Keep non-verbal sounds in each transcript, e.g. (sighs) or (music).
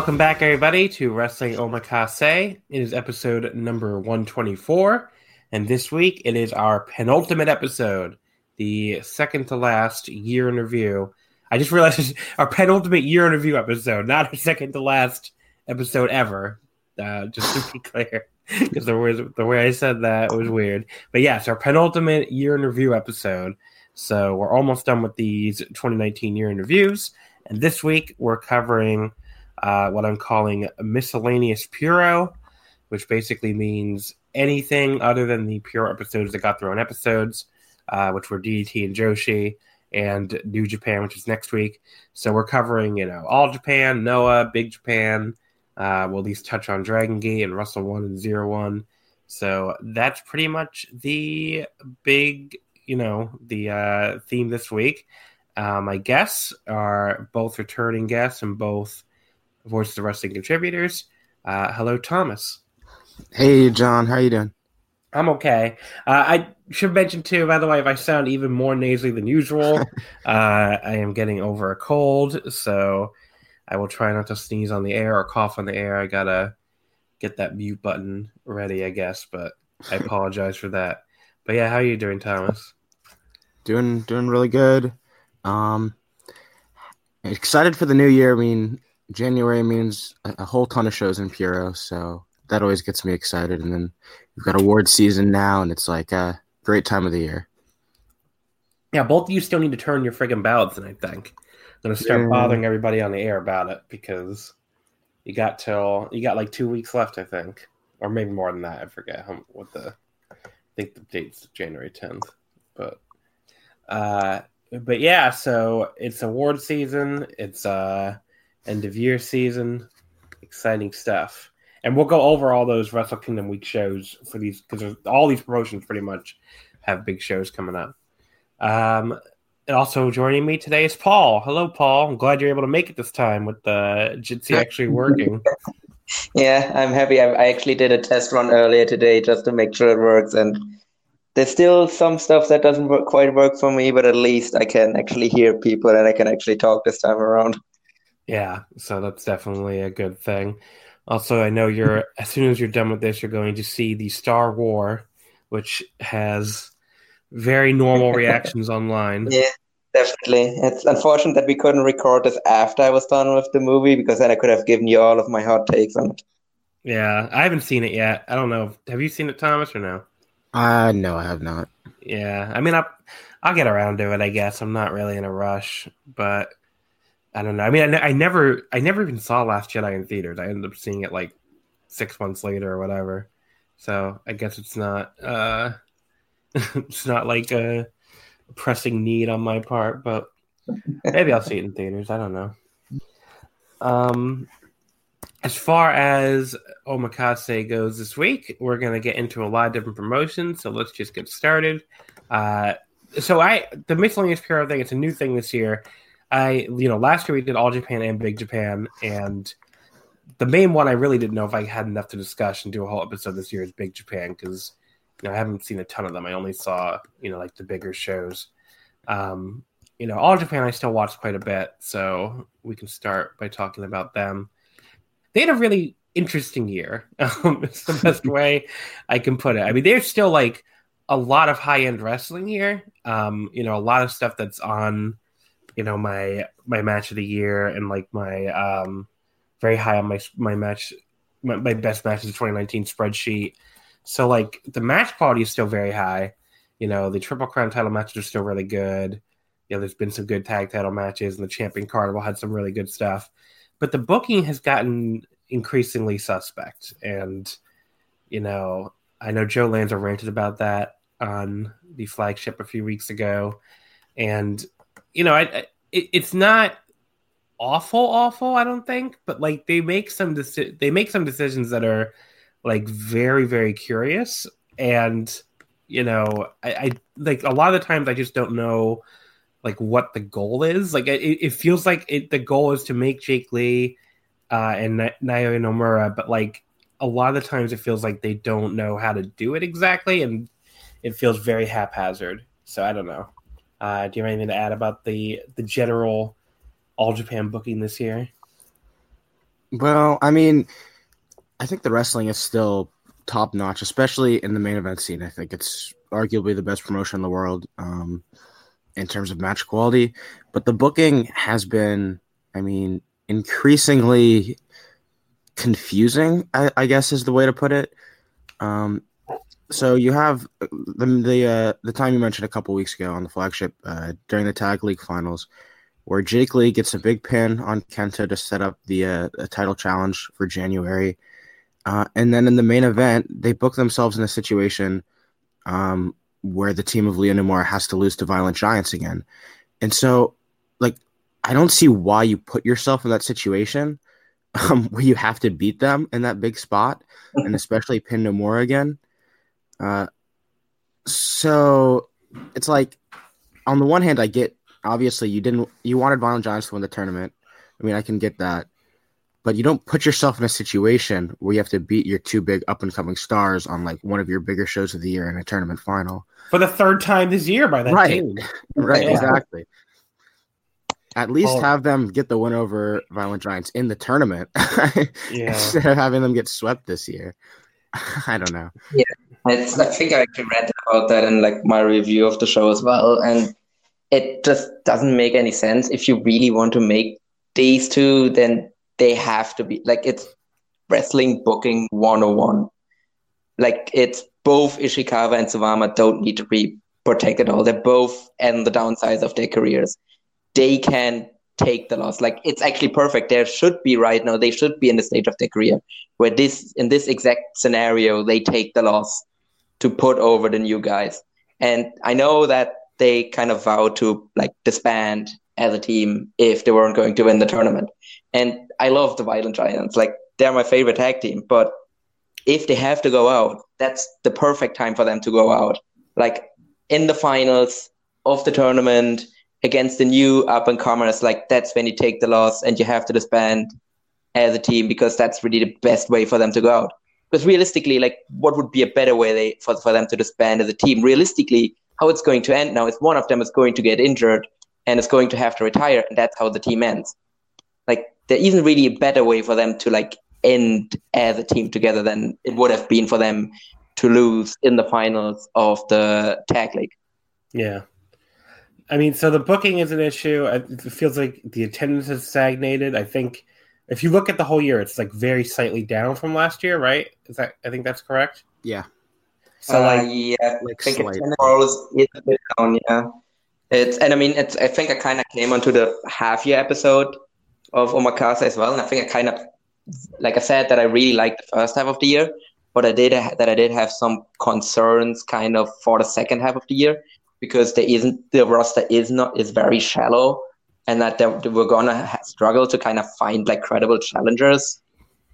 Welcome back, everybody, to Wrestling Omakase. It is episode number 124, and this week it is our penultimate episode, the second to last year in review. I just realized it's (laughs) our penultimate year in review episode, not our second to last episode ever. Uh, just to be (laughs) clear, because the the way I said that was weird. But yes, our penultimate year in review episode. So we're almost done with these 2019 year in reviews, and this week we're covering uh, what I'm calling miscellaneous Puro, which basically means anything other than the pure episodes that got their own episodes, uh, which were DDT and Joshi, and New Japan, which is next week. So we're covering, you know, All Japan, Noah, Big Japan. Uh, we'll at least touch on Dragon Gate and Wrestle One and Zero One. So that's pretty much the big, you know, the uh, theme this week. Um, my guests are both returning guests and both Voice of Wrestling contributors. Uh, hello, Thomas. Hey, John. How you doing? I'm okay. Uh, I should mention too, by the way, if I sound even more nasally than usual, (laughs) uh, I am getting over a cold, so I will try not to sneeze on the air or cough on the air. I gotta get that mute button ready, I guess, but I apologize for that. But yeah, how are you doing, Thomas? Doing doing really good. Um, excited for the new year. I mean, January means a, whole ton of shows in Puro, so that always gets me excited. And then we've got award season now, and it's like a great time of the year. Yeah, both of you still need to turn your friggin' ballots in, I think. I'm gonna start Yeah. bothering everybody on the air about it because you got till you got like two weeks left, I think, or maybe more than that. I forget how, what the I think the date's January 10th, but uh, but yeah, so it's award season. It's uh end of year season. Exciting stuff, and we'll go over all those Wrestle Kingdom week shows for these because all these promotions pretty much have big shows coming up. Um, and also joining me today is Paul. Hello, Paul. I'm glad you're able to make it this time with the Jitsi actually (laughs) working. Yeah, I'm happy. I, I actually did a test run earlier today just to make sure it works. And there's still some stuff that doesn't work, quite work for me, but at least I can actually hear people and I can actually talk this time around. Yeah, so that's definitely a good thing. Also, I know you're (laughs) as soon as you're done with this, you're going to see the Star War, which has very normal (laughs) reactions online. Yeah, definitely. It's unfortunate that we couldn't record this after I was done with the movie because then I could have given you all of my hot takes on it. Yeah, I haven't seen it yet. I don't know. Have you seen it, Thomas, or no? Uh no, I have not. Yeah, I mean, I, I'll get around to it. I guess I'm not really in a rush, but I don't know. I mean, I, ne- I never, I never even saw Last Jedi in theaters. I ended up seeing it like six months later or whatever. So I guess it's not, uh, (laughs) it's not like a pressing need on my part, but maybe I'll see it in theaters. I don't know. Um, as far as Omakase goes this week, we're going to get into a lot of different promotions. So let's just get started. Uh, so I, the miscellaneous Puro thing, it's a new thing this year. I, you know, last year we did All Japan and Big Japan, and the main one I really didn't know if I had enough to discuss and do a whole episode this year is Big Japan because you know, I haven't seen a ton of them. I only saw you know like the bigger shows. Um, you know, All Japan I still watch quite a bit, so we can start by talking about them. They had a really interesting year. Um, (laughs) it's the best (laughs) way I can put it. I mean, there's still like a lot of high end wrestling here. Um, you know, a lot of stuff that's on, you know, my my match of the year and like my um very high on my my match my, my best matches of 2019 spreadsheet. So like the match quality is still very high. You know, the Triple Crown title matches are still really good. You know, there's been some good tag title matches, and the Champion Carnival had some really good stuff. But the booking has gotten increasingly suspect, and you know, I know Joe Lanza ranted about that on the flagship a few weeks ago, and you know, I, I it, it's not awful, awful. I don't think, but like they make some deci- they make some decisions that are like very, very curious, and you know, I, I like a lot of the times I just don't know like what the goal is. Like it, it feels like it, the goal is to make Jake Lee uh, and Naoya Nomura, but like a lot of the times it feels like they don't know how to do it exactly, and it feels very haphazard. So I don't know. Uh, do you have anything to add about the the general All Japan booking this year? Well, I mean, I think the wrestling is still top notch, especially in the main event scene. I think it's arguably the best promotion in the world um, in terms of match quality. But the booking has been, I mean, increasingly confusing. I, I guess is the way to put it. Um, so you have the the uh, the time you mentioned a couple weeks ago on the flagship uh, during the tag league finals, where Jake Lee gets a big pin on Kento to set up the uh, title challenge for January, uh, and then in the main event they book themselves in a situation um, where the team of Lee Nomura has to lose to Violent Giants again, and so like I don't see why you put yourself in that situation (laughs) um, where you have to beat them in that big spot, and (laughs) especially pin Nomura again. Uh, so it's like, on the one hand, I get obviously you didn't you wanted Violent Giants to win the tournament. I mean, I can get that, but you don't put yourself in a situation where you have to beat your two big up and coming stars on like one of your bigger shows of the year in a tournament final for the third time this year by that right, team. (laughs) right, yeah. exactly. At least oh. have them get the win over Violent Giants in the tournament (laughs) yeah. instead of having them get swept this year. (laughs) I don't know. Yeah, I think I actually read about that in like my review of the show as well, and it just doesn't make any sense. If you really want to make these two, then they have to be like it's wrestling booking 101. Like it's both Ishikawa and Suwama don't need to be protected at all. They're both on the downsides of their careers. They can take the loss. Like it's actually perfect. There should be right now. They should be in the stage of their career where this in this exact scenario they take the loss to put over the new guys. And I know that they kind of vowed to like disband as a team if they weren't going to win the tournament. And I love the Violent Giants. Like they're my favorite tag team. But if they have to go out, that's the perfect time for them to go out. Like in the finals of the tournament against the new up and comers, like that's when you take the loss and you have to disband as a team because that's really the best way for them to go out. Because realistically, like what would be a better way they, for, for them to disband as a team? Realistically, how it's going to end now is one of them is going to get injured and is going to have to retire, and that's how the team ends. Like there isn't really a better way for them to like end as a team together than it would have been for them to lose in the finals of the tag league. Yeah. I mean, so the booking is an issue. It feels like the attendance has stagnated. I think if you look at the whole year, it's like very slightly down from last year, right? Is that I think that's correct? Yeah. So uh, like, yeah, like I think it's a bit down. Yeah, it's and I mean it's. I think I kind of came onto the half year episode of Omakase as well, and I think I kind of, like I said, that I really liked the first half of the year, but I did that I did have some concerns kind of for the second half of the year because there isn't the roster is not is very shallow and that we're gonna struggle to kind of find like credible challengers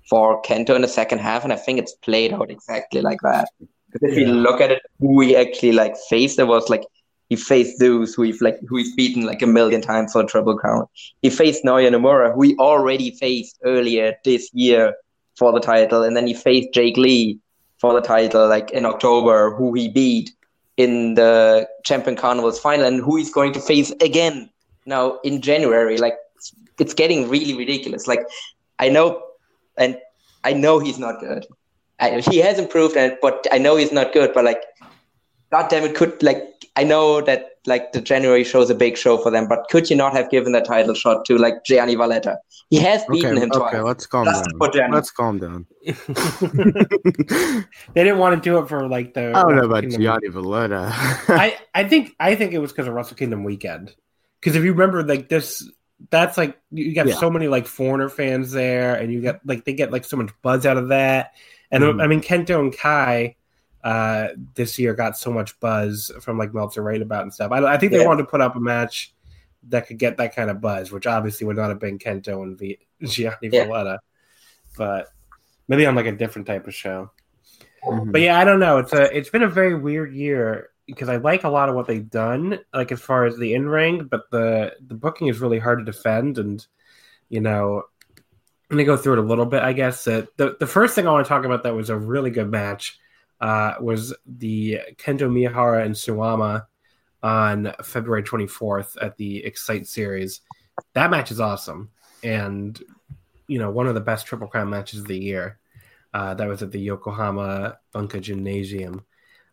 for Kento in the second half, and I think it's played out exactly like that. Because if yeah. you look at it, who he actually like faced, there was like he faced those who he's like who he's beaten like a million times for a Triple Crown. He faced Naoya Nomura, who he already faced earlier this year for the title, and then he faced Jake Lee, for the title, like in October, who he beat in the Champion Carnivals final and who he's going to face again now in January. Like it's getting really ridiculous. Like I know, and I know he's not good. I, he has improved, and but I know he's not good. But like, God damn it, could like I know that like the January show is a big show for them, but could you not have given the title shot to like Gianni Valletta? He has beaten okay, him okay, twice. let's calm Just down. Let's calm down. (laughs) (laughs) they didn't want to do it for like the. I don't know about Kingdom- Gianni Valletta. I (laughs) I think I think it was because of Wrestle Kingdom weekend. Because if you remember, like this, that's like you got Yeah. so many like foreigner fans there, and you got like they get like so much buzz out of that. And Mhm. I mean, Kento and Kai uh, this year got so much buzz from like Meltzer right about and stuff. I, I think they Yeah. wanted to put up a match that could get that kind of buzz, which obviously would not have been Kento and v- (laughs) Gianni Yeah. Valletta, but maybe on like a different type of show. Mhm. But yeah, I don't know. It's a it's been a very weird year because I like a lot of what they've done, like as far as the in ring, but the the booking is really hard to defend, and you know, let me go through it a little bit. I guess that the the first thing I want to talk about that was a really good match uh, was the Kento Miyahara and Suwama on February twenty fourth at the Excite Series. That match is awesome, and you know, one of the best Triple Crown matches of the year. Uh, that was at the Yokohama Bunka Gymnasium.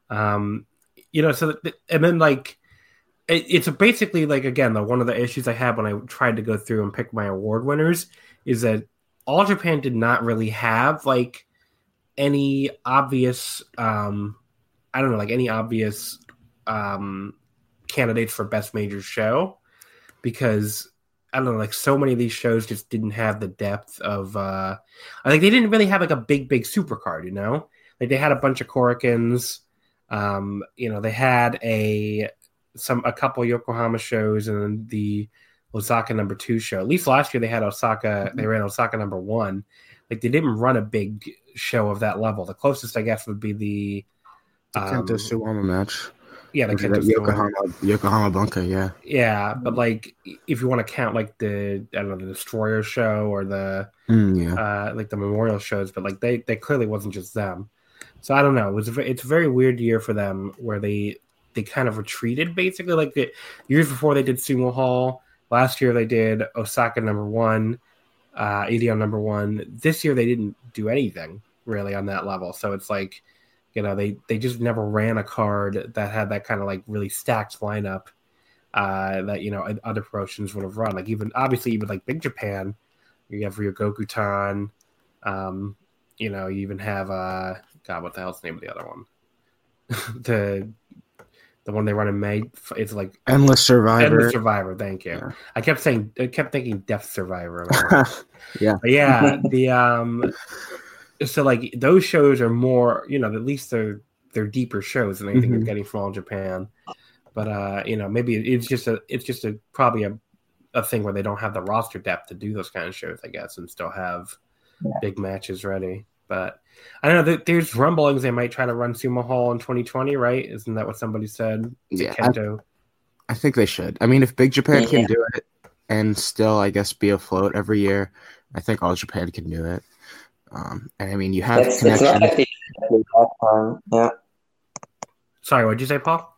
Um, you know, so th- and then like it, it's basically like again, the one of the issues I had when I tried to go through and pick my award winners is that All Japan did not really have like any obvious, um, I don't know, like any obvious um, candidates for best major show because I don't know, like so many of these shows just didn't have the depth of. uh I think they didn't really have like a big, big super card, you know. Like they had a bunch of Korakuens, um, you know, they had a some a couple Yokohama shows and the Osaka number two show. At least last year they had Osaka. They ran Osaka number one. Like they didn't run a big show of that level. The closest, I guess, would be the. The Um, Kento Suwama match. yeah, the Kento. Yokohama, Yokohama Bunka, yeah. Yeah, but like if you want to count like the I don't know the Destroyer show or the Mm, yeah. uh, like the memorial shows, but like they they clearly wasn't just them. So I don't know. It was a, it's a very weird year for them where they they kind of retreated basically. Like the years before they did Sumo Hall. Last year they did Osaka number one, uh, Edion number one. This year they didn't do anything really on that level. So it's like you know they they just never ran a card that had that kind of like really stacked lineup uh, that you know other promotions would have run. Like even obviously even like Big Japan, you have Ryogoku Tan. Um, you know, you even have uh, God, what the hell's the name of the other one? (laughs) the the one they run in May. It's like Endless Survivor. Endless Survivor. Thank you. Yeah. I kept saying, I kept thinking Death Survivor. (laughs) yeah. But yeah, the um, so like those shows are more, you know, at least they're they're deeper shows than anything Mhm. you're getting from all Japan. But uh, you know, maybe it's just a it's just a probably a a thing where they don't have the roster depth to do those kind of shows, I guess, and still have Yeah. big matches ready. But I don't know. There's rumblings they might try to run Sumo Hall in 2020, right? Isn't that what somebody said? Yeah, I, Kento. I think they should. I mean, if Big Japan can Yeah. do it and still, I guess, be afloat every year, I think all Japan can do it. Um, and I mean, you have It's, it's not connection. like they last time. Yeah. Sorry, what did you say, Paul?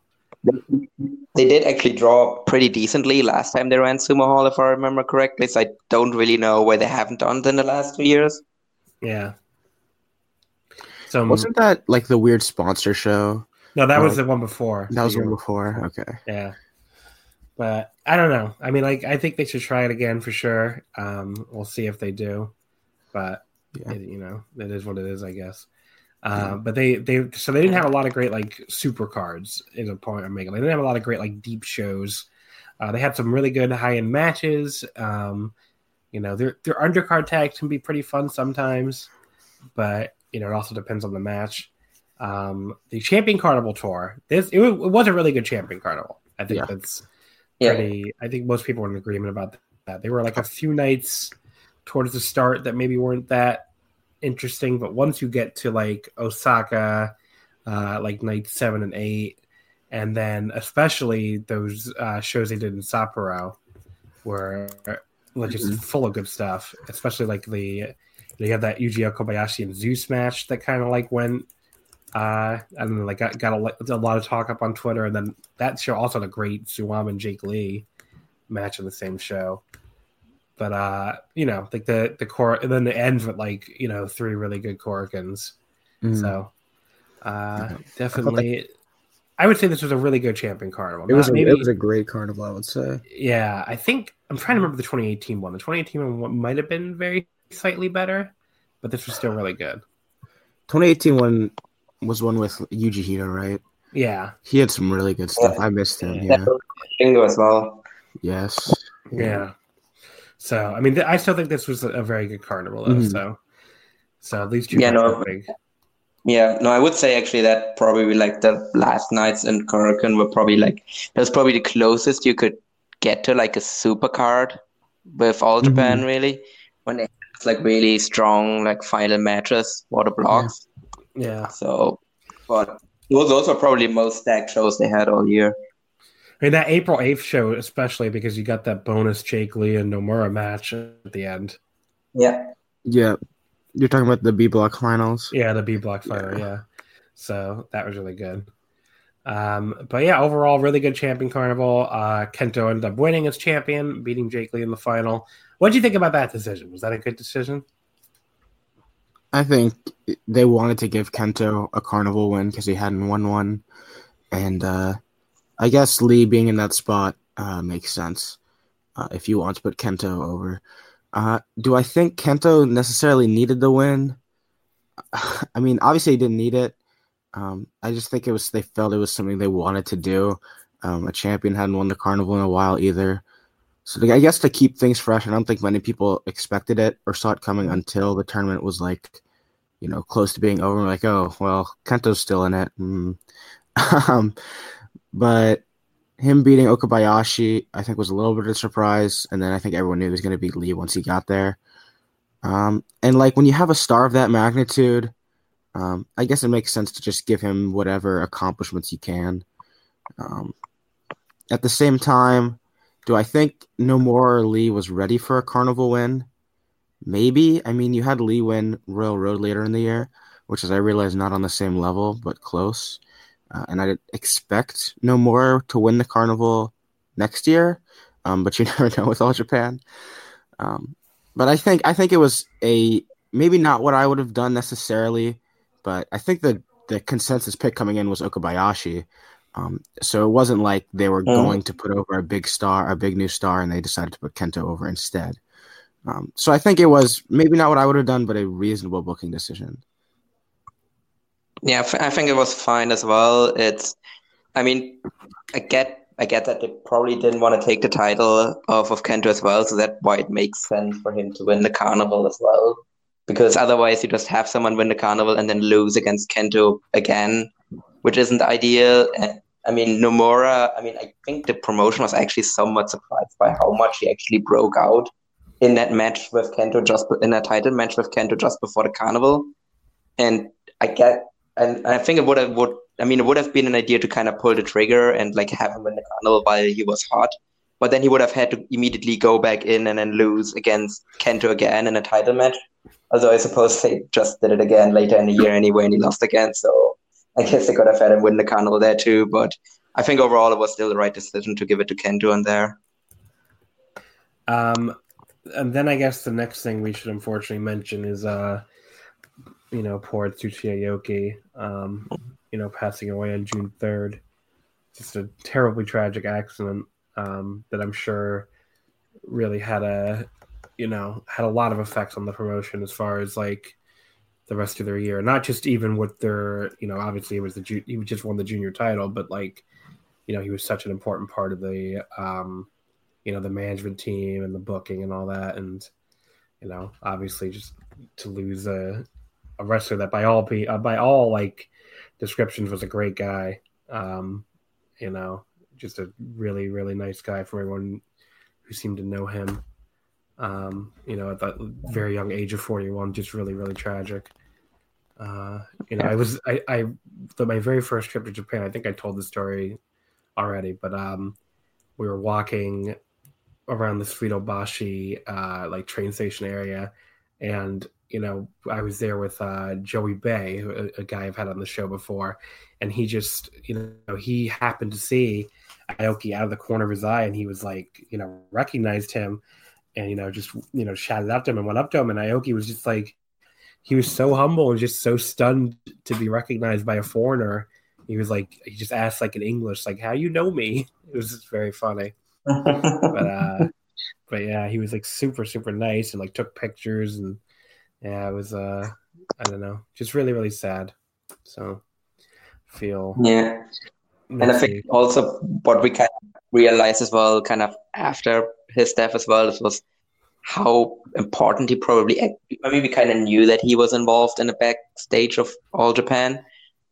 They did actually draw pretty decently last time they ran Sumo Hall, if I remember correctly. So I don't really know why they haven't done it in the last two years. Yeah. So Wasn't that like the weird sponsor show? no, that was uh, the one before. That was The one before. Okay. Yeah. But I don't know. I mean, like, I think they should try it again for sure. Um, we'll see if they do. But Yeah. it, you know, it is what it is, I guess. Uh, But they they so they didn't have a lot of great like super cards. Is a point I'm making. They didn't have a lot of great like deep shows. Uh, they had some really good high end matches. Um, you know, their their undercard tags can be pretty fun sometimes, but you know, it also depends on the match. Um, the Champion Carnival tour. This it, it was a really good Champion Carnival. I think Yeah. that's Yeah. pretty. I think most people are in agreement about that. They were like a few nights towards the start that maybe weren't that interesting, but once you get to like Osaka, uh, like night seven and eight, and then especially those uh, shows they did in Sapporo, were like just Mhm. full of good stuff. Especially like the you have that Yuji Okabayashi and Zeus match that kind of like went Uh, I don't know, like got, got a, a, lot of talk up on Twitter, and then that show also had a great Suwama and Jake Lee match on the same show. But uh, you know, like the the core, and then it ends with like you know three really good Korakuens. Mm. So uh, definitely, I would say this was a really good champion carnival. It was, a, maybe, it was a great carnival, I would say. Yeah, I think I'm trying to remember the 2018 one. The 2018 one might have been very slightly better, but this was still really good. 2018 one was one with Yuji Hino, right? Yeah, he had some really good stuff. I missed him. Yeah, as well. Yes. Yeah. So I mean, th- I still think this was a very good carnival, though. Mm-hmm. So, so at least yeah, no, big. Yeah, no, I would say actually that probably like the last nights in Korakuen were probably like that was probably the closest you could get to like a super card with All mm-hmm. Japan really when they like really strong like final matches water blocks. Yeah. yeah. So, but those those are probably most stacked shows they had all year. I mean that April eighth show, especially because you got that bonus Jake Lee and Nomura match at the end. Yeah. Yeah. You're talking about the B block finals. Yeah, the B block final. Yeah. yeah. So that was really good. Um, but yeah, overall, really good champion carnival. Uh, Kento ended up winning as champion, beating Jake Lee in the final. What do you think about that decision? Was that a good decision? I think they wanted to give Kento a carnival win because he hadn't won one, and uh, I guess Lee being in that spot uh, makes sense uh, if you want to put Kento over. Uh, do I think Kento necessarily needed the win? (sighs) I mean, obviously he didn't need it. Um, I just think it was they felt it was something they wanted to do. Um, a champion hadn't won the carnival in a while either. So I guess to keep things fresh, I don't think many people expected it or saw it coming until the tournament was like, you know, close to being over. Like, oh well, Kento's still in it. Mm. (laughs) um, but him beating Okabayashi, I think, was a little bit of a surprise. And then I think everyone knew he was going to beat Lee once he got there. Um, and like when you have a star of that magnitude, um, I guess it makes sense to just give him whatever accomplishments you can. Um, at the same time, do I think Nomura Lee was ready for a carnival win? Maybe. I mean, you had Lee win Royal Road later in the year, which is I realize not on the same level, but close. Uh, and I expect Nomura to win the carnival next year, um, but you (laughs) never know with All Japan. Um, but I think I think it was a maybe not what I would have done necessarily, but I think the the consensus pick coming in was Okabayashi. Um, so it wasn't like they were mm. going to put over a big star, a big new star, and they decided to put Kento over instead. Um, so I think it was maybe not what I would have done, but a reasonable booking decision. Yeah, I think it was fine as well. It's, I mean, I get, I get that they probably didn't want to take the title off of Kento as well, so that's why it makes sense for him to win the carnival as well. Because otherwise, you just have someone win the carnival and then lose against Kento again, which isn't ideal. And I mean, Nomura. I mean, I think the promotion was actually somewhat surprised by how much he actually broke out in that match with Kento just in a title match with Kento just before the carnival. And I get and I think it would have would I mean it would have been an idea to kind of pull the trigger and like have him win the carnival while he was hot, but then he would have had to immediately go back in and then lose against Kento again in a title match. Although I suppose they just did it again later in the year anyway, and he lost again. So I guess they could have had him win the carnival there too. But I think overall it was still the right decision to give it to Kento on there. Um, and then I guess the next thing we should unfortunately mention is uh you know, poor Tsuchiya um, you know, passing away on June 3rd. Just a terribly tragic accident um, that I'm sure really had a, you know, had a lot of effects on the promotion as far as like the rest of their year. Not just even with their, you know, obviously it was the ju- he just won the junior title, but like, you know, he was such an important part of the, um, you know, the management team and the booking and all that, and you know, obviously just to lose a a wrestler that by all be uh, by all like descriptions was a great guy. Um, you know, just a really really nice guy for everyone who seemed to know him. Um, you know, at that very young age of forty one, just really really tragic. Uh, you know, I was I, I the, my very first trip to Japan. I think I told the story already, but um, we were walking around the Suidobashi uh, like train station area, and you know, I was there with uh, Joey Bay, a, a, guy I've had on the show before, and he just, you know, he happened to see Aoki out of the corner of his eye, and he was like, you know, recognized him, and you know, just you know, shouted out to him and went up to him, and Aoki was just like, he was so humble and just so stunned to be recognized by a foreigner. He was like, he just asked like in English, like, "How you know me?" (laughs) It was just very funny. but uh, (laughs) but yeah, he was like super super nice and like took pictures and yeah, it was uh, I don't know, just really really sad. So feel yeah, and I think also what we kind of realized as well, kind of after his death as well, was how important he probably. I mean, we kind of knew that he was involved in the backstage of All Japan,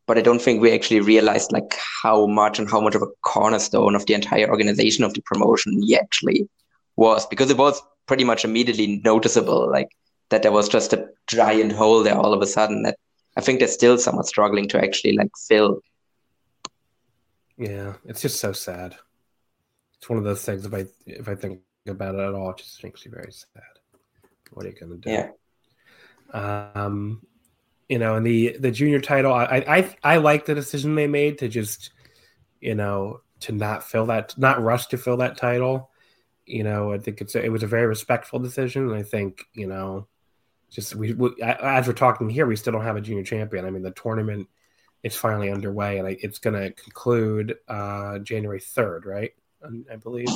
but I don't think we actually realized like how much and how much of a cornerstone of the entire organization of the promotion he actually was, because it was pretty much immediately noticeable, like that there was just a giant hole there all of a sudden that I think they're still somewhat struggling to actually like fill. Yeah, it's just so sad. It's one of those things. If I if I think about it at all, it just makes me very sad. What are you gonna do? Yeah. Um, you know, and the the junior title, I I I like the decision they made to just, you know, to not fill that, not rush to fill that title. You know, I think it's a, it was a very respectful decision, and I think you know, just we, we as we're talking here, we still don't have a junior champion. I mean, the tournament is finally underway, and it's going to conclude uh, January third, right? I believe.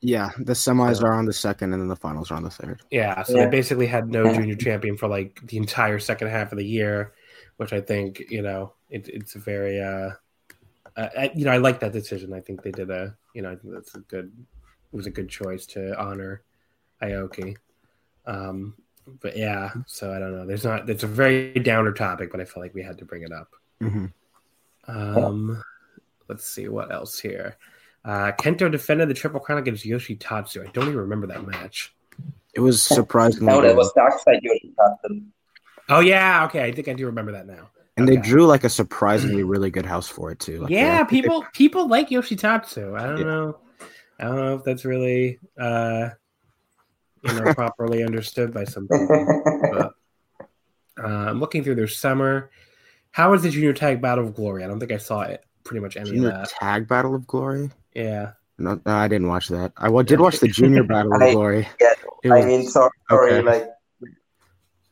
Yeah, the semis are on the second, and then the finals are on the third. Yeah, so yeah. they basically had no junior champion for like the entire second half of the year, which I think you know it, it's a very uh, uh, you know I like that decision. I think they did a you know I think that's a good it was a good choice to honor Aoki. Um, but yeah, so I don't know. There's not. It's a very downer topic, but I feel like we had to bring it up. Mm-hmm. Um, let's see what else here. Uh, Kento defended the Triple Crown against Yoshitatsu. I don't even remember that match. It was surprisingly. no, that was Darkside Yoshitatsu. Oh yeah, okay. I think I do remember that now. And okay. they drew like a surprisingly really good house for it too. Like, yeah, people people like Yoshitatsu. I don't yeah. know. I don't know if that's really uh, you know (laughs) properly understood by some people. But uh, I'm looking through their summer. How was the junior tag battle of glory? I don't think I saw it. Pretty much any junior of that. Tag battle of glory. Yeah. No, no, I didn't watch that. I did watch the Junior Battle of (laughs) Glory. Yeah, was, I mean, sorry, okay. like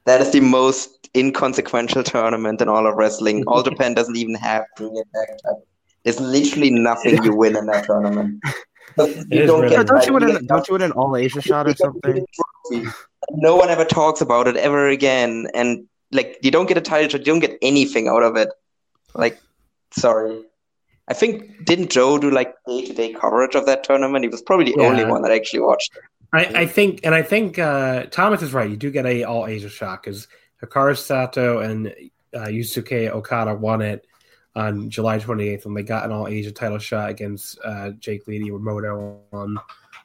that is the most inconsequential tournament in all of wrestling. All (laughs) Japan doesn't even have junior tag There's literally nothing you win in that tournament. (laughs) You don't, really don't, you win an, don't you win an All Asia shot or something? No one ever talks about it ever again, and like you don't get a title shot, you don't get anything out of it. Like, sorry. I think didn't Joe do like day to day coverage of that tournament? He was probably the yeah. only one that actually watched it. I, I think, and I think uh, Thomas is right. You do get a all Asia shot because Hikaru Sato and uh, Yusuke Okada won it on July 28th when they got an all Asia title shot against uh, Jake Lee Iwamoto on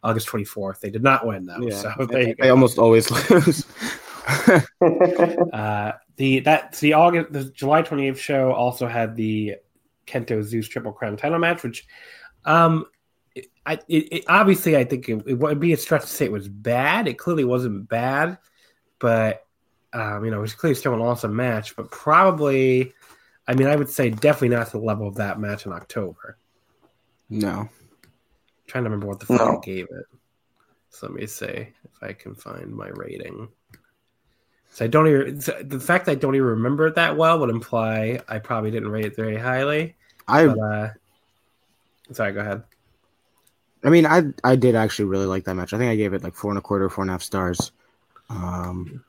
August 24th. They did not win though, yeah. so they, they almost always (laughs) lose. (laughs) uh, the that the August the July 28th show also had the Kento Zeus Triple Crown title match, which, um, I it, it, obviously I think it, it, would be a stretch to say it was bad. It clearly wasn't bad, but um, you know, it was clearly still an awesome match. But probably, I mean, I would say definitely not to the level of that match in October. No, I'm trying to remember what the fuck no. I gave it. So let me see if I can find my rating. So I don't even the fact I don't even remember it that well would imply I probably didn't rate it very highly. I but, uh, sorry, go ahead. I mean, I I did actually really like that match. I think I gave it like four and a quarter, four and a half stars. Um,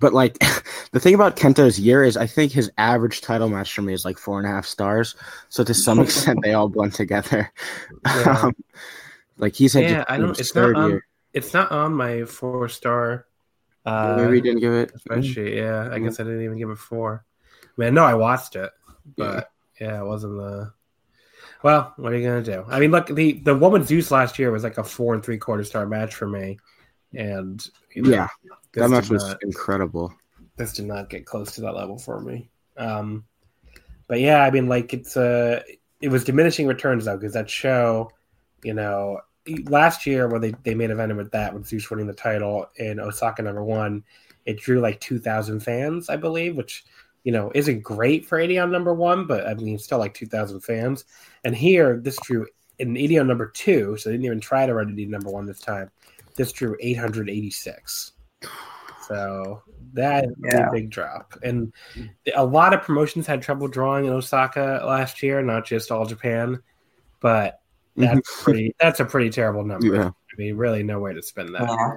but like (laughs) the thing about Kento's year is, I think his average title match for me is like four and a half stars. So to some (laughs) extent, they all blend together. Yeah. (laughs) um, like he's had yeah, I don't. It's not on. Year. It's not on my four star. Uh, Maybe didn't give it. Spreadsheet. Yeah, I guess I didn't even give it four. Man, no, I watched it, but yeah, it wasn't the. Well, what are you gonna do? I mean, look, the the woman Zeus last year was like a four and three quarter star match for me, and you know, yeah, that match was not, incredible. This did not get close to that level for me. Um, but yeah, I mean, like it's a uh, it was diminishing returns though because that show, you know, last year when they they made event with that with Zeus winning the title in Osaka number one, it drew like 2,000 fans, I believe, which you know isn't great for Edion number one, but I mean still like 2,000 fans. And here, this drew in Edion number two, so they didn't even try to run Edion number one this time. This drew 886. So that is Yeah. a big drop. And a lot of promotions had trouble drawing in Osaka last year, not just all Japan. But that's (laughs) pretty that's a pretty terrible number. Yeah. I mean, really no way to spend that. Yeah.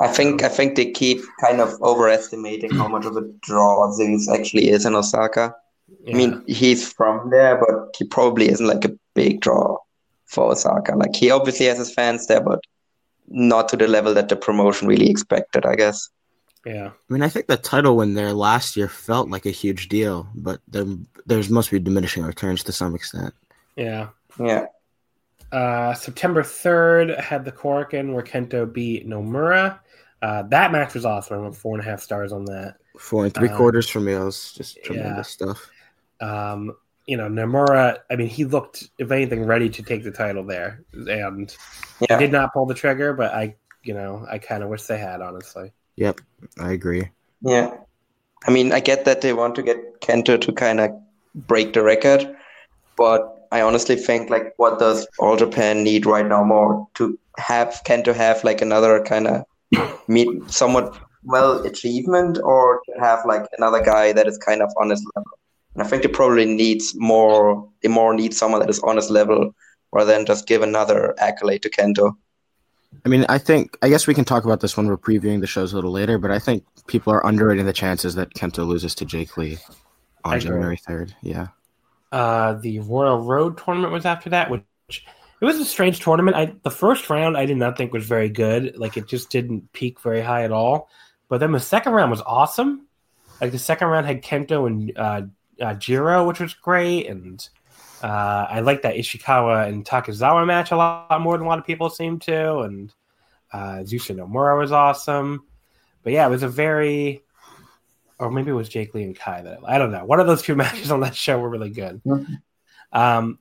I think I think they keep kind of overestimating how much of a draw Zeus actually is in Osaka. Yeah. I mean, he's from there, but he probably isn't like a big draw for Osaka. Like he obviously has his fans there, but not to the level that the promotion really expected, I guess. yeah. I mean, I think the title win there last year felt like a huge deal, but there, there's must be diminishing returns to some extent. Yeah. Yeah. Uh, September 3rd had the Korakuen where Kento beat Nomura. Uh, that match was awesome. I went four and a half stars on that. Four and three Uh, quarters for me. It was just yeah. tremendous stuff. Um, you know, Nomura, I mean, he looked, if anything, ready to take the title there. And Yeah. he did not pull the trigger, but I, you know, I kind of wish they had, honestly. Yep, I agree. Yeah. I mean, I get that they want to get Kento to kind of break the record, but I honestly think like what does All Japan need right now more to have Kento have like another kind of (laughs) meet somewhat well achievement or to have like another guy that is kind of on his level. And I think they probably needs more they more need someone that is on his level rather than just give another accolade to Kento. I mean, I think I guess we can talk about this when we're previewing the shows a little later, but I think people are underrating the chances that Kento loses to Jake Lee on. January third. Yeah. Uh, the Royal Road tournament was after that, which it was a strange tournament. I the first round I did not think was very good. Like it just didn't peak very high at all. But then the second round was awesome. Like the second round had Kento and uh, uh, Jiro, which was great, and uh, I liked that Ishikawa and Takizawa match a lot more than a lot of people seem to. And uh, and Nomura was awesome. But yeah, it was a very, or maybe it was Jake Lee and Kai that I don't know. One of those two (laughs) matches on that show were really good. Um,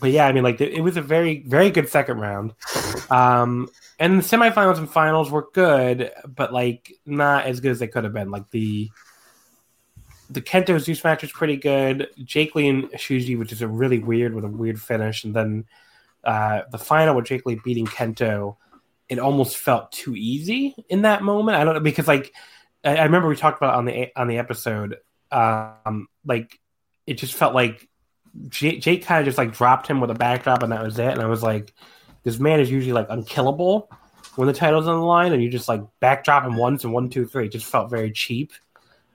but yeah, I mean, like it was a very, very good second round. Um, and the semifinals and finals were good, but like not as good as they could have been. Like the the Kento Zeus match was pretty good. Jake Lee and Shuji, which is a really weird with a weird finish, and then uh, the final with Jake Lee beating Kento, it almost felt too easy in that moment. I don't know because like I, I remember we talked about on the on the episode, um, like it just felt like Jake, Jake kind of just like dropped him with a backdrop and that was it. And I was like, this man is usually like unkillable when the title's on the line, and you just like backdrop him once and one, two, three. It just felt very cheap.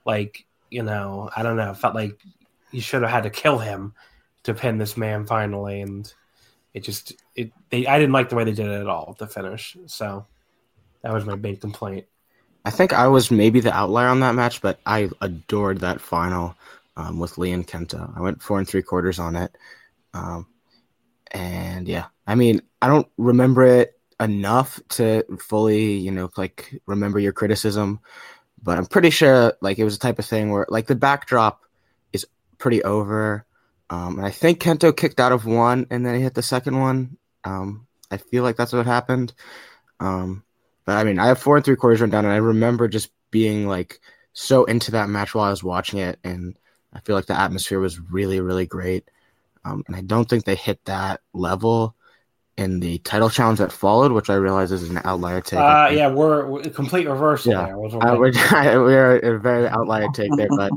Like you know, I don't know. It felt like you should have had to kill him to pin this man finally, and it just it. They I didn't like the way they did it at all the finish. So that was my big complaint. I think I was maybe the outlier on that match, but I adored that final um, with Lee and Kento. I went four and three quarters on it. Um, and yeah, I mean, I don't remember it enough to fully, you know, like remember your criticism, but I'm pretty sure like it was a type of thing where like the backdrop is pretty over. Um, and I think Kento kicked out of one and then he hit the second one. Um, I feel like that's what happened. Um, I mean, I have four and three quarters run down, and I remember just being like so into that match while I was watching it, and I feel like the atmosphere was really, really great. Um, and I don't think they hit that level in the title challenge that followed, which I realize is an outlier take. Uh, yeah, we're, we're complete reversal Yeah. there. Uh, we're, we're a very outlier take there, but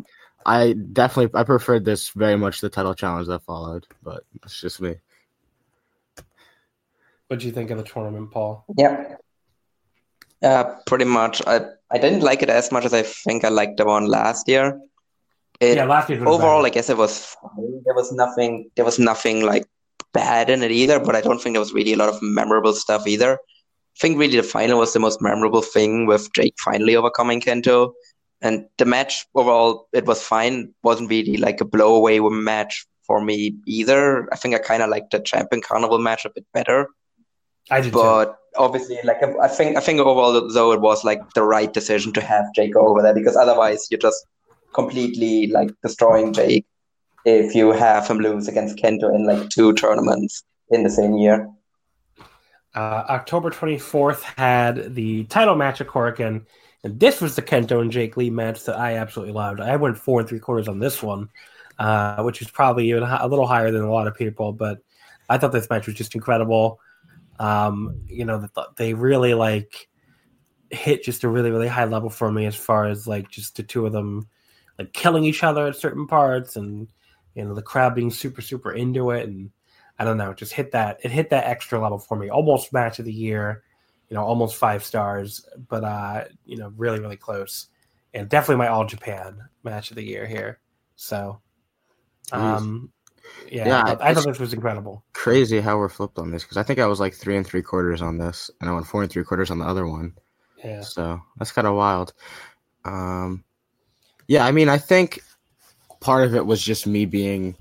I definitely I preferred this very much the title challenge that followed. But it's just me. what do you think of the tournament, Paul? Yeah. Uh, pretty much. I I didn't like it as much as I think I liked the one last year. It, yeah, last year overall, better. I guess it was fine. There was nothing. There was nothing like bad in it either. But I don't think there was really a lot of memorable stuff either. I think really the final was the most memorable thing with Jake finally overcoming Kento, and the match overall it was fine. wasn't really like a blowaway match for me either. I think I kind of liked the Champion Carnival match a bit better I did too. Obviously like I think I think overall though it was like the right decision to have Jake over there because otherwise you're just completely like destroying Jake if you have him lose against Kento in like two tournaments in the same year. Uh, October 24th had the title match at Korakuen, and this was the Kento and Jake Lee match that I absolutely loved. I went four and three quarters on this one, uh, which is probably even a little higher than a lot of people, but I thought this match was just incredible. Um, you know, they really like hit just a really, really high level for me as far as like just the two of them like killing each other at certain parts and you know the crowd being super super into it and I don't know, just hit that it hit that extra level for me. Almost match of the year, you know, almost five stars, but uh, you know, really really close. And definitely my all Japan match of the year here. So um yeah, yeah I, thought, I thought this was incredible. Crazy how we're flipped on this because I think I was like three and three quarters on this, and I went four and three quarters on the other one. Yeah. So that's kind of wild. Um, yeah, I mean, I think part of it was just me being.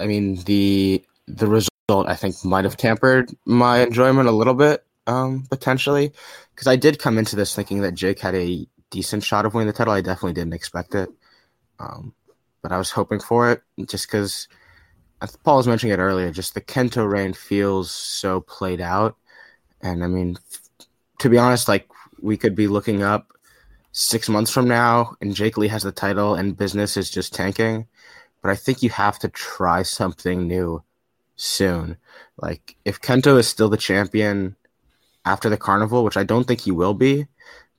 I mean the the result I think might have tampered my enjoyment a little bit, um, potentially, because I did come into this thinking that Jake had a decent shot of winning the title. I definitely didn't expect it, um, but I was hoping for it just because. Paul was mentioning it earlier. Just the Kento reign feels so played out, and I mean, to be honest, like we could be looking up six months from now and Jake Lee has the title and business is just tanking. But I think you have to try something new soon. Like if Kento is still the champion after the carnival, which I don't think he will be,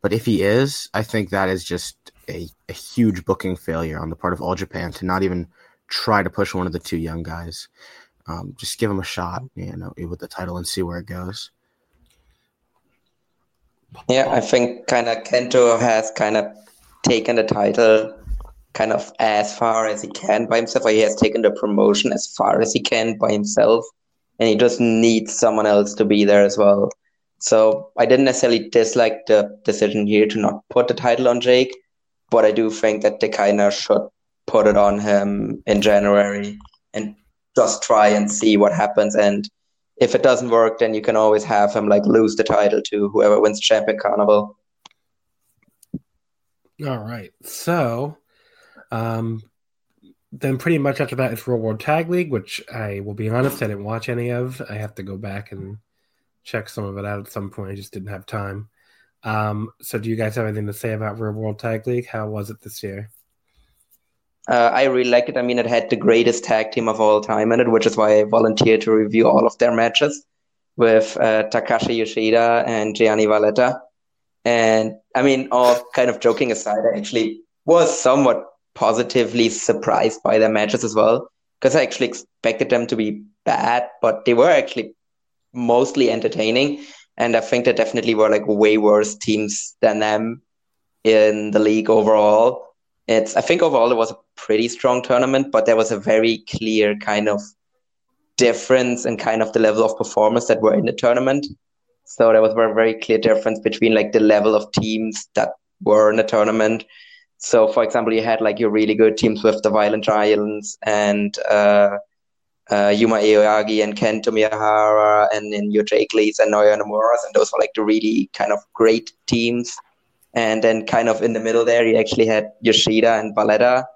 but if he is, I think that is just a, a huge booking failure on the part of All Japan to not even try to push one of the two young guys. Um, just give him a shot, you know, with the title and see where it goes. Yeah, I think kind of Kento has kind of taken the title kind of as far as he can by himself, or he has taken the promotion as far as he can by himself, and he just needs someone else to be there as well. So I didn't necessarily dislike the decision here to not put the title on Jake, but I do think that they kind of should put it on him in January and just try and see what happens. And if it doesn't work, then you can always have him like lose the title to whoever wins the champion carnival. All right. So, um, then pretty much after that, it's Real World Tag League, which I will be honest, I didn't watch any of. I have to go back and check some of it out at some point. I just didn't have time. Um, so, do you guys have anything to say about Real World Tag League? How was it this year? Uh, I really like it. I mean, it had the greatest tag team of all time in it, which is why I volunteered to review all of their matches with uh, Takashi Yoshida and Gianni Valletta. And I mean, all kind of joking aside, I actually was somewhat positively surprised by their matches as well, because I actually expected them to be bad, but they were actually mostly entertaining. And I think they definitely were like way worse teams than them in the league overall. It's I think overall it was a pretty strong tournament, but there was a very clear kind of difference in kind of the level of performance that were in the tournament. So there was a very, clear difference between like the level of teams that were in the tournament. So for example, you had like your really good teams with the Violent Giants and uh, uh, Yuma Aoyagi and Kento Miyahara and then your Jake Lees and Naoya Nomura's, and those were like the really kind of great teams. And then kind of in the middle there, you actually had Yoshida and Valletta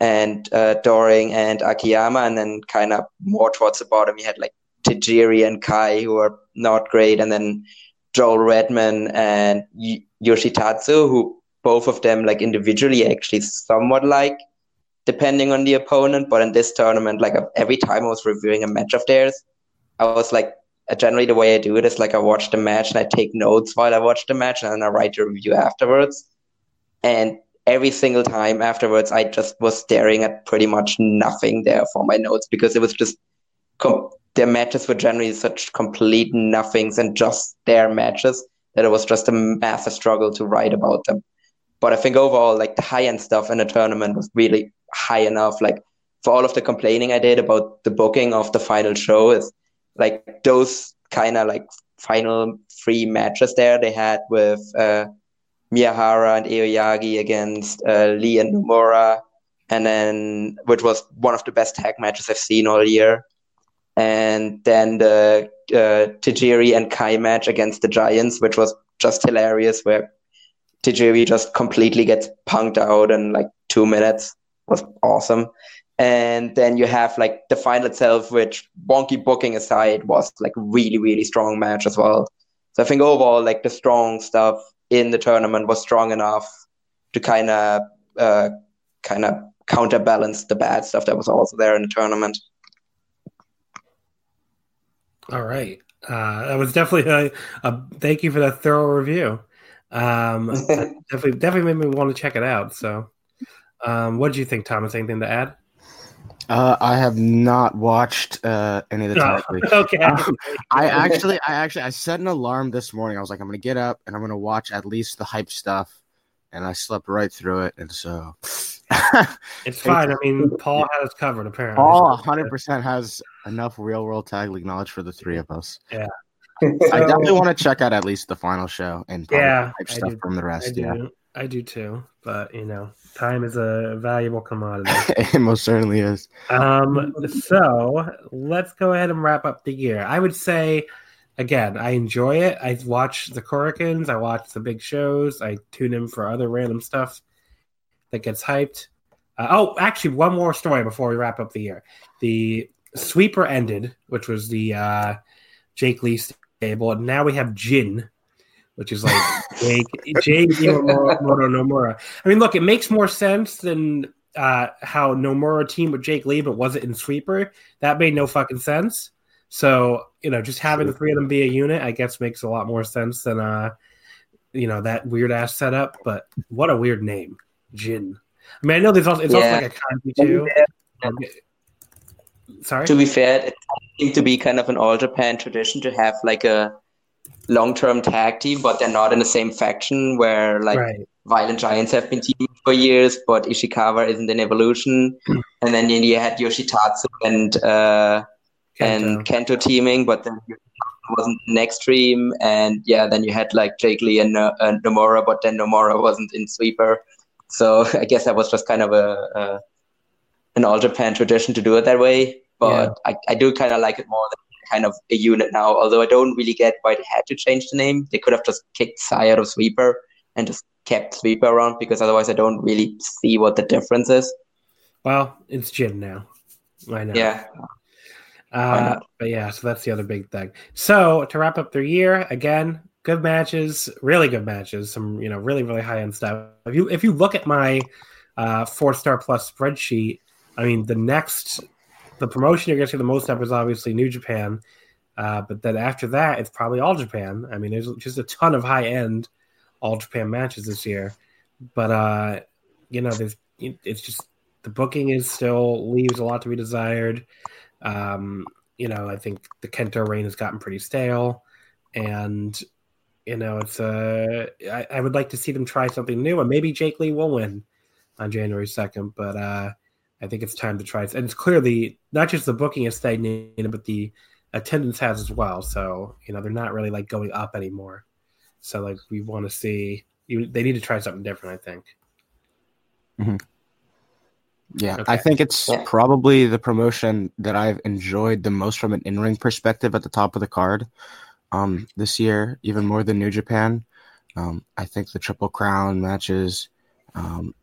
and uh, Doring and Akiyama. And then kind of more towards the bottom, you had like Tajiri and Kai, who are not great. And then Joel Redman and y- Yoshitatsu, who both of them like individually actually somewhat like, depending on the opponent. But in this tournament, like every time I was reviewing a match of theirs, I was like, generally the way I do it is like I watch the match and I take notes while I watch the match and then I write a review afterwards. And every single time afterwards, I just was staring at pretty much nothing there for my notes because it was just com- their matches were generally such complete nothings and just their matches that it was just a massive struggle to write about them. But I think overall, like the high end stuff in the tournament was really high enough. Like for all of the complaining I did about the booking of the final show is like those kind of like final three matches there they had with uh, Miyahara and Aoyagi against uh, Lee and Nomura, and then which was one of the best tag matches I've seen all year. And then the uh, Tajiri and Kai match against the Giants, which was just hilarious, where Tajiri just completely gets punked out in like two minutes. was awesome. And then you have like the final itself, which wonky booking aside was like really, really strong match as well. So I think overall, like the strong stuff in the tournament was strong enough to kind of uh, kind of counterbalance the bad stuff that was also there in the tournament. All right, uh, that was definitely a, a, thank you for that thorough review. Um, (laughs) definitely, definitely made me want to check it out. So, um, what did you think, Thomas? Anything to add? Uh, I have not watched uh, any of the top three. (laughs) okay. Um, I actually, I actually, I set an alarm this morning. I was like, I'm gonna get up and I'm gonna watch at least the hype stuff, and I slept right through it. And so, (laughs) it's fine. I mean, Paul has covered. Apparently, Paul 100 percent has enough real world tag league knowledge for the three of us. Yeah. I (laughs) definitely want to check out at least the final show and yeah, hype stuff from the rest. Yeah, I do too. But you know, time is a valuable commodity. (laughs) it most certainly is. Um, so let's go ahead and wrap up the year. I would say, again, I enjoy it. I watch the Korakuens, I watch the big shows, I tune in for other random stuff that gets hyped. Uh, oh, actually, one more story before we wrap up the year. The sweeper ended, which was the uh, Jake Lee stable, and now we have Jin, which is like (laughs) Jake Jake Nomura, Nomura. I mean, look, it makes more sense than uh, how Nomura teamed with Jake Lee, but was it in sweeper? That made no fucking sense. So you know, just having the three of them be a unit, I guess, makes a lot more sense than uh, you know, that weird ass setup. But what a weird name, Jin. I mean, I know there's also it's Yeah. also like a kanji too. Sorry. To be fair, it seemed to be kind of an all Japan tradition to have like a long term tag team, but they're not in the same faction where like right. Violent Giants have been teaming for years, but Ishikawa isn't in Evolution. and then you had Yoshitatsu and uh, and Kento teaming, but then wasn't in Extreme. And yeah, then you had like Jake Lee and, uh, and Nomura, but then Nomura wasn't in Sweeper. So I guess that was just kind of a, a an all Japan tradition to do it that way. But I, I do kind of like it more than kind of a unit now. Although I don't really get why they had to change the name. They could have just kicked Sai out of Sweeper and just kept Sweeper around because otherwise I don't really see what the difference is. Well, it's Jin now. I know. Yeah. Uh, but yeah, so that's the other big thing. So to wrap up their year, again, good matches, really good matches, some you know really really high end stuff. If you if you look at my uh, four star plus spreadsheet, I mean the next the promotion you're going to the most of is obviously New Japan, uh, but then after that it's probably All Japan. I mean, there's just a ton of high end All Japan matches this year, but uh, you know, there's it's just the booking is still leaves a lot to be desired. Um, you know, I think the Kento reign has gotten pretty stale, and you know, it's uh, I, I would like to see them try something new, and maybe Jake Lee will win on January second. But uh, I think it's time to try, and it's clearly not just the booking is stagnated, but the attendance has as well. So you know, they're not really like going up anymore. So like, we want to see you. They need to try something different. I think. Yeah, Okay. I think it's Yeah. probably the promotion that I've enjoyed the most from an in-ring perspective at the top of the card um, this year, even more than New Japan. Um, I think the Triple Crown matches um,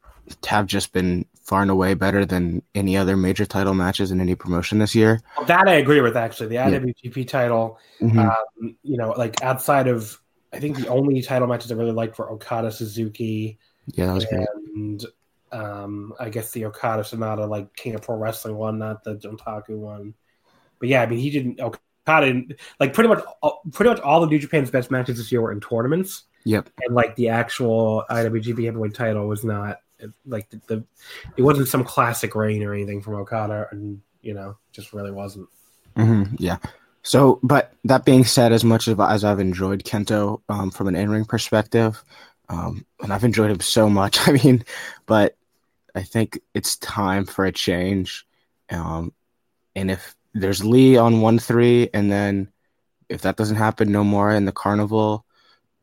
have just been far and away better than any other major title matches in any promotion this year. That I agree with. Actually, the Yeah. IWGP title. Mhm. um, you know, like outside of, I think the only title matches I really liked were Okada Suzuki yeah, that was great. and um, I guess the Okada Sanada, like King of Pro Wrestling one, not the Dontaku one. But yeah, I mean, he didn't. Okada, didn't- like pretty much, all- pretty much all of New Japan's best matches this year were in tournaments, Yep. and like the actual IWGP Heavyweight title was not like the, the it wasn't some classic reign or anything from Okada, and you know, just really wasn't. hmm yeah. So, but that being said, as much as, as I've enjoyed Kento um, from an in-ring perspective, um, and I've enjoyed him so much, (laughs) I mean, but I think it's time for a change. Um, and if there's Lee on one three, and then if that doesn't happen, Nomura in the carnival.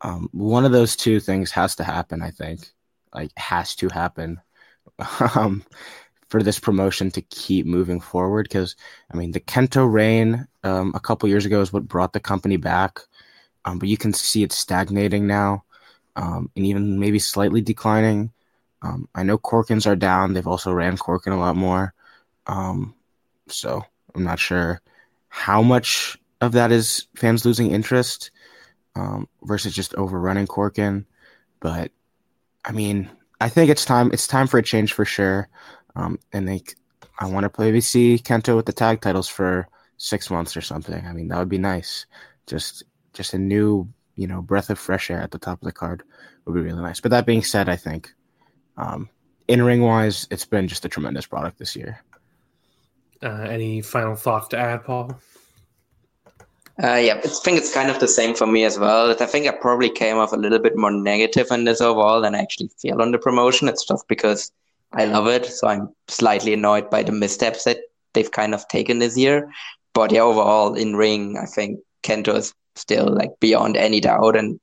Um, one of those two things has to happen. I think, like, has to happen. (laughs) um, for this promotion to keep moving forward because I mean the Kento reign um, a couple years ago is what brought the company back, um, but you can see it's stagnating now, um, and even maybe slightly declining. Um, I know Korakuens are down; they've also ran Korakuen a lot more, Um, so I'm not sure how much of that is fans losing interest versus just overrunning Korakuen. But I mean, I think it's time. It's time for a change for sure. Um, and like, I want to maybe see Kento with the tag titles for six months or something. I mean, that would be nice. Just, just a new, you know, breath of fresh air at the top of the card would be really nice. But that being said, I think, um, in ring wise, it's been just a tremendous product this year. Uh, any final thoughts to add, Paul? Uh, yeah, I think it's kind of the same for me as well. I think I probably came off a little bit more negative on this overall than I actually feel on the promotion. It's just because I love it, so I'm slightly annoyed by the missteps that they've kind of taken this year. But yeah, overall in ring, I think Kento is still like beyond any doubt. And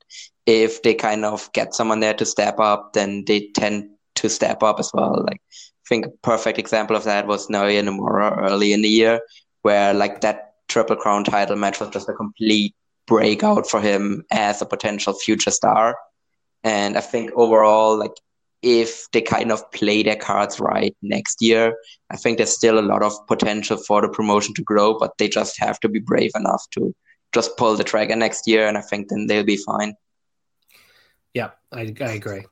if they kind of get someone there to step up, then they tend to step up as well. Like I think a perfect example of that was Naoya Nomura early in the year, where like that Triple Crown title match was just a complete breakout for him as a potential future star. And I think overall, like if they kind of play their cards right next year, I think there's still a lot of potential for the promotion to grow, but they just have to be brave enough to just pull the trigger next year, and I think then they'll be fine. Yeah, I, I agree.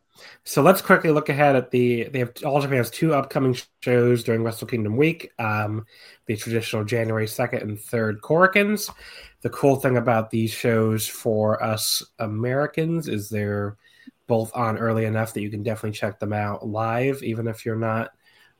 So let's quickly look ahead at the. They have All Japan has two upcoming shows during Wrestle Kingdom week. Um, the traditional January second and third Korakuens. The cool thing about these shows for us Americans is they're both on early enough that you can definitely check them out live, even if you're not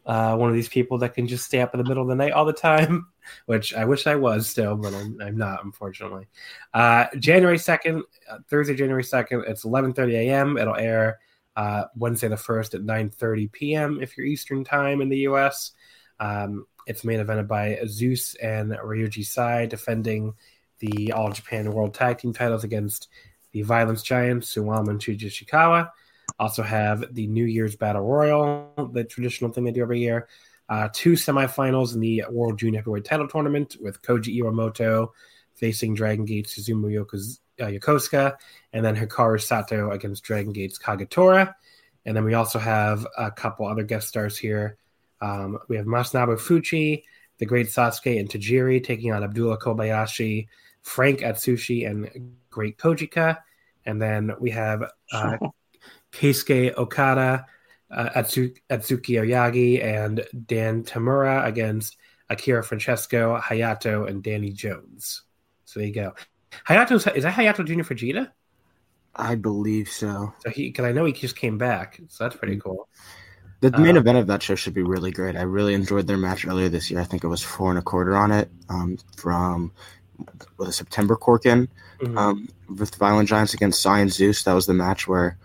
uh, one of these people that can just stay up in the middle of the night all the time, (laughs) which I wish I was still, but I'm, I'm not, unfortunately. Uh, January 2nd, uh, Thursday, January 2nd, it's 11.30 a.m. It'll air uh, Wednesday the 1st at 9.30 p.m. if you're Eastern time in the U.S. Um, it's main evented by Zeus and Ryuji Sai defending the All Japan World Tag Team titles against the Violent Giants, Suwama and Shuji Ishikawa. Also have the New Year's Battle Royal, the traditional thing they do every year. Uh, two semifinals in the World Junior Heavyweight Title Tournament with Koji Iwamoto facing Dragon Gate Susumu Yokoz- uh, Yokosuka, and then Hikaru Sato against Dragon Gate's Kagetora. And then we also have a couple other guest stars here. Um, we have Masanobu Fuchi, the great Sasuke and Tajiri taking on Abdullah Kobayashi, Frank Atsushi, and Great Kojika. And then we have uh, (laughs) Keisuke Okada, uh, Atsu- Atsuki Aoyagi, and Dan Tamura against Akira Francesco, Hayato, and Danny Jones. So there you go. Hayato is that Hayato Junior Fujita? I believe so. So he, because I know he just came back, so that's pretty cool. The main uh, event of that show should be really great. I really enjoyed their match earlier this year. I think it was four and a quarter on it um, from the September Korakuen mm-hmm. um, with Violent Giants against Science Zeus. That was the match where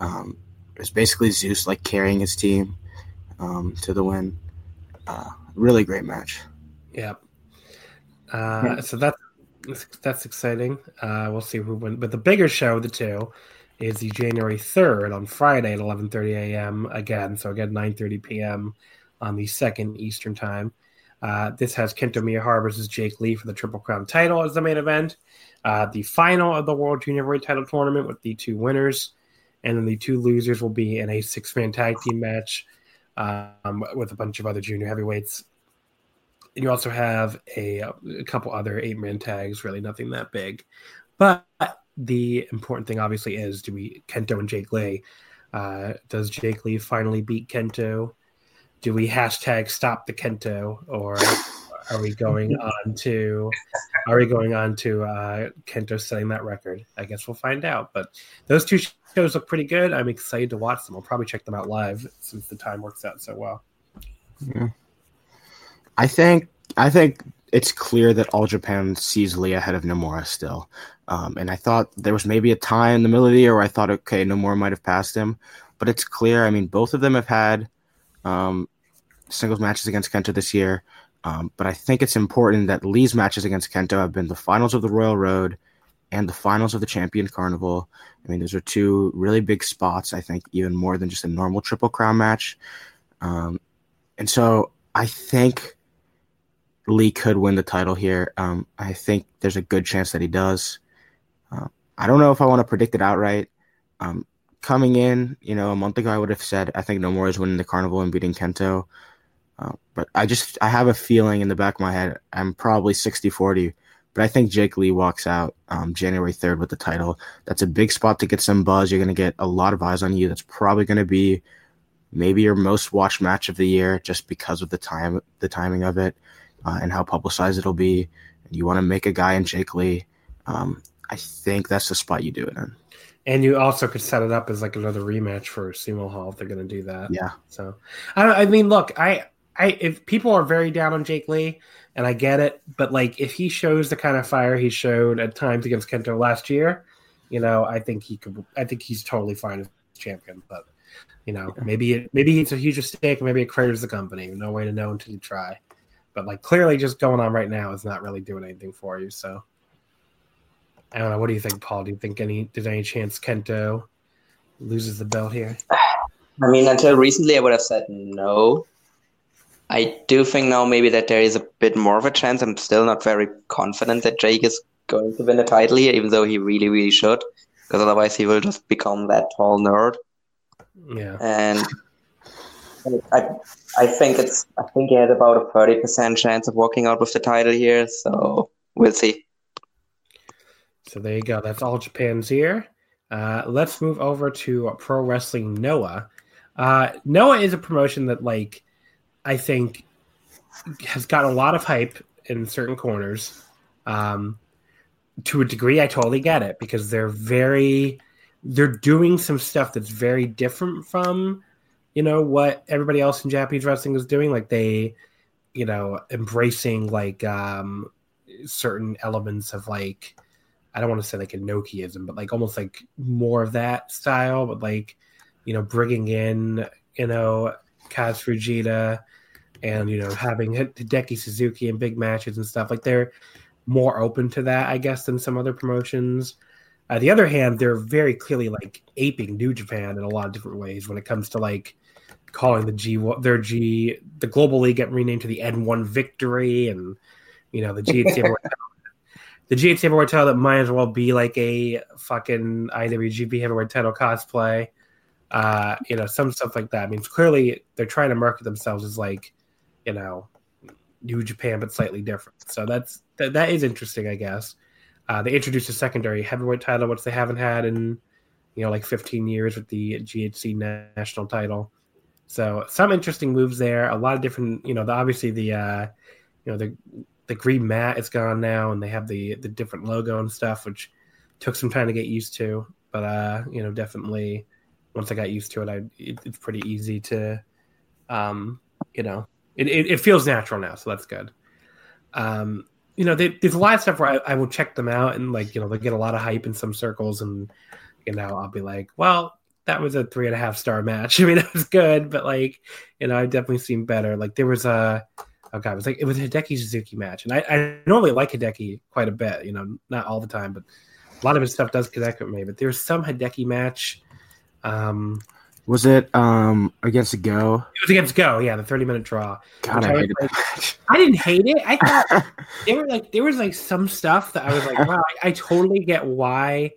um, it was basically Zeus like carrying his team um, to the win. Uh, really great match. Yeah. Uh, yeah. So that's that's exciting. Uh, we'll see who wins. But the bigger show of the two is the January 3rd on Friday at 11:30 a.m. again. So again 9:30 p.m. on the second Eastern time. Uh, this has Kento Miyahara versus Jake Lee for the Triple Crown title as the main event. Uh, the final of the World Junior Heavyweight Title tournament with the two winners, and then the two losers will be in a six-man tag team match um, with a bunch of other junior heavyweights and you also have a, a couple other eight man tags, really nothing that big. But the important thing, obviously, is do we Kento and Jake Lee? Uh, does Jake Lee finally beat Kento? Do we hashtag stop the Kento, or are we going (laughs) on to are we going on to uh, Kento setting that record? I guess we'll find out. But those two shows look pretty good. I'm excited to watch them. I'll probably check them out live since the time works out so well. Yeah. I think I think it's clear that All Japan sees Lee ahead of Nomura still. Um, and I thought there was maybe a tie in the middle of the year where I thought, okay, Nomura might have passed him. But it's clear. I mean, both of them have had um, singles matches against Kento this year. Um, but I think it's important that Lee's matches against Kento have been the finals of the Royal Road and the finals of the Champion Carnival. I mean, those are two really big spots, I think, even more than just a normal Triple Crown match. Um, and so I think Lee could win the title here. Um, I think there's a good chance that he does. Uh, I don't know if I want to predict it outright. Um, coming in, you know, a month ago, I would have said I think Nomura is winning the carnival and beating Kento. Uh, but I just I have a feeling in the back of my head I'm probably 60-40, but I think Jake Lee walks out um, January 3rd with the title. That's a big spot to get some buzz. You're going to get a lot of eyes on you. That's probably going to be maybe your most watched match of the year just because of the time the timing of it uh, and how publicized it'll be. You want to make a guy in Jake Lee. Um, I think that's the spot you do it in. And you also could set it up as like another rematch for Sumo Hall if they're going to do that. Yeah. So, I, I mean, look, I, I, if people are very down on Jake Lee, and I get it, but like if he shows the kind of fire he showed at times against Kento last year, you know, I think he could. I think he's totally fine as champion. But you know, maybe it, maybe it's a huge mistake, maybe it craters the company. No way to know until you try. But like clearly, just going on right now is not really doing anything for you. So I don't know. What do you think, Paul? Do you think any did any chance Kento loses the belt here? (sighs) I mean, until recently, I would have said no. I do think now maybe that there is a bit more of a chance. I'm still not very confident that Jake is going to win the title here, even though he really, really should, because otherwise he will just become that tall nerd. Yeah. And I, I think it's, I think he has about a thirty percent chance of walking out with the title here. So we'll see. So there you go. That's all Japan's here. Uh, let's move over to Pro Wrestling Noah. Uh, Noah is a promotion that, like, I think has got a lot of hype in certain corners. Um, to a degree, I totally get it because they're very, they're doing some stuff that's very different from, you know, what everybody else in Japanese wrestling is doing. Like they, you know, embracing like um, certain elements of like, I don't want to say like an Inokiism, but like almost like more of that style, but like, you know, bringing in, you know, Kaz Fujita and, you know, having Hideki Suzuki in big matches and stuff. Like they're more open to that, I guess, than some other promotions. On the other hand, they're very clearly like aping New Japan in a lot of different ways when it comes to like calling the G their G the Global League get renamed to the N1 Victory and you know the GHC (laughs) the GHC heavyweight title that might as well be like a fucking IWGP heavyweight title cosplay. Uh, you know, some stuff like that. I mean, clearly they're trying to market themselves as like, you know, New Japan, but slightly different. So that's that, that is interesting, I guess. Uh, they introduced a secondary heavyweight title, which they haven't had in, you know, like 15 years with the GHC national title. So some interesting moves there. A lot of different, you know, the, obviously the, uh, you know, the the green mat is gone now, and they have the the different logo and stuff, which took some time to get used to. But uh, you know, definitely once I got used to it, I it, it's pretty easy to, um, you know, it, it, it feels natural now, so that's good. Um, you know, they, there's a lot of stuff where I, I will check them out, and like you know, they get a lot of hype in some circles, and you know, I'll be like, well, that was a three and a half star match. (laughs) I mean, it was good, but like, you know, I've definitely seen better. Like there was a oh god, it was like it was a Hideki Suzuki match, and I, I normally like Hideki quite a bit. You know, not all the time, but a lot of his stuff does connect with me. But there's some Hideki match. Um, was it um against Go? It was against Go, yeah, the 30 minute draw. God, I, I hated like, that. I didn't hate it. I thought (laughs) there were like there was like some stuff that I was like, wow, I, I totally get why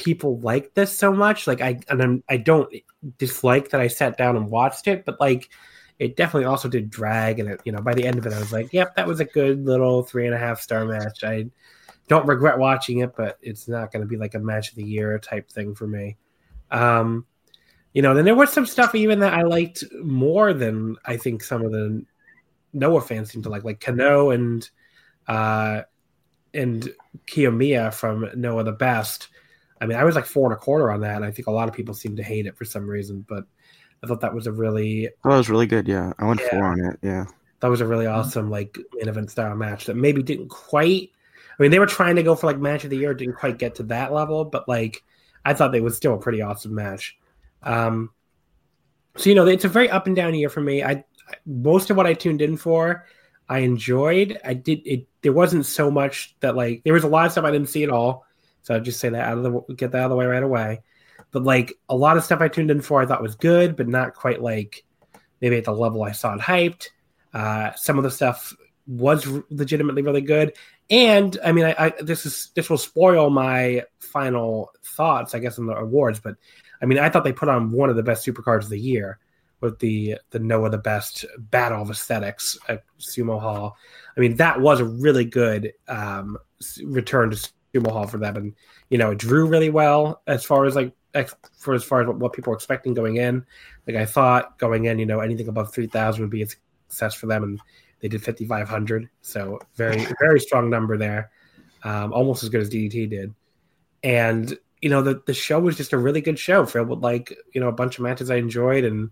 people like this so much. Like I and I'm, I don't dislike that I sat down and watched it, but like it definitely also did drag and it, you know by the end of it i was like yep that was a good little three and a half star match i don't regret watching it but it's not going to be like a match of the year type thing for me um you know then there was some stuff even that i liked more than i think some of the noah fans seem to like like kenoh and uh and kiyomiya from noah the best i mean i was like four and a quarter on that and i think a lot of people seem to hate it for some reason but I thought that was a really Oh, that was really good. Yeah, I went Yeah. four on it. Yeah, that was a really awesome like main event style match that maybe didn't quite. I mean, they were trying to go for like match of the year, didn't quite get to that level, but like I thought they was still a pretty awesome match. Um, so you know, it's a very up and down year for me. I I- most of what I tuned in for, I enjoyed. I did it. There wasn't so much that like there was a lot of stuff I didn't see at all. So I'll just say that out of the get that out of the way right away. But like a lot of stuff I tuned in for, I thought was good, but not quite like maybe at the level I saw it hyped. Uh, some of the stuff was legitimately really good, and I mean, I, I this is this will spoil my final thoughts, I guess, on the awards. But I mean, I thought they put on one of the best supercards of the year with the the Noah the Best Battle of Aesthetics at Sumo Hall. I mean, that was a really good um, return to Sumo Hall for them, and you know, it drew really well as far as like for as far as what, what people were expecting going in. Like I thought going in, you know, anything above three thousand would be a success for them, and they did fifty five hundred, so very (laughs) very strong number there, um, almost as good as DDT did, and you know the the show was just a really good show filled with like you know a bunch of matches I enjoyed and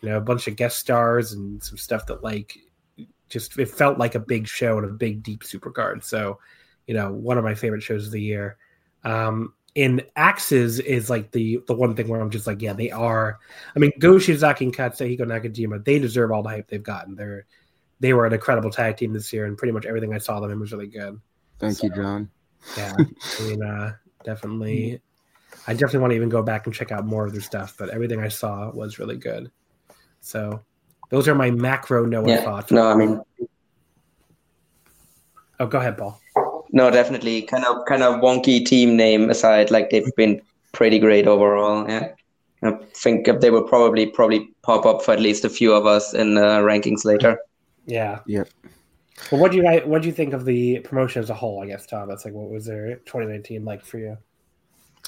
you know a bunch of guest stars and some stuff that like just it felt like a big show and a big deep super card. So you know one of my favorite shows of the year. Um, in AXIZ is like the the one thing where I'm just like yeah they are. I mean Go Shiozaki and Katsuhiko Nakajima they deserve all the hype they've gotten. They're they were an incredible tag team this year and pretty much everything I saw them in was really good. Thank so, you, John. Yeah, I mean, uh, definitely I definitely want to even go back and check out more of their stuff, but everything I saw was really good. So those are my macro Noah yeah, thoughts. No, I mean, oh, go ahead, Paul. No, definitely. Kind of, kind of wonky team name aside, like they've been pretty great overall. Yeah, I think they will probably probably pop up for at least a few of us in the rankings later. Yeah. Yeah. Well, what do you what do you think of the promotion as a whole? I guess Tom, that's like what was their 2019 like for you?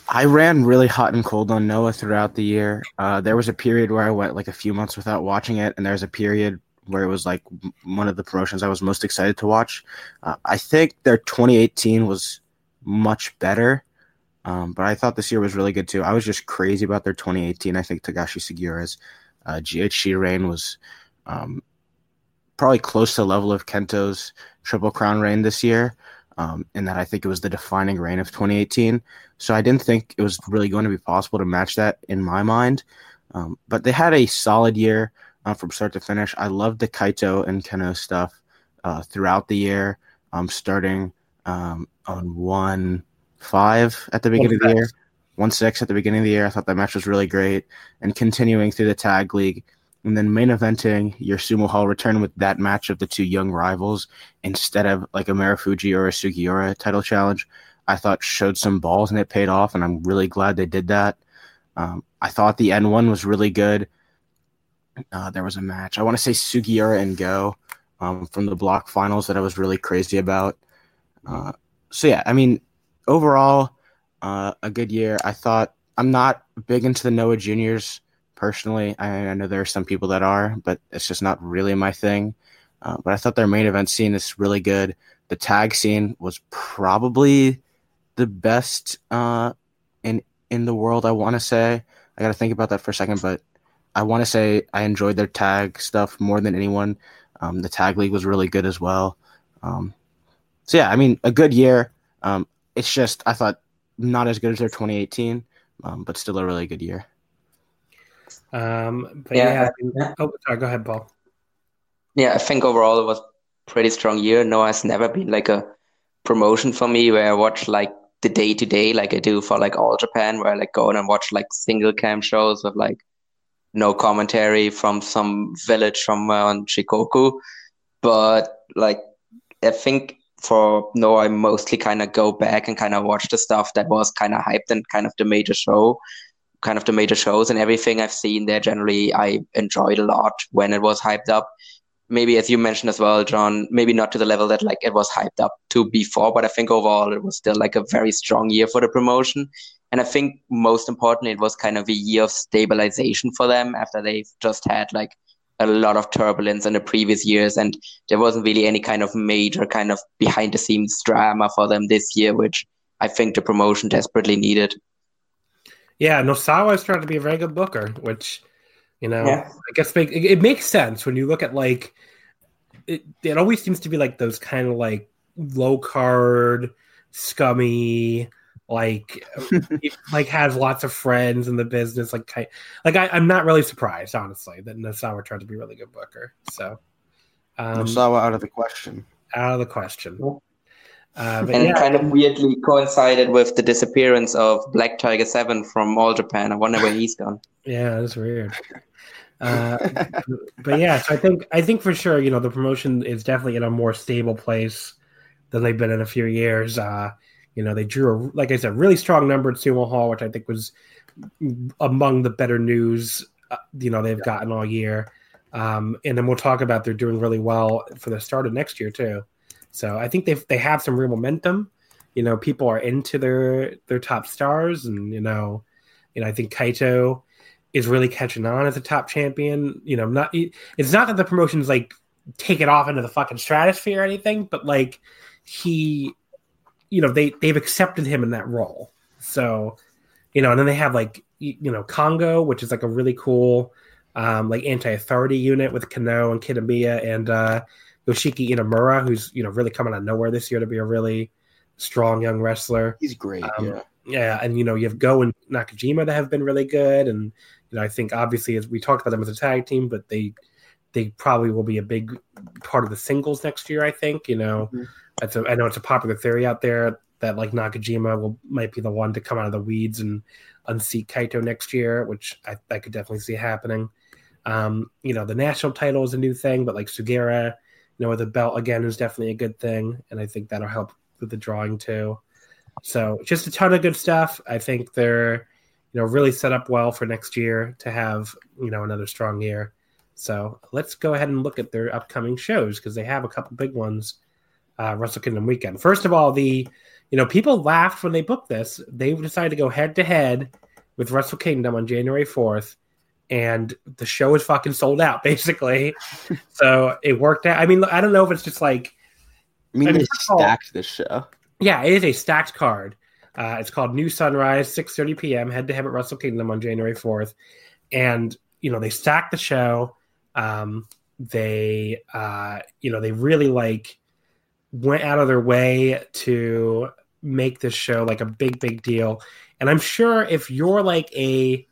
I ran really hot and cold on Noah throughout the year. Uh, there was a period where I went like a few months without watching it, and there was a period where it was like one of the promotions I was most excited to watch. Uh, I think their 2018 was much better, um, but I thought this year was really good too. I was just crazy about their 2018. I think Takashi Sugiura's uh, GHC reign was um, probably close to the level of Kento's Triple Crown reign this year um, and that I think it was the defining reign of 2018. So I didn't think it was really going to be possible to match that in my mind. Um, but they had a solid year uh, from start to finish. I loved the Kaito and Kenoh stuff uh, throughout the year, um, starting um, on one five at the beginning of the year, one six at the beginning of the year. I thought that match was really great, and continuing through the tag league and then main eventing your sumo hall return with that match of the two young rivals instead of like a Marufuji or a Sugiura title challenge, I thought showed some balls and it paid off, and I'm really glad they did that. Um, I thought the N one was really good. Uh, there was a match I want to say Sugiura and Go um, from the block finals that I was really crazy about. Uh, so yeah, I mean, overall, uh, a good year. I thought I'm not big into the Noah juniors personally. I, I, know there are some people that are, but it's just not really my thing. Uh, but I thought their main event scene is really good. The tag scene was probably the best uh, in in the world. I want to say. I got to think about that for a second, but I want to say I enjoyed their tag stuff more than anyone. Um, the tag league was really good as well. Um, so yeah, I mean, a good year. Um, it's just I thought not as good as their 2018, um, but still a really good year. Um, but yeah, yeah, yeah. oh, sorry, go ahead, Paul. Yeah, I think overall it was pretty strong year. No, it's never been like a promotion for me where I watch like the day to day, like I do for like All Japan, where I like go in and watch like single cam shows with like no commentary from some village somewhere on Shikoku. But like, I think for no, I mostly kind of go back and kind of watch the stuff that was kind of hyped and kind of the major show kind of the major shows and everything I've seen there generally I enjoyed a lot when it was hyped up. Maybe as you mentioned as well, John, maybe not to the level that like it was hyped up to before, but I think overall it was still like a very strong year for the promotion. And I think most importantly, it was kind of a year of stabilization for them after they've just had like a lot of turbulence in the previous years and there wasn't really any kind of major kind of behind the scenes drama for them this year, which I think the promotion desperately needed. Yeah, Nosawa is trying to be a very good booker, which you know, yeah. I guess make, it, it, makes sense when you look at like it. It always seems to be like those kind of like low card, scummy, like (laughs) like has lots of friends in the business. Like, like I, am not really surprised, honestly, that Nosawa turned to be a really good booker. So, um, Nosawa out of the question. Out of the question. Uh, and yeah. kind of weirdly coincided with the disappearance of Black Tiger Seven from All Japan. I wonder where he's gone. Yeah, that's weird. Uh, but yeah, so I think I think for sure, you know, the promotion is definitely in a more stable place than they've been in a few years. Uh, you know, they drew a, like I said, really strong number at Sumo Hall, which I think was among the better news uh, you know they've gotten all year. Um, and then we'll talk about they're doing really well for the start of next year too. So I think they they have some real momentum. You know, people are into their their top stars, and you know, you know, I think Kaito is really catching on as a top champion. You know, not it's not that the promotion's like take it off into the fucking stratosphere or anything, but like he, you know, they they've accepted him in that role. So, you know, and then they have like you know Kongoh, which is like a really cool um, like anti-authority unit with Kenoh and Kitamiya and uh, Yoshiki Inamura, who's you know really coming out of nowhere this year to be a really strong young wrestler. He's great. Um, yeah. Yeah, and you know you have Go and Nakajima that have been really good, and you know I think obviously as we talked about them as a tag team, but they they probably will be a big part of the singles next year. I think you know mm-hmm. That's a, I know it's a popular theory out there that like Nakajima will might be the one to come out of the weeds and unseat Kaito next year, which I, I could definitely see happening. Um, you know, the national title is a new thing, but like Sugiura, you know, with a belt again is definitely a good thing, and I think that'll help with the drawing too. So just a ton of good stuff. I think they're, you know, really set up well for next year to have, you know, another strong year. So let's go ahead and look at their upcoming shows because they have a couple big ones. Uh, Wrestle Kingdom weekend. First of all, the you know people laughed when they booked this. They decided to go head to head with Wrestle Kingdom on January fourth, and the show is fucking sold out (laughs) basically. so it worked out. I mean, I don't know if it's just like. I mean, I mean they stacked all, this show. Yeah, it is a stacked card. Uh, it's called New Sunrise, 6:30 p.m. Head to head at Wrestle Kingdom on January 4th, and you know they stacked the show. Um, they, uh, you know, they really like went out of their way to make this show like a big, big deal. And I'm sure if you're like a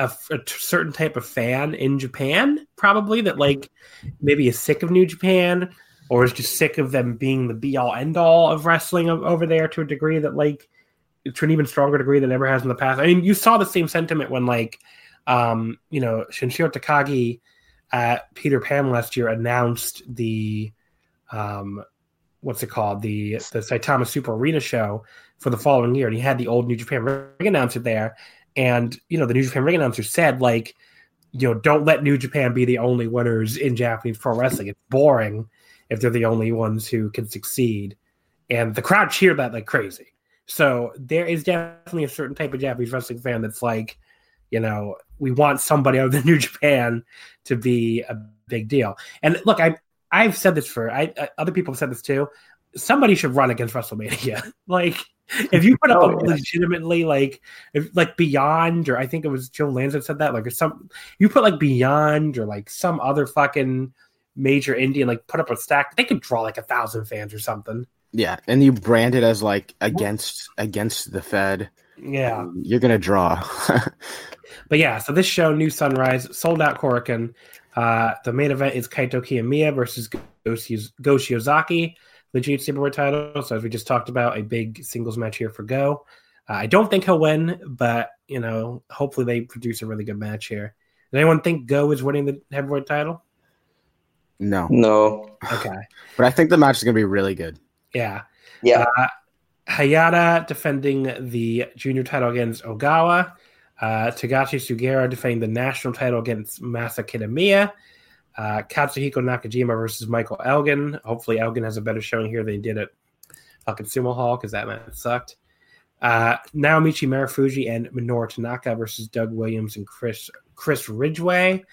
a, certain type of fan in Japan, probably that like maybe is sick of New Japan or is just sick of them being the be all end all of wrestling over there to a degree that like to an even stronger degree than ever has in the past. I mean, you saw the same sentiment when like um, you know, Sanshiro Takagi at Peter Pan last year announced the um what's it called? The the Saitama Super Arena show for the following year. And he had the old New Japan ring announcer there. And, you know, the New Japan ring announcer said, like, you know, don't let New Japan be the only winners in Japanese pro wrestling. It's boring if they're the only ones who can succeed. And the crowd cheered that like crazy. So there is definitely a certain type of Japanese wrestling fan that's like, you know, we want somebody (laughs) other than New Japan to be a big deal. And look, I I've said this for I, I other people have said this too. Somebody should run against WrestleMania. (laughs) like if you put up oh, a yeah. legitimately like if like beyond or I think it was Joe Lanza that said that like some you put like beyond or like some other fucking major Indian like put up a stack they could draw like a thousand fans or something. Yeah, and you brand it as like against against the Fed. Yeah, you're gonna draw. (laughs) but yeah, so this show, New Sunrise, sold out Korakuen. Uh, the main event is Kaito Kiyomiya versus Go Shiozaki the Jiu-Jitsu World title. So as we just talked about, a big singles match here for Go. Uh, I don't think he'll win, but you know, hopefully they produce a really good match here. Does anyone think Go is winning the heavyweight title? No, no. Okay, (sighs) but I think the match is going to be really good. Yeah, yeah. Uh, Hayata defending the junior title against Ogawa. Uh, Takashi Sugiura defending the national title against Masa Kitamiya. Uh, Katsuhiko Nakajima versus Michael Elgin. Hopefully, Elgin has a better showing here than he did at fucking Sumo Hall because that match sucked. Uh, Naomichi Marufuji and Minoru Tanaka versus Doug Williams and Chris Chris Ridgeway,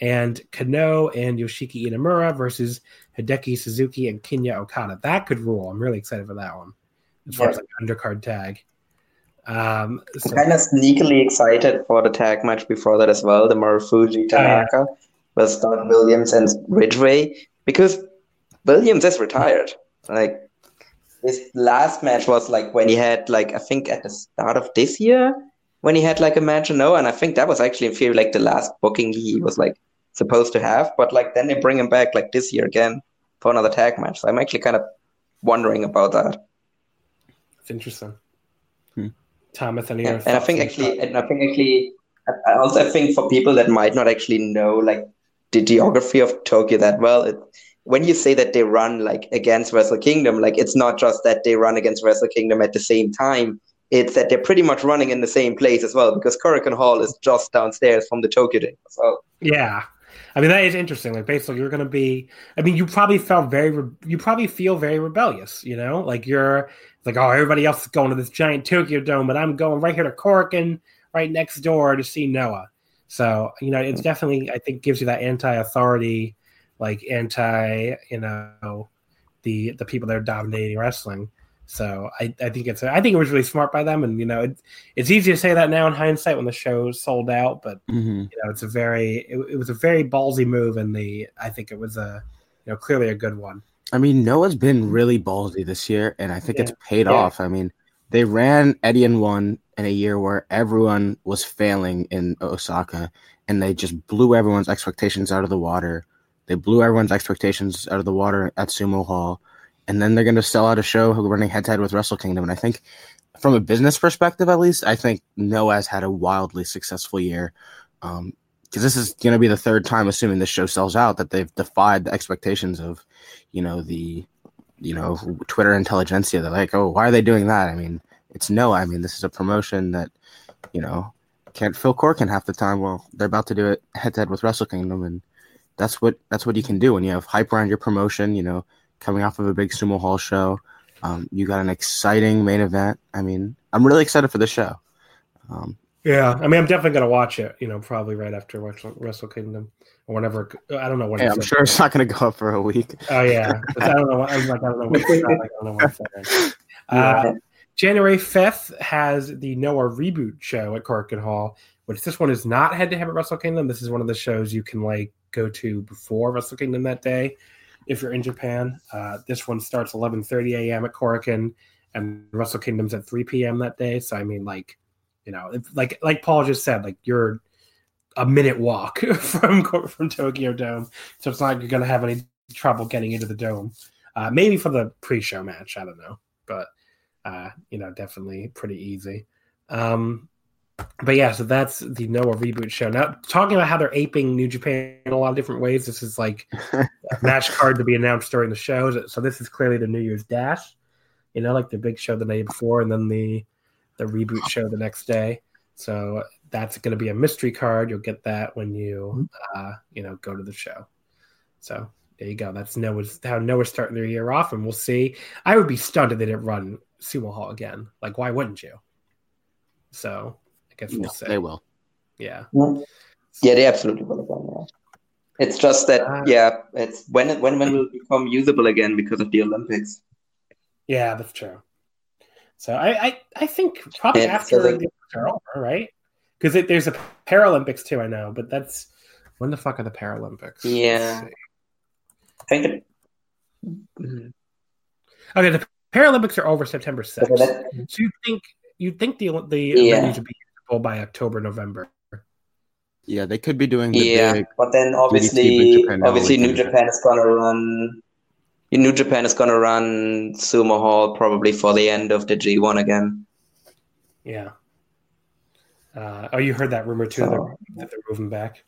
and Kenoh and Yoshiki Inamura versus Hideki Suzuki and Kinya Okada. That could rule. I'm really excited for that one. As far yeah. as like undercard tag. Um, so. I'm kind of sneakily excited for the tag match before that as well. The Marufuji Tanaka. Uh, Doug Williams and Ridgeway because Williams is retired. Like his last match was like when he had like I think at the start of this year when he had like a match no, and I think that was actually in theory like the last booking he was like supposed to have. But like then they bring him back like this year again for another tag match. So I'm actually kind of wondering about that. It's interesting. Thomas, any yeah, and I think actually, and I think actually, I also think for people that might not actually know like the geography of Tokyo that well. It, when you say that they run like against Wrestle Kingdom, like it's not just that they run against Wrestle Kingdom at the same time. it's that they're pretty much running in the same place as well because Korakuen Hall is just downstairs from the Tokyo Dome as well. Yeah. I mean that is interesting. Like basically, you're going to be. I mean, you probably felt very. Re- you probably feel very rebellious. You know, like you're like, oh, everybody else is going to this giant Tokyo Dome, but I'm going right here to Korakuen, right next door to see Noah. So you know, it's definitely. I think gives you that anti-authority, like anti. You know, the the people that are dominating wrestling. So I, I think it's I think it was really smart by them, and you know it, it's easy to say that now in hindsight when the show sold out, but Mm-hmm. you know it's a very it, it was a very ballsy move, and the I think it was a you know clearly a good one. I mean, Noah's been really ballsy this year, and I think it's paid Yeah. off. I mean, they ran Edion one in a year where everyone was failing in Osaka, and they just blew everyone's expectations out of the water. They blew everyone's expectations out of the water at Sumo Hall, and then they're going to sell out a show running head to head with Wrestle Kingdom. And I think, from a business perspective, at least, I think Noah's had a wildly successful year. Um, because this is going to be the third time, assuming this show sells out, that they've defied the expectations of, you know, the, you know, Twitter intelligentsia. They're like, oh, why are they doing that? I mean, it's no. I mean, this is a promotion that, you know, can't fill Korakuen half the time. Well, they're about to do it head to head with Wrestle Kingdom, and that's what that's what you can do when you have hype around your promotion. You know, coming off of a big Sumo Hall show, um, you got an exciting main event. I mean, I'm really excited for the show. Um, Yeah, I mean I'm definitely gonna watch it. You know, probably right after Wrestle, Wrestle Kingdom or whenever. I don't know when. it's I'm sure it's not going to go up for a week. Oh yeah, I don't know. I'm like I don't know. What, I don't know what's. (laughs) Uh, January 5th has the Noah reboot show at Korakuen Hall, which this one is not head to head at Wrestle Kingdom. This is one of the shows you can like go to before Wrestle Kingdom that day if you're in Japan. Uh, this one starts 11:30 a.m. at Korakuen, and Wrestle Kingdom's at 3 p.m. that day. So I mean, like, you know, like like Paul just said, like you're a minute walk (laughs) from from Tokyo Dome, so it's not like you're gonna have any trouble getting into the dome. Uh, maybe for the pre-show match, I don't know, but uh, you know, definitely pretty easy. Um, but yeah, so that's the Noah reboot show. Now, talking about how they're aping New Japan in a lot of different ways, this is like (laughs) a match card to be announced during the show. So this is clearly the New Year's Dash, you know, like the big show the day before, and then the the reboot show the next day. So that's going to be a mystery card. You'll get that when you, uh, you know, go to the show. So there you go. That's Noah's how Noah's starting their year off, and we'll see. I would be stunned if they didn't run Sumo Hall again. Like, why wouldn't you? So I guess we'll No, see. they will. Yeah. Yeah, they absolutely will have done that. It's just that, Ah. yeah, it's when it, when when will it become usable again because of the Olympics. Yeah, that's true. So I, I, I think probably Yeah, after so the- the Olympics are over, right? Because there's a Paralympics too. I know, but that's when the fuck are the Paralympics? Yeah. I think it, Mhm. Okay, the Paralympics are over September sixth. So you think you think the the Yeah. venues would be usable by October, November? Yeah, they could be doing the yeah, big. but then obviously, Japan obviously, New Japan is gonna run. New Japan is gonna run Sumo Hall probably for the end of the G1 again. Yeah. Uh, oh, you heard that rumor too So- that, that they're moving back.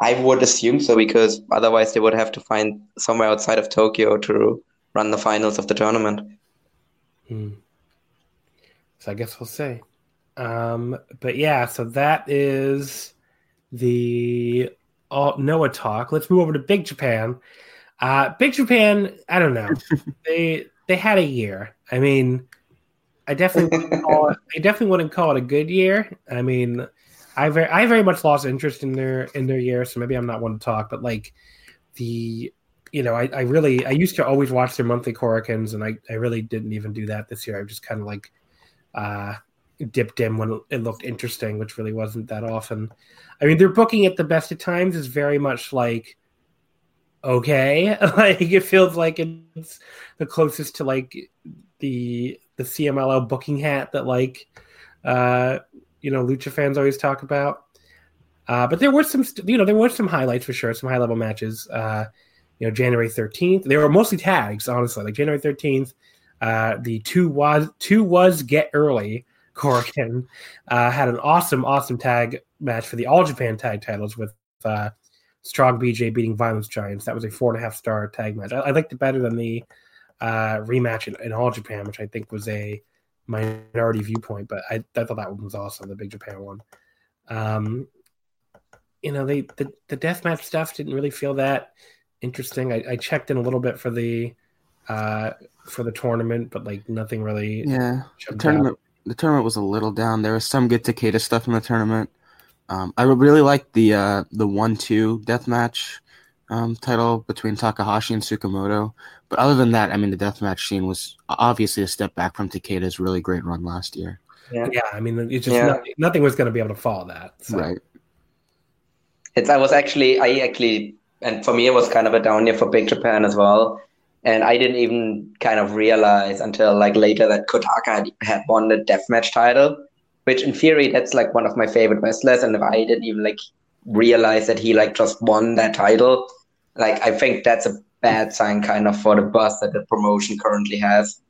I would assume so because otherwise they would have to find somewhere outside of Tokyo to run the finals of the tournament. Hmm. So I guess we'll see. Um, but yeah, so that is the all Noah talk. Let's move over to Big Japan. Uh, Big Japan, I don't know. (laughs) they they had a year. I mean, I definitely wouldn't (laughs) call it, I definitely wouldn't call it a good year. I mean, I very I very much lost interest in their in their year, so maybe I'm not one to talk. But like the you know, I, I really I used to always watch their monthly Korakuens, and I, I really didn't even do that this year. I just kind of like uh, dipped in when it looked interesting, which really wasn't that often. I mean, their booking at the best of times is very much like okay, (laughs) like it feels like it's the closest to like the the CMLL booking hat that like uh, you know lucha fans always talk about. Uh, but there were some, you know, there were some highlights for sure, some high level matches. Uh, you know, January thirteenth, they were mostly tags, honestly. Like January thirteenth, uh, the two was two was get early. Korakuen uh, had an awesome, awesome tag match for the All Japan tag titles with uh, Strong BJ beating Violent Giants. That was a four and a half star tag match. I, I liked it better than the uh, rematch in, in All Japan, which I think was a minority viewpoint, but I, I thought that one was awesome, the Big Japan one. Um, you know, they the, the deathmatch stuff didn't really feel that interesting. I, I checked in a little bit for the uh for the tournament, but like nothing really Yeah, the tournament. out. The tournament was a little down. There was some good Takeda stuff in the tournament. Um, I really liked the uh, the one two death match um, title between Takahashi and Tsukamoto. But other than that, I mean, the death match scene was obviously a step back from Takeda's really great run last year. Yeah, I mean, it's just Yeah. nothing, nothing was going to be able to follow that. So. Right. It's I was actually I actually and for me it was kind of a down year for Big Japan as well. And I didn't even kind of realize until like later that Kodaka had, had won the deathmatch title, which in theory that's like one of my favorite wrestlers. And if I didn't even like realize that he like just won that title, like I think that's a bad sign kind of for the buzz that the promotion currently has.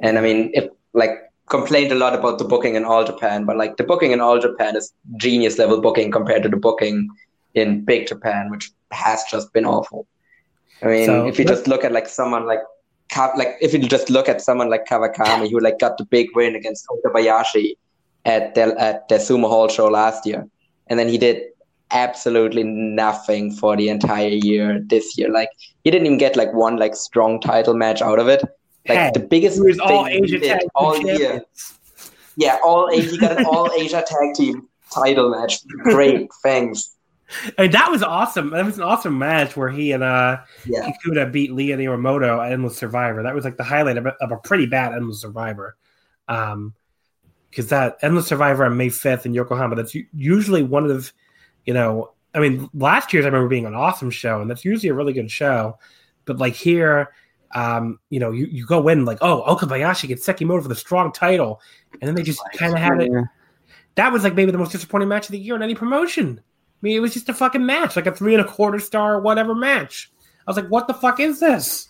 And I mean, if like complained a lot about the booking in All Japan, but like the booking in All Japan is genius level booking compared to the booking in Big Japan, which has just been awful. I mean, So, if you just look at like someone like like if you just look at someone like Kawakami who like got the big win against Okabayashi at the at the Sumo Hall show last year, and then he did absolutely nothing for the entire year this year. Like he didn't even get like one like strong title match out of it. Like Hey, the biggest all thing he Asia did all year. Yeah, all he got an all Asia tag team title match. Great, (laughs) thanks. I mean, that was awesome. That was an awesome match where he and uh, Yeah. Kikuta beat Lee and Iwamoto at Endless Survivor. That was like the highlight of a, of a pretty bad Endless Survivor. Um, because that Endless Survivor on May 5th in Yokohama, that's usually one of, the you know, I mean, last year's I remember being an awesome show, and that's usually a really good show. But like here, um, you know, you, you go in like, oh, Okabayashi gets Sekimoto for the strong title, and then they just kind of had it. That was like maybe the most disappointing match of the year in any promotion. I mean, it was just a fucking match, like a three and a quarter star whatever match. I was like, what the fuck is this?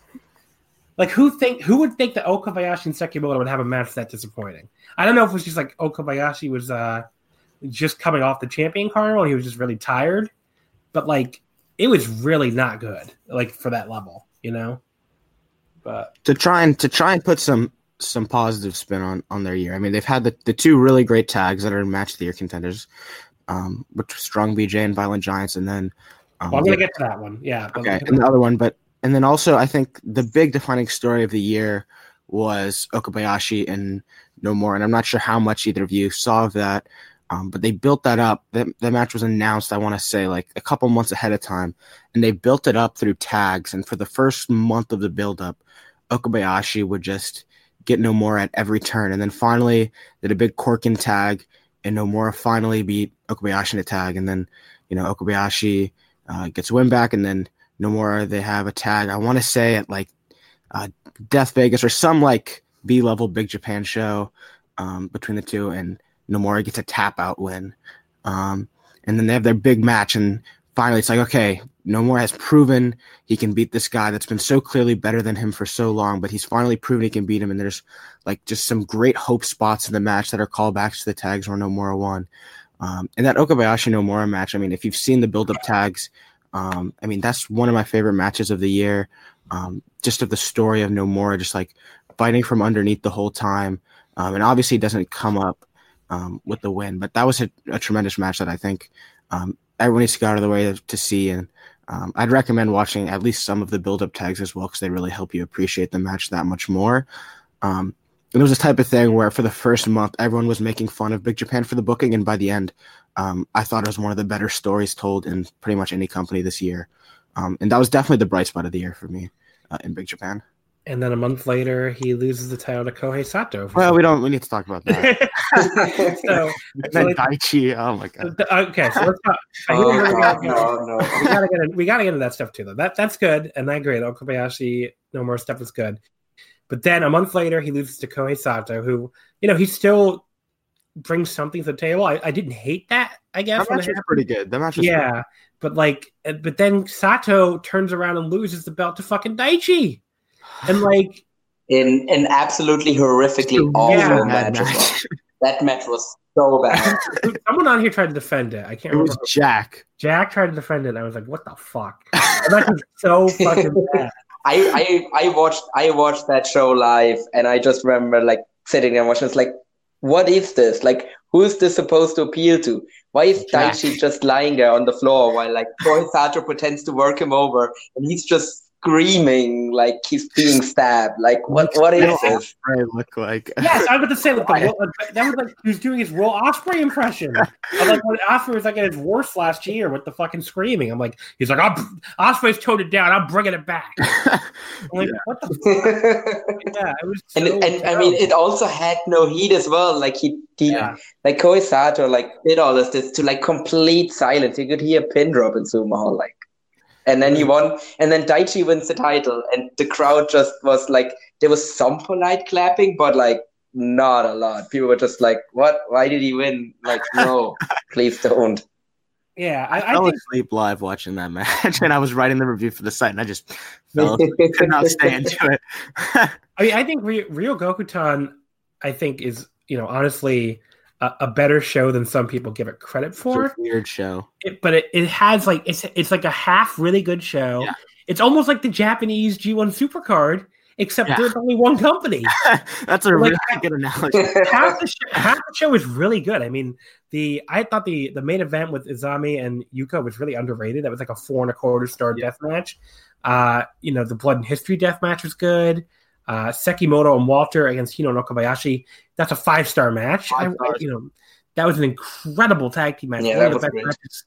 Like, who think who would think that Okabayashi and Sekimoto would have a match that disappointing? I don't know if it was just like Okabayashi was uh just coming off the champion carnival and he was just really tired, but like it was really not good, like for that level, you know. But to try and to try and put some some positive spin on on their year. I mean, they've had the, the two really great tags that are match of the year contenders, um, which Strong BJ and Violent Giants, and then um, well, I'm gonna get to that one, yeah. Okay, and the other one, but and then also I think the big defining story of the year was Okabayashi and Nomura, and I'm not sure how much either of you saw of that. Um, but they built that up. That, that match was announced, I want to say, like a couple months ahead of time. And they built it up through tags. And for the first month of the build-up, Okabayashi would just get Nomura at every turn. And then finally did a big Korakuen tag, and Nomura finally beat Okabayashi in a tag. And then, you know, Okabayashi uh, gets a win back. And then Nomura they have a tag, I want to say at like uh, Death Vegas or some like B level Big Japan show um, between the two. And Nomura gets a tap out win. Um, and then they have their big match, and finally it's like, okay, Nomura has proven he can beat this guy that's been so clearly better than him for so long, but he's finally proven he can beat him. And there's like just some great hope spots in the match that are callbacks to the tags where Nomura won. Um, and that Okabayashi Nomura match, I mean, if you've seen the build up tags, um, I mean, that's one of my favorite matches of the year. Um, just of the story of Nomura, just like fighting from underneath the whole time. Um, and obviously it doesn't come up um, with the win. But that was a, a tremendous match that I think um, everyone needs to go out of the way to see. And um, I'd recommend watching at least some of the build up tags as well because they really help you appreciate the match that much more. Um, and it was this type of thing where for the first month, everyone was making fun of Big Japan for the booking. And by the end, um, I thought it was one of the better stories told in pretty much any company this year. Um, and that was definitely the bright spot of the year for me uh, in Big Japan. And then a month later, he loses the title to Kohei Sato. Well, we don't. We need to talk about that. (laughs) so, (laughs) so And then like- Daichi. Oh my god. the- okay, so let's talk. (laughs) Oh, really God, no, no. we gotta get in, we gotta get into that stuff too though. That that's good, and I agree. The Okabayashi Nomura stuff is good. But then a month later, he loses to Kohei Sato, who you know he still brings something to the table. I, I didn't hate that. I guess That match it was pretty good. That match was yeah, but like, but then Sato turns around and loses the belt to fucking Daichi, and like, In an absolutely horrifically It's awful really bad match. well. match. That match was so bad. (laughs) someone on here tried to defend it. I can't It was remember. Jack. Jack tried to defend it. I was like, what the fuck? That was so (laughs) fucking bad. I, I I watched I watched that show live and I just remember like sitting there watching. It's like, what is this? Like, who's this supposed to appeal to? Why is Jack. Daichi just lying there on the floor while like Kohei Sato pretends to work him over and he's just screaming like he's being stabbed? Like, what? What is this? Ospreay look like? Yes, I was about to say like, the, that was like he was doing his Will Ospreay impression. Of, like when Ospreay was like at his worst last year with the fucking screaming. I'm like, he's like, I'm, Ospreay's toned it down. I'm bringing it back. (laughs) I'm like, what the? (laughs) Fuck? Yeah, it was. So and and I mean, it also had no heat as well. Like he, he Yeah. like Kohei Sato, like did all this, this to like complete silence. You could hear a pin drop in Sumo Hall, like, and then he won. And then Daichi wins the title, and the crowd just was like, there was some polite clapping, but like not a lot. People were just like, "What? Why did he win?" Like, no, (laughs) please don't. yeah, I I, I fell think asleep live watching that match, (laughs) and I was writing the review for the site, and I just fell (laughs) could not stay into it. I mean, I think Rio, Ryogokutan, I think is you know honestly a, a better show than some people give it credit It's for. a weird show. It, but it, it has like it's it's like a half really good show. Yeah. It's almost like the Japanese G1 Supercard, except Yeah. there's only one company. (laughs) That's a Like, really good analogy. (laughs) half the show, half the show is really good. I mean, the I thought the the main event with Isami and Yuko was really underrated. That was like a four and a quarter star Yeah. death match. Uh, you know, the Blood and History death match was good. Uh, Sekimoto and Walter against Hino no Kobayashi. That's a five star match. I, I- you know, that was an incredible tag team match. Yeah, one of that the best great. matches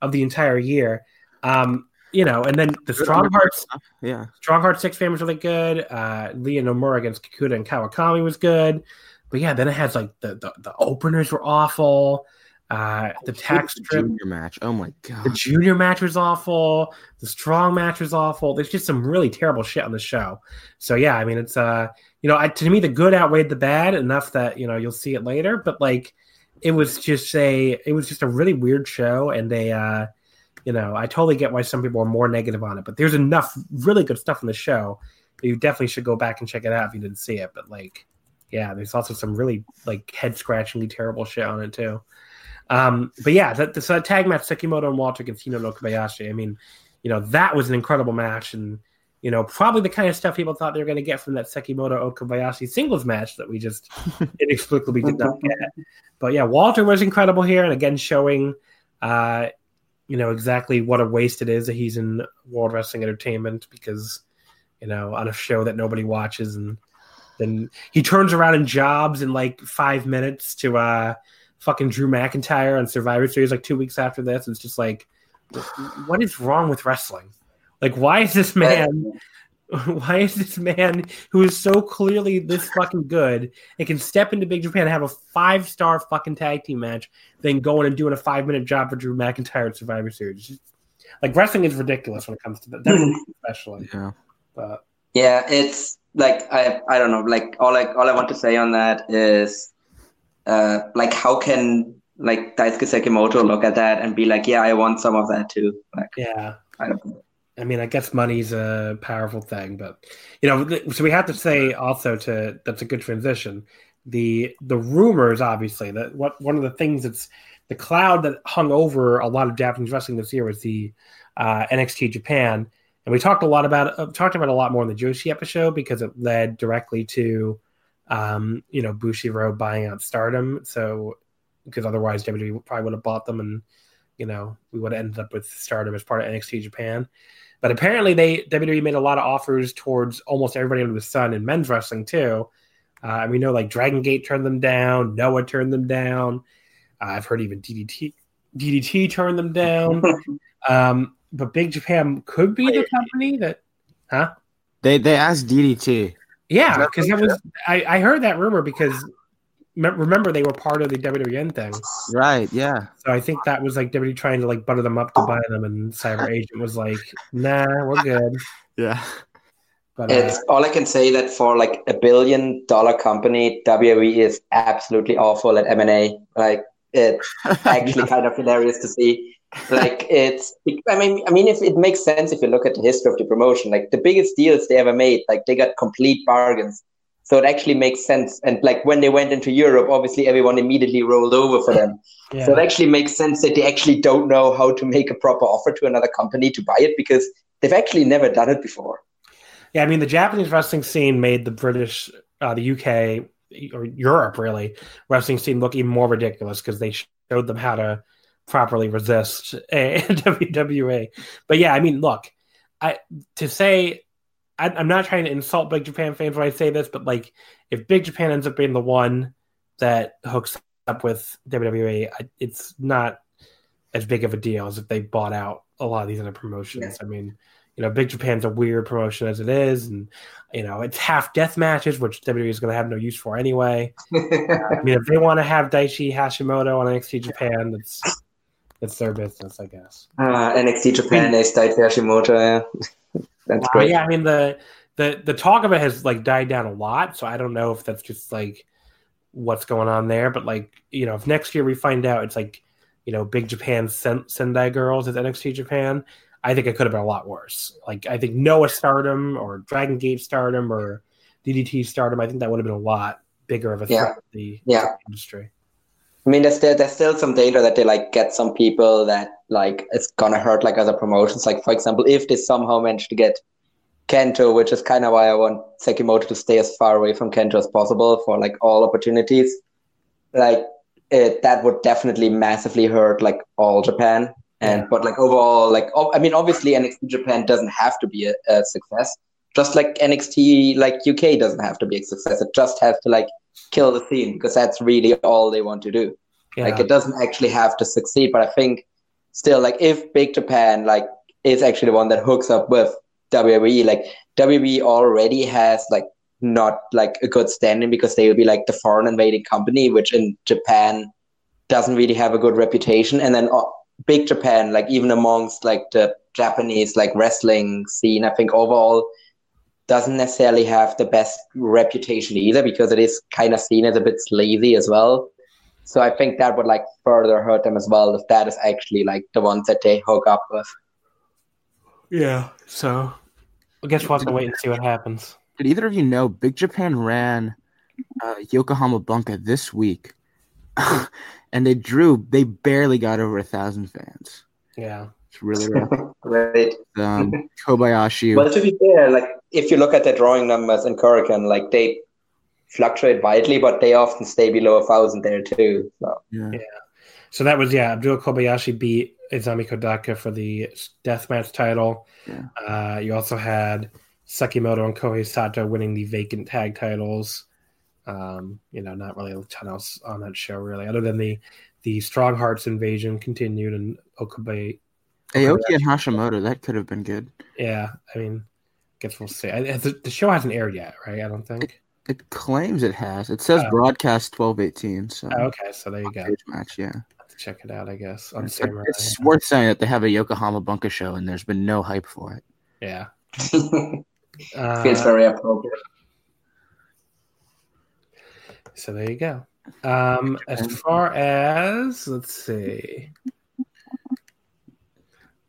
of the entire year. Um, you know, and then the Strong Hearts Yeah. Strong Heart Six Man was really good. Uh, Lee Nomura against Kikuta and Kawakami was good. But yeah, then it has like the the, the openers were awful. Uh, the tax strip, junior match. Oh my god. the junior match was awful. The strong match was awful. There's just some really terrible shit on the show. So yeah, I mean, it's uh, you know, I, to me the good outweighed the bad enough that you know you'll see it later. But like, it was just a, it was just a really weird show, and they, uh, you know, I totally get why some people are more negative on it. But there's enough really good stuff in the show that you definitely should go back and check it out if you didn't see it. But like, yeah, there's also some really like head scratchingly terrible shit on it too. Um, but yeah, the so that tag match, Sekimoto and Walter against Hino no Kobayashi. I mean, you know, that was an incredible match, and you know, probably the kind of stuff people thought they were going to get from that Sekimoto Okabayashi singles match that we just (laughs) inexplicably did not get. But yeah, Walter was incredible here, and again, showing, uh, you know, exactly what a waste it is that he's in World Wrestling Entertainment because, you know, on a show that nobody watches, and then he turns around and jobs in like five minutes to uh fucking Drew McIntyre on Survivor Series like two weeks after this. It's just like, what is wrong with wrestling? Like, why is this man? (laughs) Why is this man who is so clearly this fucking good and can step into Big Japan and have a five star fucking tag team match, then going and doing a five minute job for Drew McIntyre at Survivor Series? Just- like wrestling is ridiculous when it comes to that, hmm. especially. Yeah. But Yeah, it's like I I don't know. Like all I all I want to say on that is, uh, like how can like Daisuke Sekimoto look at that and be like, yeah, I want some of that too. Like yeah, I don't know. I mean, I guess money's a powerful thing, but you know, so we have to say also to that's a good transition. The the rumors, obviously, that what one of the things that's the cloud that hung over a lot of Japanese wrestling this year was the uh, NXT Japan, and we talked a lot about uh, talked about it a lot more in the Joshi episode because it led directly to um, you know Bushiroad buying out Stardom. So because otherwise WWE probably would have bought them, and you know we would have ended up with Stardom as part of NXT Japan. But apparently, they WWE made a lot of offers towards almost everybody under the sun in men's wrestling too. Uh, and we know like Dragon Gate turned them down, Noah turned them down. Uh, I've heard even DDT DDT turned them down. (laughs) um, but Big Japan could be the company that, huh? They they asked DDT. Yeah, Is that because that was I, I heard that rumor because remember they were part of the WWN thing, Right. Yeah. so I think that was like WWE trying to like butter them up to buy them, and Cyber (laughs) Agent was like, "Nah, we're good." Yeah. But uh, It's all I can say that for like a billion dollar company, WWE is absolutely awful at M and A. Like it's (laughs) actually kind of hilarious to see. Like it's, I mean, I mean, if it makes sense if you look at the history of the promotion, like the biggest deals they ever made, like they got complete bargains. So it actually makes sense. And like when they went into Europe, obviously everyone immediately rolled over for them. (laughs) yeah. So it actually makes sense that they actually don't know how to make a proper offer to another company to buy it because they've actually never done it before. Yeah, I mean the Japanese wrestling scene made the British, uh, the UK or Europe really wrestling scene look even more ridiculous because they showed them how to properly resist (laughs) a WWE. But yeah, I mean, look, I to say I, am not trying to insult Big Japan fans when I say this, but like if Big Japan ends up being the one that hooks up with WWE, it's not as big of a deal as if they bought out a lot of these other promotions. Yeah. I mean, you know, Big Japan's a weird promotion as it is, and you know, it's half death matches, which WWE is going to have no use for anyway. (laughs) I mean, if they want to have Daichi Hashimoto on NXT Japan, it's it's their business, I guess. Uh, NXT Japan is Daichi Hashimoto. Yeah. That's uh, great. Yeah, I mean the the the talk of it has like died down a lot, so I don't know if that's just like what's going on there. But like, you know, if next year we find out it's like, you know, Big Japan Sen- Sendai Girls at NXT Japan, I think it could have been a lot worse. Like, I think Noah Stardom or Dragon Gate Stardom or DDT Stardom, I think that would have been a lot bigger of a threat yeah. to the yeah. industry. I mean, there's still, there's still some danger that they like get some people that like it's gonna hurt like other promotions. Like for example, if they somehow manage to get Kento, which is kind of why I want Sekimoto to stay as far away from Kento as possible for like all opportunities. Like it, that would definitely massively hurt like all Japan. And but like overall, like I mean, obviously NXT Japan doesn't have to be a, a success. Just like NXT like UK doesn't have to be a success. It just has to like kill the scene because that's really all they want to do. Yeah. Like it doesn't actually have to succeed. But I think still like if Big Japan like is actually the one that hooks up with WWE. Like WWE already has like not like a good standing because they will be like the foreign invading company, which in Japan doesn't really have a good reputation. And then uh, big Japan, like even amongst like the Japanese like wrestling scene, I think overall doesn't necessarily have the best reputation either because it is kind of seen as a bit sleazy as well. So I think that would like further hurt them as well if that is actually like the ones that they hook up with. Yeah. So I guess we'll have to wait and see what happens. Did either of you know Big Japan ran uh, Yokohama Bunka this week, (laughs) and they drew. They barely got over a thousand fans. Yeah, it's really (laughs) rough. right. Um, Kobayashi. Well, to be fair, like if you look at the drawing numbers in Korakuen, like they fluctuate widely, but they often stay below a thousand there too. So. Yeah. yeah. So that was yeah. Abdullah Kobayashi beat Isami Kodaka for the deathmatch title. Yeah. Uh, you also had Sekimoto and Kohei Sato winning the vacant tag titles. Um, you know, not really a ton else on that show really, other than the the Strong Hearts invasion continued and Okabe. Aoki and Hashimoto, that could have been good. Yeah, I mean, I guess we'll see. I, the, the, show hasn't aired yet, right? I don't think. It, it claims it has. It says oh. broadcast twelve eighteen. So oh, okay, so there you go. Match, yeah check it out, I guess. On it's, it's worth saying that they have a Yokohama Bunka show and there's been no hype for it. Yeah. (laughs) uh, Feels very appropriate. So there you go. Um, as far as let's see,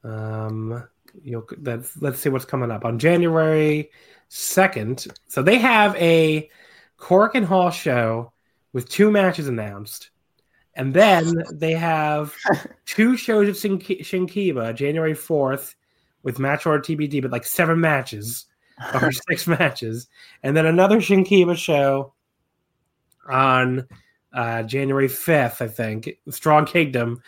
um, you let's let's see what's coming up on January second. So they have a Korakuen Hall show with two matches announced. And then they have (laughs) two shows at Shin- Shinkiba, January 4th, with match or TBD, but like seven matches (laughs) or six matches. And then another Shinkiba show on uh, January 5th, I think, Strong Kingdom,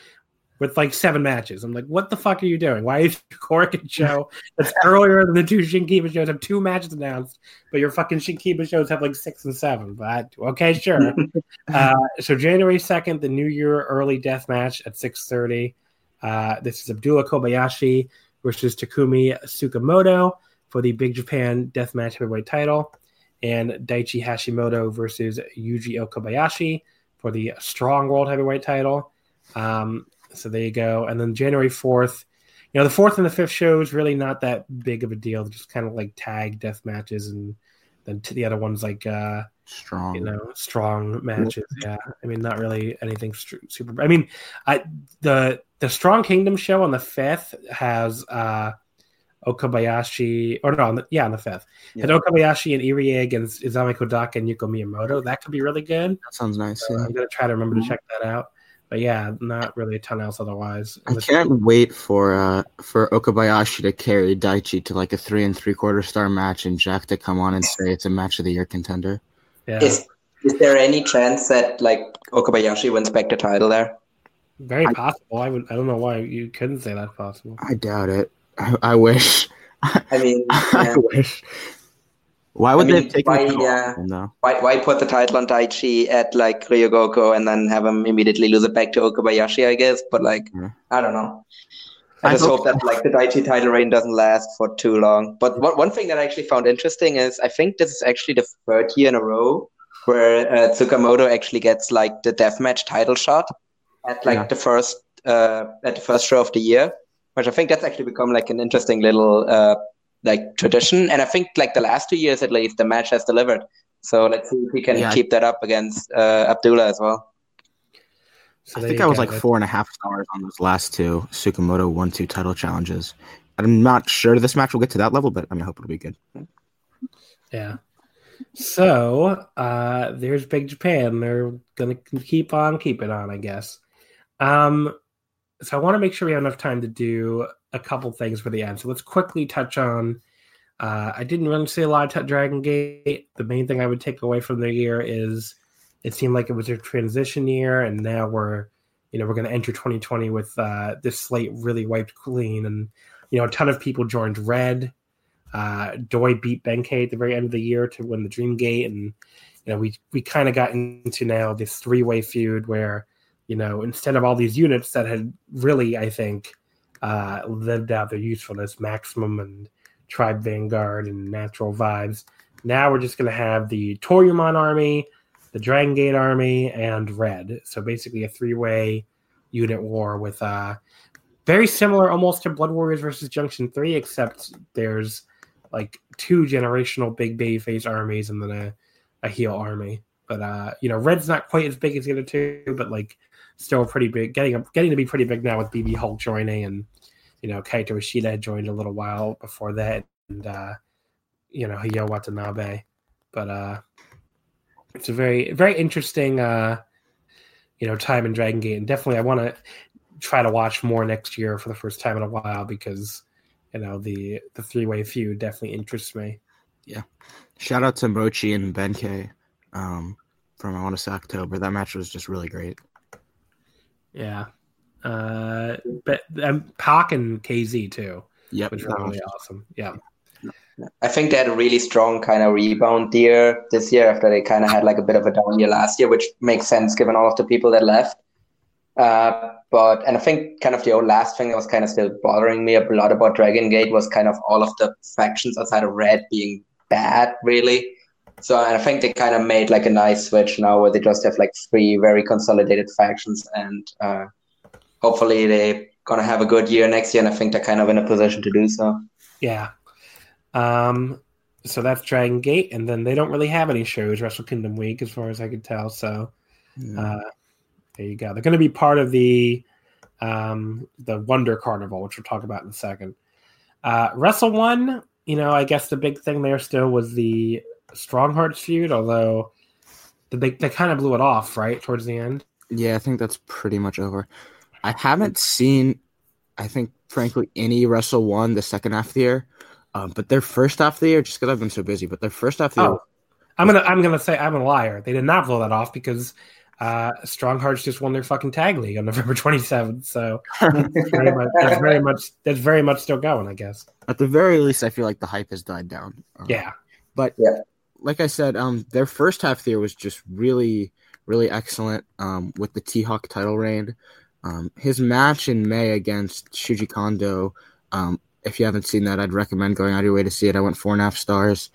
with like seven matches. I'm like, what the fuck are you doing? Why is your (laughs) Korakuen show that's earlier than the two Shinkiba shows have two matches announced, but your fucking Shinkiba shows have like six and seven? But okay, sure. (laughs) uh, so January second, the New Year early death match at six thirty. Uh, this is Abdullah Kobayashi versus Takumi Tsukamoto for the Big Japan Deathmatch Heavyweight title, and Daichi Hashimoto versus Yuji Okabayashi for the Strong World Heavyweight title. Um, so there you go. And then January 4th, you know, the fourth and the fifth shows really not that big of a deal. Just kind of like tag death matches. And then to the other ones, like, uh, strong, you know, strong matches. Yeah. I mean, not really anything super. I mean, I, the, the Strong Kingdom show on the fifth has, uh, Okabayashi, or no, on the, yeah, on the fifth. Yeah. And Okabayashi and Irie against Isami Kodaka and Yuko Miyamoto. That could be really good. That sounds nice. So yeah. I'm gonna try to remember to check that out. But yeah, not really a ton else otherwise. I can't wait for uh for Okabayashi to carry Daichi to like a three and three quarter star match and Jack to come on and say it's a match of the year contender. Yeah. Is Is there any chance that like Okabayashi wins back the title there? Very I- possible. I would. I don't know why you couldn't say that's possible. I doubt it. I, I wish. I mean, (laughs) I wish. Why would I they mean, have taken why, uh, though? why why put the title on Daichi at like Ryogoku and then have him immediately lose it back to Okabayashi? I guess, but like Yeah. I don't know. I I just hope- hope that like the Daichi title reign doesn't last for too long. But one one thing that I actually found interesting is I think this is actually the third year in a row where uh, Tsukamoto actually gets like the deathmatch title shot at like Yeah. the first uh, at the first show of the year, which I think that's actually become like an interesting little uh, like tradition. And I think like the last two years at least, the match has delivered. So let's see if we can Yeah. keep that up against uh, Abdullah as well. So I think I was like That's- four and a half stars on those last two Tsukamoto one two title challenges. I'm not sure this match will get to that level, but I, mean, I hope it'll be good. Yeah. So uh, there's Big Japan. They're gonna keep on keeping on, I guess. Um, so I want to make sure we have enough time to do a couple things for the end. So let's quickly touch on. Uh, I didn't really see a lot of Dragon Gate. The main thing I would take away from the year is it seemed like it was a transition year, and now we're, you know, we're going to enter 2020 with uh, this slate really wiped clean, and you know, a ton of people joined Red. Uh, Doi beat Benkei at the very end of the year to win the Dream Gate, and you know, we we kind of got into now this three way feud where, you know, instead of all these units that had really, I think, uh, lived out their usefulness, Maximum and Tribe Vanguard and Natural Vibes. Now we're just going to have the Toryumon army, the Dragon Gate army, and Red. So basically a three way unit war with uh, very similar almost to Blood Warriors versus Junction 3, except there's like two generational big babyface armies and then a, a heel army. But uh, you know, Red's not quite as big as the other two, but like still pretty big, getting getting to be pretty big now with BB Hulk joining and you know, Kaito Ishida joined a little while before that, and uh, you know, Hyo Watanabe. But uh, it's a very, very interesting, uh, you know, time in Dragon Gate, and definitely I want to try to watch more next year for the first time in a while because you know the the three way feud definitely interests me. Yeah, shout out to Mochi and Benkei um, from I want to say October. That match was just really great. Yeah, uh, but um, Pac and KZ too, Yeah, which were really awesome. Yeah, I think they had a really strong kind of rebound year this year after they kind of had like a bit of a down year last year, which makes sense given all of the people that left. Uh, but and I think kind of the old last thing that was kind of still bothering me a lot about Dragon Gate was kind of all of the factions outside of Red being bad, really. So and I think they kind of made like a nice switch now where they just have like three very consolidated factions, and uh, hopefully they're gonna have a good year next year. And I think they're kind of in a position to do so. yeah. Um, so that's Dragon Gate, and then they don't really have any shows Wrestle Kingdom Week, as far as I could tell. So Yeah. uh, there you go. They're going to be part of the um, the Wonder Carnival, which we'll talk about in a second. Uh, Wrestle One, you know, I guess the big thing there still was the Strong Hearts feud, although the big they kind of blew it off right towards the end. Yeah, I think that's pretty much over. I haven't seen, I think, frankly, any Wrestle One the second half of the year. Um, but their first half of the year, just because I've been so busy, but their first half of the year, Oh, I'm gonna I'm gonna say I'm a liar. They did not blow that off because uh, Strong Hearts just won their fucking tag league on (laughs) November 27th. So that's very much that's very much that's very much still going, I guess. at the very least, I feel like the hype has died down. Um, Yeah. But Yeah. Like I said, um, their first half of the year was just really, really excellent. Um, with the T Hawk title reign, um, his match in May against Shuji Kondo. Um, if you haven't seen that, I'd recommend going out of your way to see it. I went four and a half stars.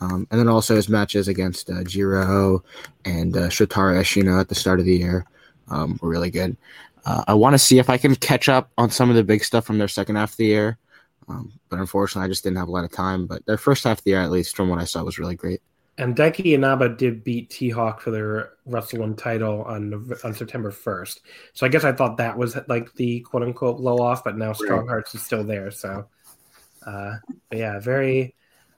Um, and then also his matches against uh, Jiro and uh, Shotaro at the start of the year um, were really good. Uh, I want to see if I can catch up on some of the big stuff from their second half of the year. Um, but unfortunately, I just didn't have a lot of time. But their first half of the year, at least from what I saw, was really great. And Daiki Inaba did beat T Hawk for their Wrestle One title on on September first. So I guess I thought that was like the quote unquote low off, but now Strong Hearts is still there. So, uh, yeah, very,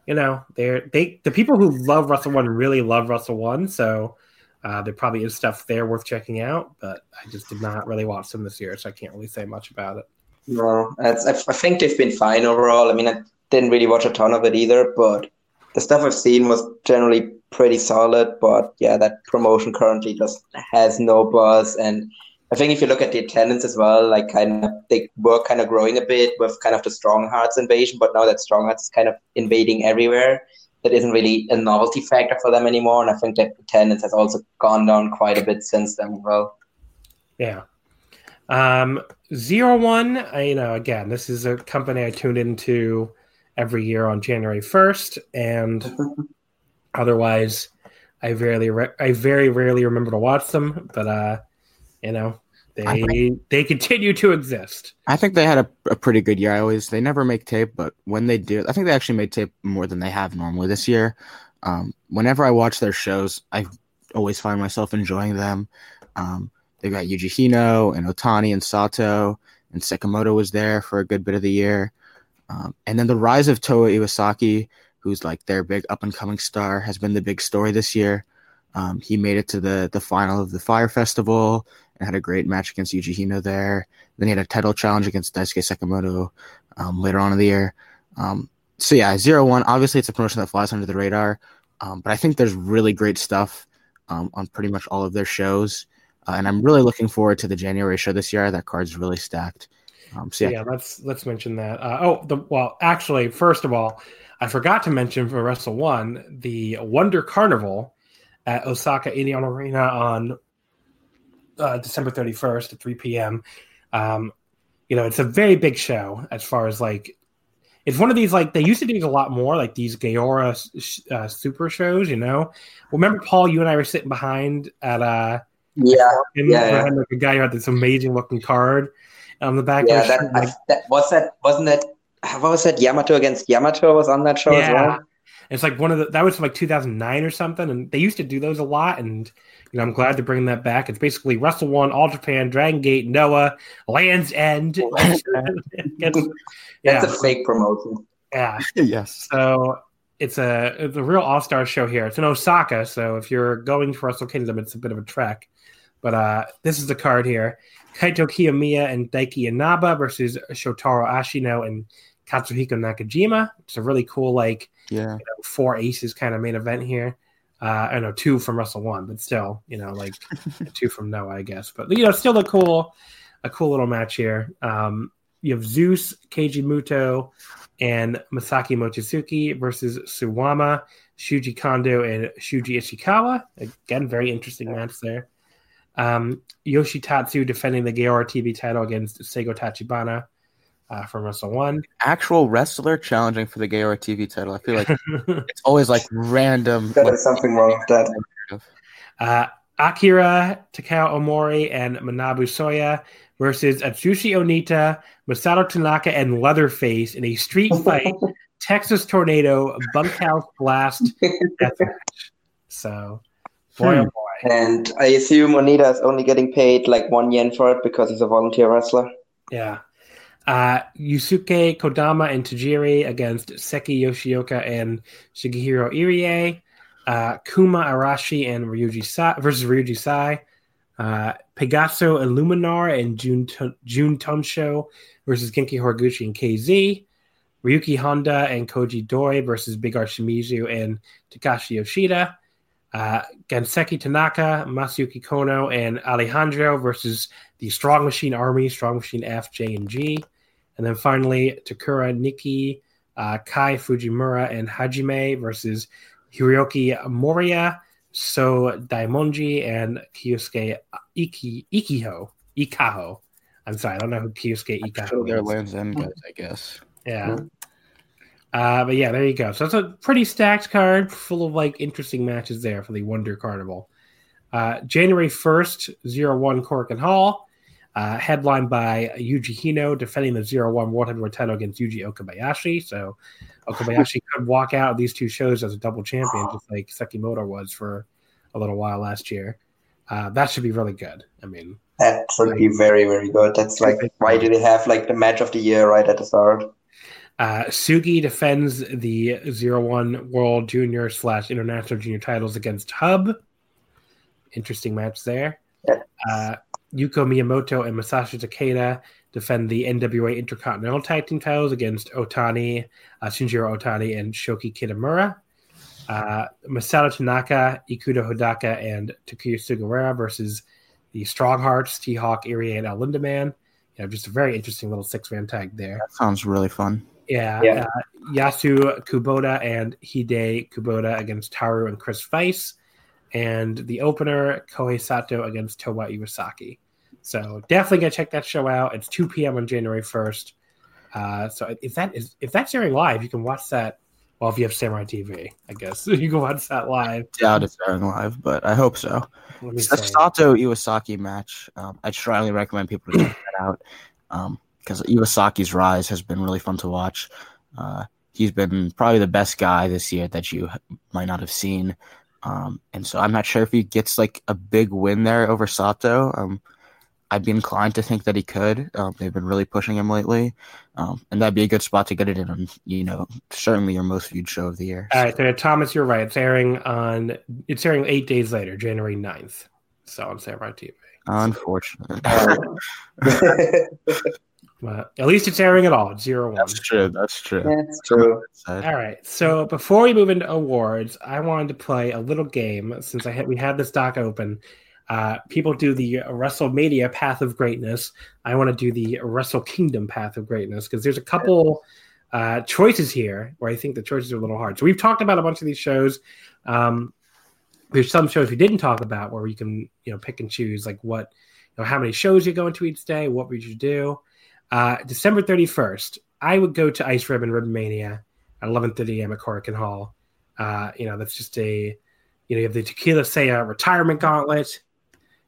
you know, they're they the people who love Wrestle One really love Wrestle One. So uh, there probably is stuff there worth checking out. But I just did not really watch them this year, so I can't really say much about it. No, I think they've been fine overall. I mean, I didn't really watch a ton of it either, but the stuff I've seen was generally pretty solid, but yeah, that promotion currently just has no buzz. And I think if you look at the attendance as well, like kind of they were kind of growing a bit with kind of the Strong Hearts invasion, but now that Strong Hearts is kind of invading everywhere, that isn't really a novelty factor for them anymore. And I think that attendance has also gone down quite a bit since then as well. Yeah. Um, Zero One, I, you know, again, this is a company I tuned into every year on January 1st, and (laughs) otherwise, I very, re- I very rarely remember to watch them. But uh, you know, they think, they continue to exist. I think they had a, a, pretty good year. I always they never make tape, but when they do, I think they actually made tape more than they have normally this year. Um, whenever I watch their shows, I always find myself enjoying them. Um, they've got Yuji Hino and Otani and Sato, and Sekimoto was there for a good bit of the year. Um, and then the rise of Toa Iwasaki, who's like their big up and coming star, has been the big story this year. Um, he made it to the the final of the Fire Festival and had a great match against Yuji Hino there. Then he had a title challenge against Daisuke Sekimoto um, later on in the year. Um, so yeah, zero one. Obviously, it's a promotion that flies under the radar, um, but I think there's really great stuff um, on pretty much all of their shows, uh, and I'm really looking forward to the January show this year. That card's really stacked. Um, so yeah. yeah. let's let's mention that. Uh, oh, the well, actually, first of all, I forgot to mention for Wrestle One the Wonder Carnival at Osaka Edion Arena on uh, December 31st at 3 p.m. Um, you know, it's a very big show as far as like it's one of these like they used to do a lot more like these Gaora uh, super shows. You know, remember Paul? You and I were sitting behind at uh yeah, yeah, like a guy who had this amazing looking card on the back. Yeah, that, like, that was that wasn't that? What was that? Yamato against Yamato was on that show yeah. as well. It's like one of the that was from like 2009 or something, and they used to do those a lot. And you know, I'm glad to bring that back. It's basically Wrestle One, All Japan, Dragon Gate, Noah, Land's End. (laughs) yeah. That's a fake promotion. Yeah. (laughs) yes. So it's a it's a real all star show here. It's in Osaka, so if you're going to Wrestle Kingdom, it's a bit of a trek. But uh, this is the card here: Kaito Kiyomiya and Daiki Inaba versus Shotaro Ashino and Katsuhiko Nakajima. It's a really cool, like, yeah, you know, four aces kind of main event here. Uh, I know two from Wrestle One, but still, you know, like (laughs) two from Noah, I guess. But you know, still a cool, a cool little match here. Um, you have Zeus, Keiji Muto, and Masaaki Mochizuki versus Suwama, Shuji Kondo, and Shuji Ishikawa. Again, very interesting match there. Um, Yoshitatsu defending the Gaora TV title against Seigo Tachibana uh, from Wrestle One. Actual wrestler challenging for the Gaora TV title. I feel like (laughs) it's always like random. There's like, something wrong with that. Uh, Akira Takao Omori and Manabu Soya versus Atsushi Onita, Masato Tanaka, and Leatherface in a street (laughs) fight, Texas Tornado, Bunkhouse Blast (laughs) death match. So, boy, hmm. boy. And I assume Onita is only getting paid like one yen for it because he's a volunteer wrestler. Yeah. Uh, Yusuke Kodama and Tajiri against Seki Yoshioka and Shigehiro Irie. Uh, Kuma Arashi and Ryuji Sai versus Ryuji Sai. Uh, Pegaso Illuminar and Jun, Jun Tonsho versus Genki Horiguchi and KZ. Ryuki Honda and Koji Doi versus Big R Shimizu and Takashi Yoshida. Uh, Ganseki Tanaka, Masayuki Kono, and Alejandro versus the Strong Machine Army, Strong Machine F, J, and G. And then finally, Takura Nikki, uh, Kai Fujimura, and Hajime versus Hiroki Moriya, So Daimonji, and Kyosuke Iki, Ikiho. Ikaho. I'm sorry, I don't know who Kyosuke Ikaho Their Land's End guys, I guess. Yeah. Uh, but yeah, there you go. So it's a pretty stacked card, full of like interesting matches there for the Wonder Carnival. Uh, January 1st, 01 and Hall uh, headlined by Yuji Hino defending the 0 1 World Heavyweight title against Yuji Okabayashi. So Okabayashi (laughs) could walk out of these two shows as a double champion, just like Sekimoto was for a little while last year. Uh, that should be really good. I mean, that should like, be very, very good. That's like, (laughs) why do they have like the match of the year right at the start? Uh, Sugi defends the 0 1 World Junior slash International Junior titles against Hub. Interesting match there. Uh, Yuko Miyamoto and Masashi Takeda defend the NWA Intercontinental Tag Team titles against Otani, uh, Shinjiro Otani, and Shoki Kitamura. Uh, Masato Tanaka, Ikuto Hidaka, and Takuya Sugiura versus the Strong Hearts, T Hawk, Irie, and El Lindaman. You know, just a very interesting little six man tag there. That sounds really fun. Yeah. Yeah. Uh, Yasu Kubota and Hide Kubota against Taru and Chris Weiss. And the opener, Kohei Sato against Towa Iwasaki. So definitely go check that show out. It's 2 p.m. on January 1st. Uh, so if that is if that's airing live, you can watch that. Well, if you have Samurai TV, I guess (laughs) you can watch that live. Doubt it's airing live, but I hope so. The. Sato Iwasaki match, um, I strongly recommend people to check that out because Iwasaki's rise has been really fun to watch. Uh, he's been probably the best guy this year that you might not have seen. Um, and so I'm not sure if he gets like a big win there over Sato. Um, I'd be inclined to think that he could. Um, they've been really pushing him lately, um, and that'd be a good spot to get it in. On, you know, certainly your most viewed show of the year. All right, so Thomas, you're right. It's airing on. It's airing eight days later, January 9th. So on Samurai TV. Unfortunate. (laughs) (laughs) But at least it's airing at all. Zero one. That's true. That's true. That's true. All right. So before we move into awards, I wanted to play a little game since I had we had this doc open. Uh, people do the WrestleMania Path of Greatness. I want to do the Wrestle Kingdom Path of Greatness because there's a couple uh, choices here where I think the choices are a little hard. So we've talked about a bunch of these shows. Um, there's some shows we didn't talk about where you can you know pick and choose like what you know how many shows you go into each day. What would you do? Uh, December 31st, I would go to Ice Ribbon Ribbon Mania at 11:30 a.m. at Korakuen Hall. Uh, you know, that's just a you know, you have the Tequila Saya retirement gauntlet.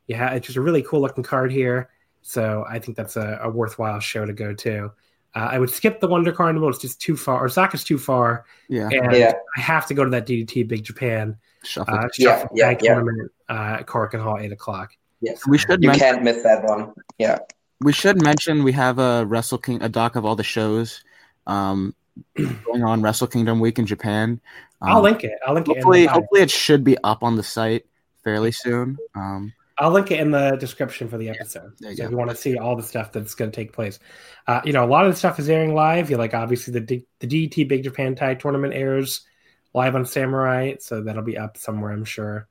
Yeah, it's just a really cool looking card here. So I think that's a, a worthwhile show to go to. Uh, I would skip the Wonder Carnival; it's just too far. Osaka's too far, Yeah. and Yeah. I have to go to that DDT Big Japan Shuffle. uh, Yeah, Shuffle yeah, yeah. tournament uh, at Korakuen Hall, eight o'clock. Yes. we should You mention, can't miss that one. Yeah. We should mention we have a Wrestle King a doc of all the shows um, (clears throat) going on Wrestle Kingdom Week in Japan. Um, I'll link it. I'll link it. In Hopefully, the hopefully it should be up on the site fairly soon. Um, I'll link it in the description for the episode. you so go. if you want to see all the stuff that's going to take place, uh, you know, a lot of the stuff is airing live. You like obviously the D- the DDT Big Japan Tag Tournament airs live on Samurai, so that'll be up somewhere, I'm sure.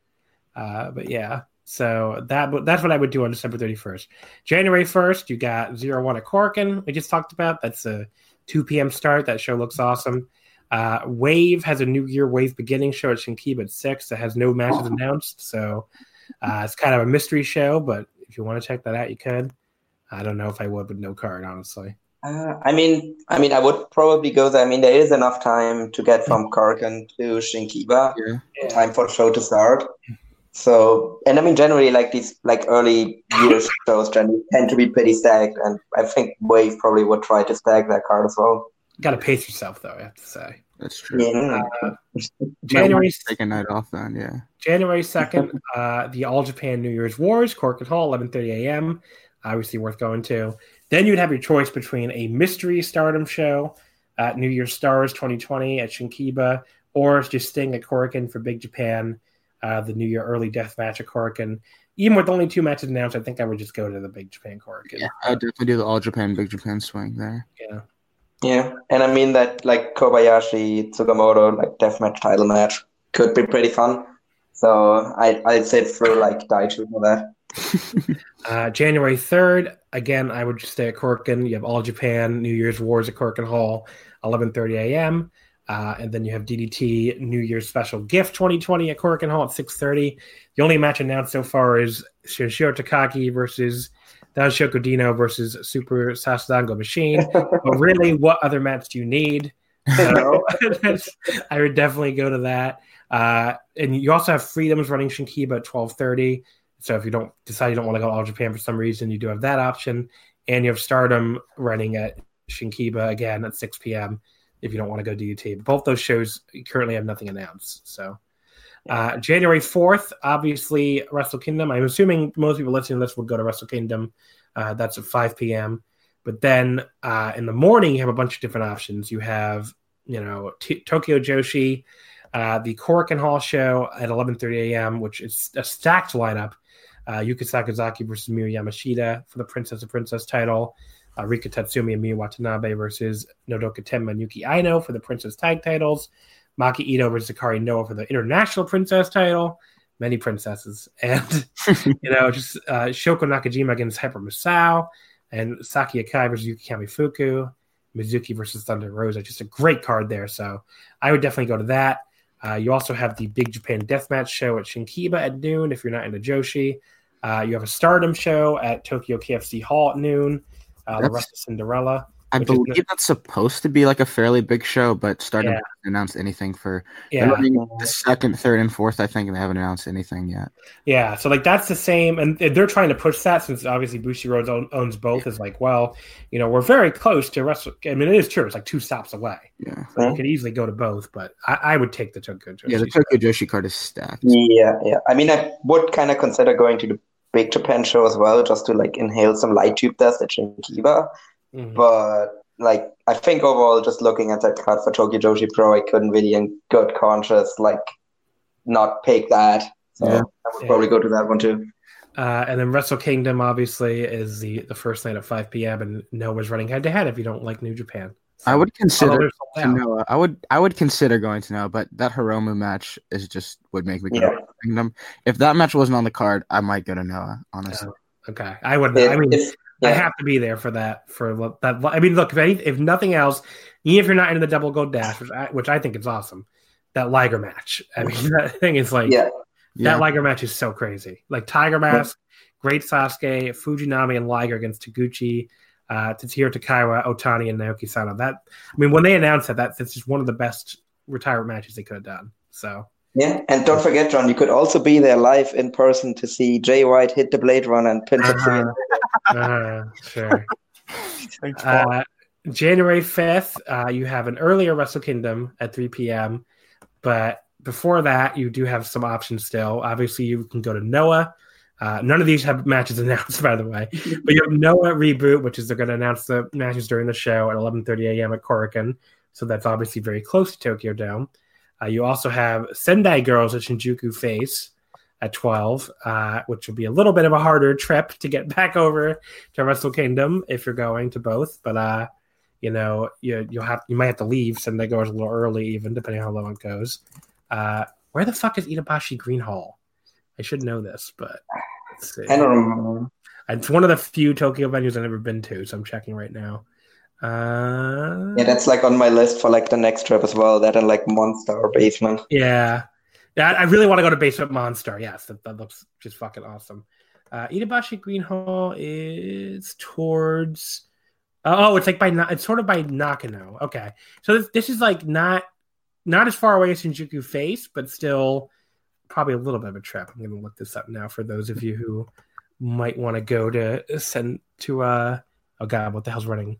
Uh, but yeah, so that that's what I would do on December 31st. January 1st, you got Zero One at Korakuen. We just talked about that's a 2 p.m. start. That show looks awesome. Uh, Wave has a New Year Wave beginning show at Shinkiba at six that has no matches announced, so uh, it's kind of a mystery show. But if you want to check that out, you could. I don't know if I would with no card, honestly. Uh, I mean, I mean, I would probably go there. I mean, there is enough time to get from Korakuen to Shinkiba. yeah. time for show to start. So, and I mean, generally, like these like early year (laughs) shows generally tend to be pretty stacked, and I think Wave probably would try to stack that card as well. Got to pace yourself, though. I have to say. That's true. Yeah. (laughs) January second night off then. Yeah. January (laughs) second, uh, the All Japan New Year's Wars, Cork Hall, eleven thirty a.m. Obviously worth going to. Then you'd have your choice between a mystery Stardom show at New Year's Stars 2020 at Shinkiba, or just staying at Korakuen for Big Japan, uh, the New Year Early Death Match at Korakuen. Even with only two matches announced, I think I would just go to the Big Japan Korakuen. Yeah. I'd definitely do the All Japan Big Japan swing there. yeah. Yeah, and I mean that like Kobayashi Tsukamoto like deathmatch title match could be pretty fun. So I I'd sit for like Daichi for that. (laughs) Uh, January 3rd, again, I would just stay at Korakuen. You have All Japan New Year's Wars at Korakuen Hall, 11:30 a.m. Uh, and then you have DDT New Year's Special Gift 2020 at Korakuen Hall at 6:30. The only match announced so far is Sanshiro Takagi versus Danshoku Dino versus Super Sasadango Machine. (laughs) but really, what other match do you need? So (laughs) (laughs) I would definitely go to that. Uh, and you also have Freedoms running Shinkiba at 12:30. So if you don't decide you don't want to go to All Japan for some reason, you do have that option. And you have Stardom running at Shinkiba again at 6 p.m. if you don't want to go DDT. Both those shows currently have nothing announced. So uh, January 4th, obviously Wrestle Kingdom. I'm assuming most people listening to this would go to Wrestle Kingdom. Uh, that's at 5 p.m. But then uh, in the morning, you have a bunch of different options. You have, you know, T- Tokyo Joshi, uh, the Korakuen Hall show at 11:30 a.m., which is a stacked lineup. Uh, Yuka Sakazaki versus Miyu Yamashita for the Princess of Princess title. Uh, Rika Tatsumi and Miyu Watanabe versus Nodoka Tenma and Yuki Aino for the Princess tag titles. Maki Ito versus Hikari Noah for the international princess title. Many princesses. (laughs) And, (laughs) you know, just uh, Shoko Nakajima against Hyper Misao and Saki Akai versus Yuki Kamifuku. Mizuki versus Thunder Rosa. Just a great card there. So I would definitely go to that. Uh, you also have the Big Japan Deathmatch show at Shinkiba at noon if you're not into Joshi. Uh, you have a Stardom show at Tokyo KFC Hall at noon. Uh, the rest of Cinderella. I believe that's supposed to be like a fairly big show, but Stardom yeah. hasn't announced anything for yeah. the second, third, and fourth. I think they haven't announced anything yet. Yeah, so like that's the same, and they're trying to push that since obviously Bushiroad own, owns both. Is like, well, you know, we're very close to Wrestle. I mean, it is true; it's like two stops away. Yeah, so you could easily go to both, but I, I would take the Tokyo Joshi. Yeah, the Tokyo Joshi card is stacked. Yeah, yeah. I mean, I would kind of consider going to the Big Japan show as well, just to like inhale some light tube dust at Shinkiba. Mm-hmm. But like I think overall, just looking at that card for Tokyo Joshi Pro, I couldn't really, in good conscience, like not pick that. So yeah. I would probably go to that one too. Uh, and then Wrestle Kingdom obviously is the the first night at 5 p.m. and Noah's running head to head if you don't like New Japan. So, I would consider to Noah. I would I would consider going to Noah, but that Hiromu match is just would make me go yeah. Kingdom. If that match wasn't on the card, I might go to Noah. Honestly. Uh, okay, I would. I mean, if, yeah. I have to be there for that. For that, I mean, look, if, any, if nothing else, even if you're not into the double gold dash, which I, which I think is awesome, that Liger match. I mean, (laughs) that thing is like yeah. that Liger match is so crazy. Like Tiger Mask, Great Sasuke, Fujinami, and Liger against Taguchi, uh, Tetsuya Takaiwa, Otani, and Naoki Sano. That I mean, when they announced that, that that's just one of the best retirement matches they could have done. So yeah, and don't forget, John, you could also be there live in person to see Jay White hit the Blade Run and pin uh-huh. (laughs) uh, Sure. uh, January 5th, uh, you have an earlier Wrestle Kingdom at 3 p.m. But before that, you do have some options still. Obviously, you can go to Noah. Uh, none of these have matches (laughs) announced, by the way. But you have Noah Reboot, which is they're going to announce the matches during the show at 11:30 a.m. at Korakuen. So that's obviously very close to Tokyo Dome. Uh, you also have Sendai Girls at Shinjuku Face at 12, uh, which will be a little bit of a harder trip to get (laughs) back over to Wrestle Kingdom if you're going to both. But uh, you know, you you'll have you might have to leave Sendai Girls a little early, even depending on how long it goes. Uh, where the fuck is Itabashi Green Hall? I should know this, but let's see. I don't remember. It's one of the few Tokyo venues I've never been to, so I'm checking right now. Uh, yeah, that's like on my list for like the next trip as well. That and like Monster or Basement. Yeah, yeah. I really want to go to Basement Monster. Yes, that, that looks just fucking awesome. Uh, Itabashi Green Hall is towards. Uh, oh, it's like by it's sort of by Nakano. Okay, so this, this is like not not as far away as Shinjuku Face, but still probably a little bit of a trap. I'm going to look this up now for those of you who might want to go to send to. uh Oh God, what the hell's running?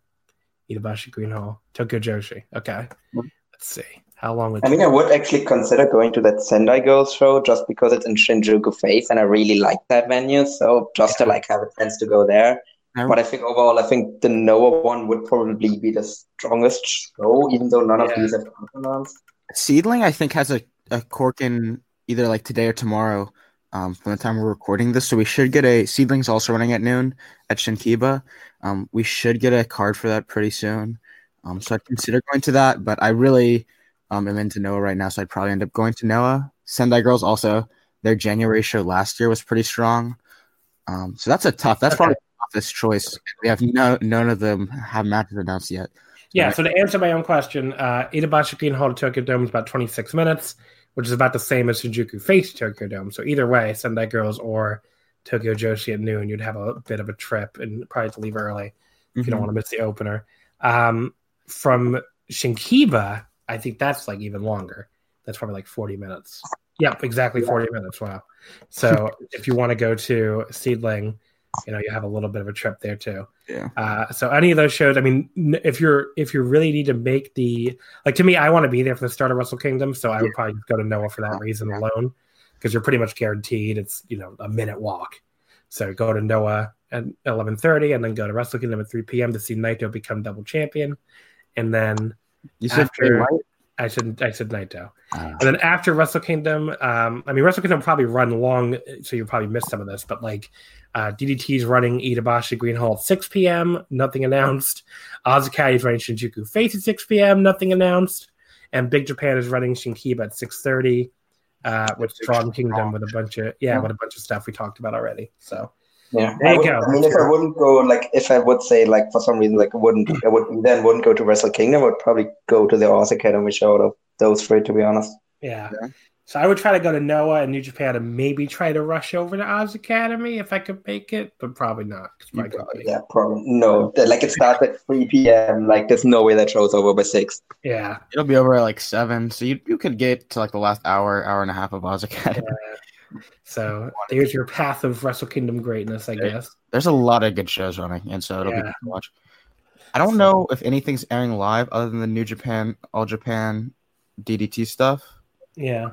Itabashi Green Hall, Tokyo Joshi. Okay, let's see how long. Would I mean, I would actually consider going to that Sendai Girls show just because it's in Shinjuku Face, and I really like that venue. So just yeah. to like have a chance to go there. But I think overall, I think the Noah one would probably be the strongest show, even though none yeah. of these have been announced. Seadlinnng, I think, has a, a Korakuen either like today or tomorrow um, from the time we're recording this. So we should get a Seadlinnng also running at noon at Shinkiba. Um, we should get a card for that pretty soon. Um, so I'd consider going to that, but I really um, am into Noah right now, so I'd probably end up going to Noah. Sendai Girls also, their January show last year was pretty strong. Um, so that's a tough. That's okay. probably the toughest choice. We have no none of them have matches announced yet. Yeah. So to answer my own question, uh, Itabashi Green Hall to Tokyo Dome is about 26 minutes which is about the same as Shinjuku Face Tokyo Dome. So either way, Sendai Girls or Tokyo Joshi at noon, you'd have a bit of a trip and probably to leave early mm-hmm. if you don't mm-hmm. want to miss the opener. Um, from Shinkiba, I think that's like even longer. That's probably like 40 minutes. Yep, exactly 40 minutes. Wow. So if you want to go to Seadlinnng, you know, you have a little bit of a trip there too. Yeah. Uh, so any of those shows, I mean, if you're if you really need to make the like to me, I want to be there for the start of Wrestle Kingdom, so I would probably go to Noah for that reason alone, because you're pretty much guaranteed it's you know a minute walk. So go to Noah at eleven thirty, and then go to Wrestle Kingdom at three p.m. to see Naito become double champion, and then you said after, I said I said Naito. Uh, and then after Wrestle Kingdom, um, I mean Wrestle Kingdom probably run long, so you probably missed some of this. But like uh, DDT's running Itabashi Green Hall at 6 p.m. Nothing announced. is running Shinjuku Face at 6 p.m. Nothing announced. and Big Japan is running Shinkiba at six thirty, uh, with Strong Kingdom with a bunch of yeah, with a bunch of stuff we talked about already. So Yeah, There you I, would, go. I mean, if I wouldn't go, like, if I would say, like, for some reason, like, I wouldn't, I would then wouldn't go to Wrestle Kingdom. I would probably go to the Oz Academy show out of those three, to be honest. yeah. Yeah. So I would try to go to Noah and New Japan and maybe try to rush over to Oz Academy if I could make it, but probably not. my company- Yeah, probably no. Like, it starts at three p.m. Like, there's no way that show's over by six. yeah. It'll be over at like seven, so you you could get to like the last hour, hour and a half of Oz Academy. So there's your path of Wrestle Kingdom greatness, I Yeah. guess. There's a lot of good shows running, and so it'll be Yeah. good to watch. I don't know if anything's airing live other than the New Japan, All Japan, DDT stuff. Yeah.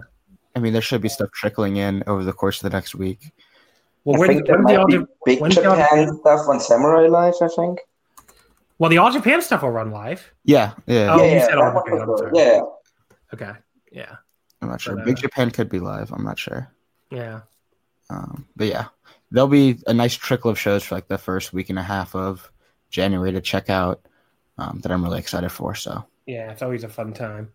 I mean, there should be stuff trickling in over the course of the next week. Well, I when, think there when the might all be Ja- big when's the All Japan Japan- stuff on Samurai Live. I think. well, the All Japan stuff will run live. Yeah, yeah. Oh, yeah, you yeah, said All Japan, was I'm good. sorry. yeah. Okay. Yeah. I'm not sure. but, uh, Big Japan could be live. I'm not sure. Yeah. Um, but yeah, there'll be a nice trickle of shows for like the first week and a half of January to check out um, that I'm really excited for. So, Yeah. It's always a fun time.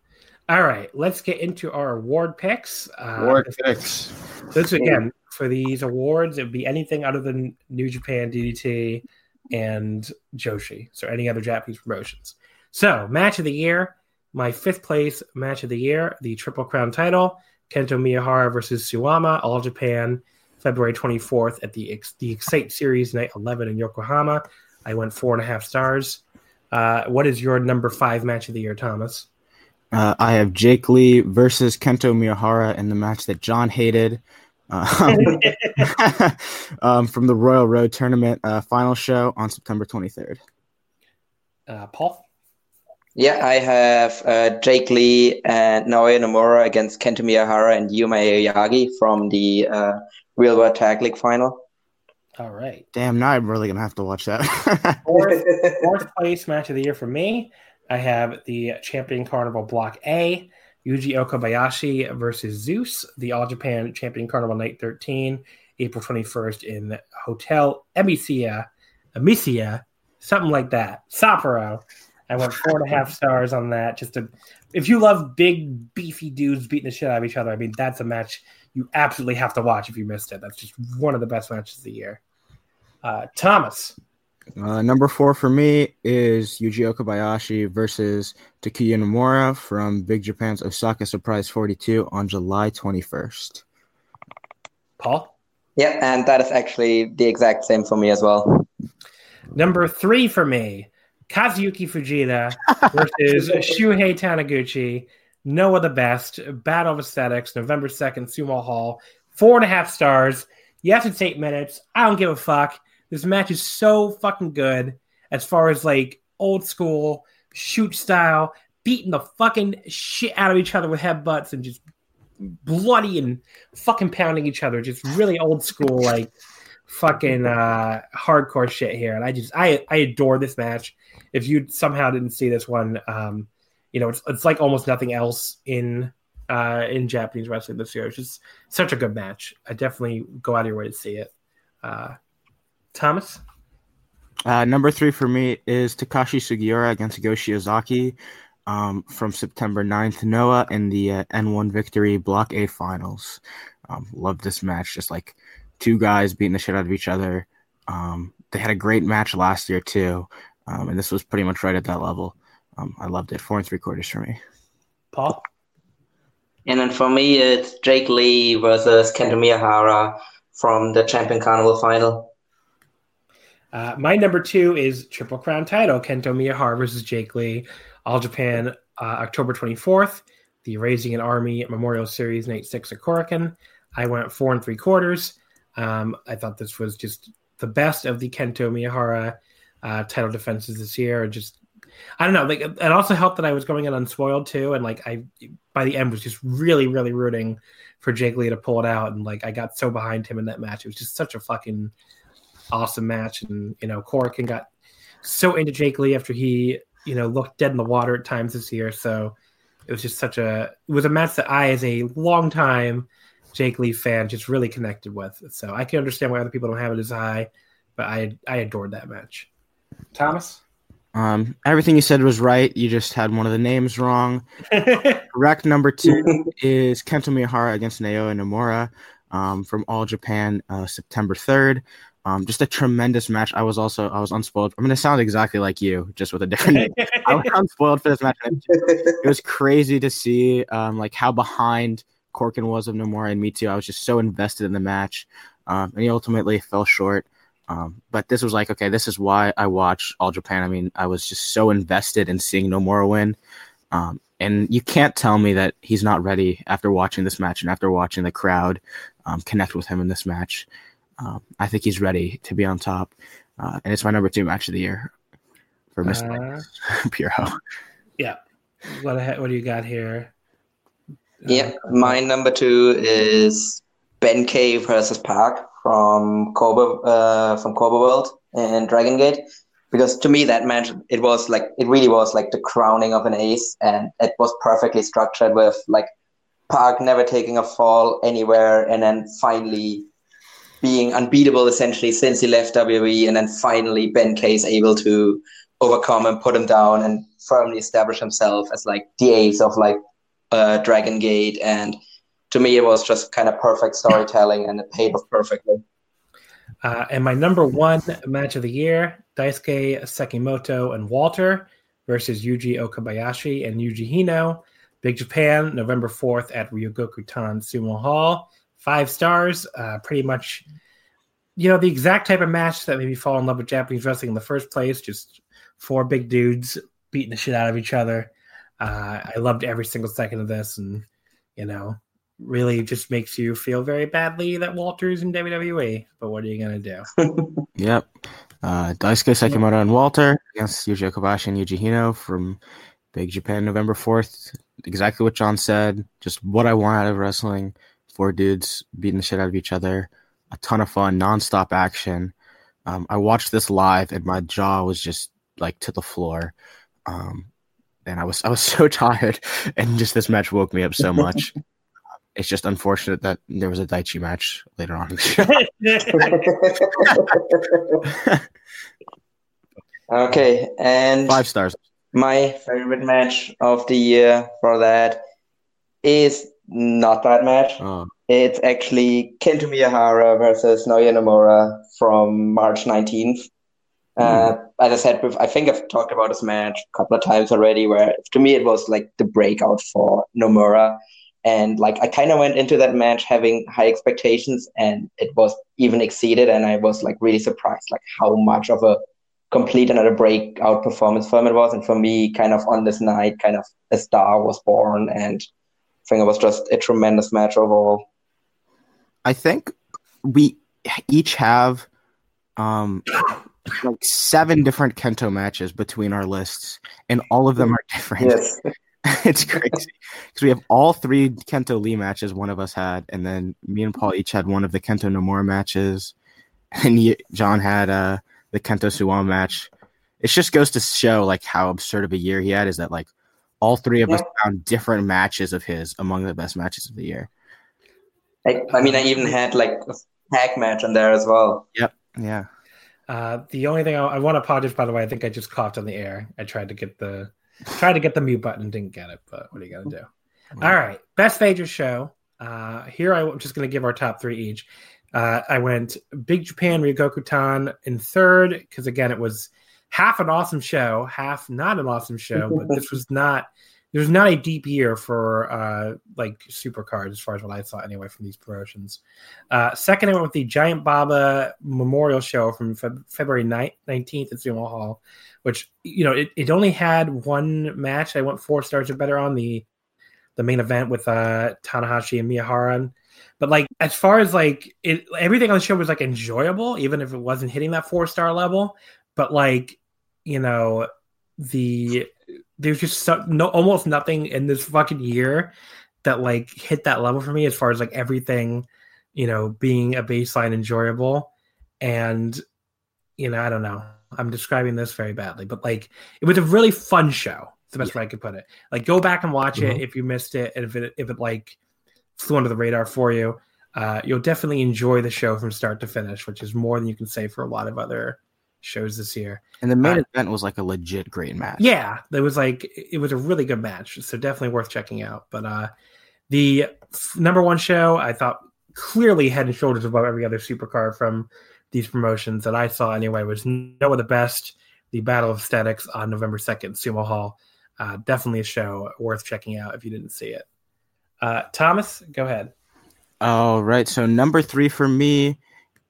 All right. Let's get into our award picks. Uh, award picks. This again for these awards, it would be anything other than New Japan, DDT, and Joshi. So any other Japanese promotions. So match of the year, my fifth place match of the year, the Triple Crown title, Kento Miyahara versus Suwama, All Japan, February 24th at the Ex- the Excite Series, night 11 in Yokohama. I went four and a half stars. Uh, what is your number five match of the year, Thomas? Uh, I have Jake Lee versus Kento Miyahara in the match that John hated. Um, (laughs) (laughs) um, from the Royal Road Tournament uh, final show on September 23rd. Uh, Paul? Yeah, I have uh, Jake Lee and Naoya Nomura against Kento Miyahara and Yuma Aoyagi from the uh, Real World Tag League final. All right. Damn, now I'm really gonna have to watch that. (laughs) Fourth, (laughs) fourth place match of the year for me. I have the Champion Carnival Block A, Yuji Okabayashi versus Zeus, the All Japan Champion Carnival Night 13, April 21st in Hotel Emisia, Emisia, something like that. Sapporo. I went four and a half stars on that. Just to, if you love big, beefy dudes beating the shit out of each other, I mean, that's a match you absolutely have to watch if you missed it. That's just one of the best matches of the year. Uh, Thomas. Uh, number four for me is Yuji Okabayashi versus Takuya Nomura from Big Japan's Osaka Surprise 42 on July 21st. Paul? Yeah, and that is actually the exact same for me as well. Number three for me, Kazuyuki Fujita versus (laughs) Shuhei Taniguchi. Noah the Best, Battle of Aesthetics, November 2nd, Sumo Hall. Four and a half stars. Yes, it's eight minutes. I don't give a fuck. This match is so fucking good as far as like old school shoot style, beating the fucking shit out of each other with headbutts and just bloody and fucking pounding each other. Just really old school, like fucking uh hardcore shit here. And I just I I adore this match. If you somehow didn't see this one, um, you know, it's it's like almost nothing else in uh in Japanese wrestling this year. It's just such a good match. I definitely go out of your way to see it. Uh Thomas? Uh, number three for me is Takashi Sugiura against Go Shiozaki um, from September 9th. Noah in the uh, N1 Victory Block A Finals. Um, love this match. Just like two guys beating the shit out of each other. Um, they had a great match last year too, um, and this was pretty much right at that level. Um, I loved it. Four and three quarters for me. Paul? And then for me, it's Jake Lee versus Kento Miyahara from the Champion Carnival final. Uh, my number two is Triple Crown title Kento Miyahara versus Jake Lee, All Japan, uh, October 24th, the Raising an Army Memorial Series, night six at Korakuen. I went four and three quarters. Um, I thought this was just the best of the Kento Miyahara uh, title defenses this year. Just, I don't know, like it also helped that I was going in unspoiled too, and like I, by the end, was just really, really rooting for Jake Lee to pull it out, and like I got so behind him in that match. It was just such a fucking awesome match. And, you know, Korakuen got so into Jake Lee after he, you know, looked dead in the water at times this year. So it was just such a, it was a match that I, as a long time Jake Lee fan, just really connected with. So I can understand why other people don't have it as high, but I, I adored that match. Thomas? Um, everything you said was right. You just had one of the names wrong. (laughs) Correct number two is Kento Miyahara against Naoya Nomura um, from All Japan, uh, September third. Um, just a tremendous match. I was also I was unspoiled. I'm gonna sound exactly like you, just with a different name. I was (laughs) unspoiled for this match. It was crazy to see um, like how behind Korakuen was of Nomura and me too. I was just so invested in the match, um, and he ultimately fell short. Um, but this was like, okay, this is why I watch All Japan. I mean, I was just so invested in seeing Nomura win. Um, and you can't tell me that he's not ready after watching this match and after watching the crowd um, connect with him in this match. Um, I think he's ready to be on top. Uh, and it's my number two match of the year for Mr. Uh, (laughs) Puro. Yeah. What, what do you got here? Yeah, uh, my number two is Ben-K versus Pac from Cobra uh, from Kobe World and Dragon Gate. Because to me that match it was like it really was like the crowning of an ace and it was perfectly structured with like Pac never taking a fall anywhere and then finally being unbeatable essentially since he left WWE and then finally Ben-K is able to overcome and put him down and firmly establish himself as like the ace of like uh, Dragon Gate. And to me, it was just kind of perfect storytelling and it paid off perfectly. Uh, and my number one match of the year, Daisuke Sekimoto and Walter versus Yuji Okabayashi and Yuji Hino. Big Japan, November 4th at Ryogokutan Sumo Hall. Five stars, uh, pretty much, you know, the exact type of match that made me fall in love with Japanese wrestling in the first place. Just four big dudes beating the shit out of each other. Uh, I loved every single second of this. And, you know, really just makes you feel very badly that Walter's in WWE. But what are you gonna do? (laughs) yep. Uh, Daisuke Sekimoto and Walter against Yuji Okabayashi and Yuji Hino from Big Japan November 4th. Exactly what John said. Just what I want out of wrestling. Four dudes beating the shit out of each other. A ton of fun, nonstop action. Um, I watched this live and my jaw was just like to the floor. Um, and I was (laughs) I was so tired, (laughs) and just this match woke me up so much. It's just unfortunate that there was a Daichi match later on in the show. okay, and five stars. My favorite match of the year for that is not that match. Oh. It's actually Kento Miyahara versus Naoya Nomura from March 19th. Mm. Uh, as I said, I think I've talked about this match a couple of times already, where to me it was like the breakout for Nomura. And like I kind of went into that match having high expectations, and it was even exceeded. And I was like really surprised, like how much of a complete another breakout performance for him it was. And for me, kind of on this night, kind of a star was born, and I think it was just a tremendous match overall. I think we each have um like seven different Kento matches between our lists, and all of them are different. Yes. (laughs) (laughs) it's crazy because we have all three Kento Lee matches. One of us had, and then me and Paul each had one of the Kento Nomura matches, (laughs) and John had uh, the Kento Suwama match. It just goes to show like how absurd of a year he had. Is that like all three of yeah. us found different matches of his among the best matches of the year. I, I mean, I even had like a tag match in there as well. Yep. Yeah. Uh, the only thing I, I want to apologize, by the way, I think I just coughed on the air. I tried to get the Tried to get the mute button, didn't get it, but what are you gonna do? All right, best major show. Uh, here I'm just gonna give our top three each. Uh, I went Big Japan Ryogokutan in third because again it was half an awesome show, half not an awesome show, but this was not there was not a deep year for uh, like supercards as far as what I saw anyway from these promotions. Uh, second, I went with the Giant Baba Memorial Show from Fe- February 9th, 19th at Sumo Hall, which you know it, it only had one match. I went four stars or better on the the main event with uh, Tanahashi and Miyahara. But like as far as like it, everything on the show was like enjoyable, even if it wasn't hitting that four star level. But like you know the there's just so, no almost nothing in this fucking year that like hit that level for me as far as like everything you know being a baseline enjoyable and you know i don't know i'm describing this very badly but like it was a really fun show it's the best yeah. way i could put it like go back and watch mm-hmm. it if you missed it and if it if it like flew under the radar for you uh, you'll definitely enjoy the show from start to finish which is more than you can say for a lot of other shows this year. And the main Uh, event was like a legit great match. Yeah, it was like it was a really good match, so definitely worth checking out. But uh the f- number one show, I thought clearly head and shoulders above every other supercar from these promotions that I saw anyway was Noah the Best, the Battle of Aesthetics on November second, Sumo Hall. Uh, definitely a show worth checking out if you didn't see it. Uh, Thomas, go ahead. All right. So number three for me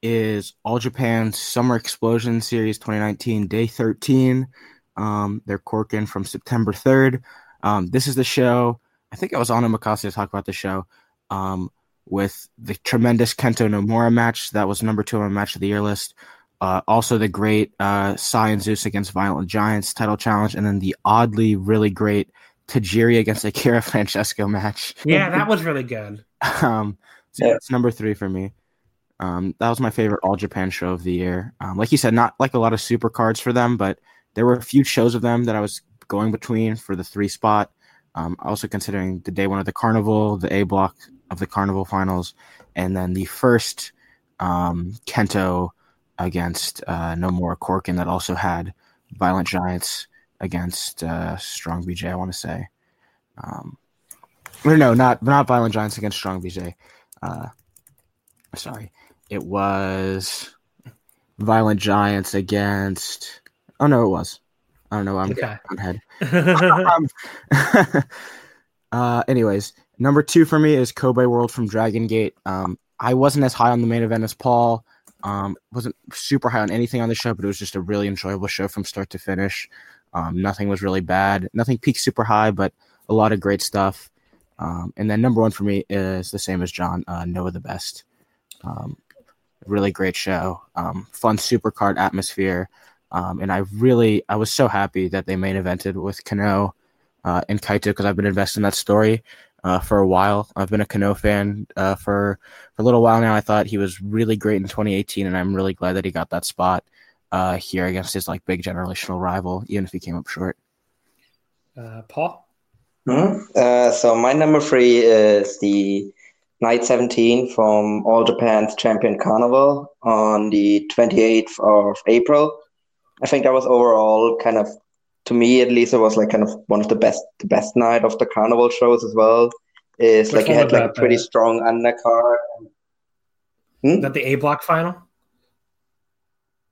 is All Japan Summer Explosion Series 2019, Day 13. Um, they're Korakuen from September 3rd. Um, this is the show. I think I was on Omakase to talk about the show um, with the tremendous Kento Nomura match. That was number two on my match of the year list. Uh, also, the great uh, Sai and Zeus against Violent Giants title challenge, and then the oddly really great Tajiri against Akira (laughs) Francesco match. Yeah, that was really good. (laughs) um, so Yeah. that's number three for me. Um, that was my favorite All Japan show of the year. Um, like you said, not like a lot of super cards for them, but there were a few shows of them that I was going between for the three spot. Um, also considering the day one of the carnival, the A block of the carnival finals, and then the first um, Kento against uh, Nomura Korakuen that also had Violent Giants against uh, Strong BJ. I want to say. Um, no, not not Violent Giants against Strong BJ. Uh, sorry, it was Violent Giants against. Oh no, it was. I don't know. I'm Okay. head. (laughs) Um, (laughs) uh, anyways, number two for me is Kobe World from Dragon Gate. Um, I wasn't as high on the main event as Paul. Um, wasn't super high on anything on the show, but it was just a really enjoyable show from start to finish. Um, nothing was really bad. Nothing peaked super high, but a lot of great stuff. Um, and then number one for me is the same as John, uh, Noah the Best. Um, really great show. Um, fun super card atmosphere. Um, and I really, I was so happy that they main evented with Kenoh uh, and Kaito because I've been invested in that story uh, for a while. I've been a Kenoh fan uh, for, for a little while now. I thought he was really great in 2018, and I'm really glad that he got that spot uh, here against his like big generational rival, even if he came up short. uh, Paul. Mhm. Uh, so my number three is the Night 17 from All Japan's Champion Carnival on the 28th of April. I think that was overall kind of, to me at least, it was like kind of one of the best, the best night of the carnival shows as well. Is Which like you had like a pretty uh, strong undercard. Hmm? That the A block final?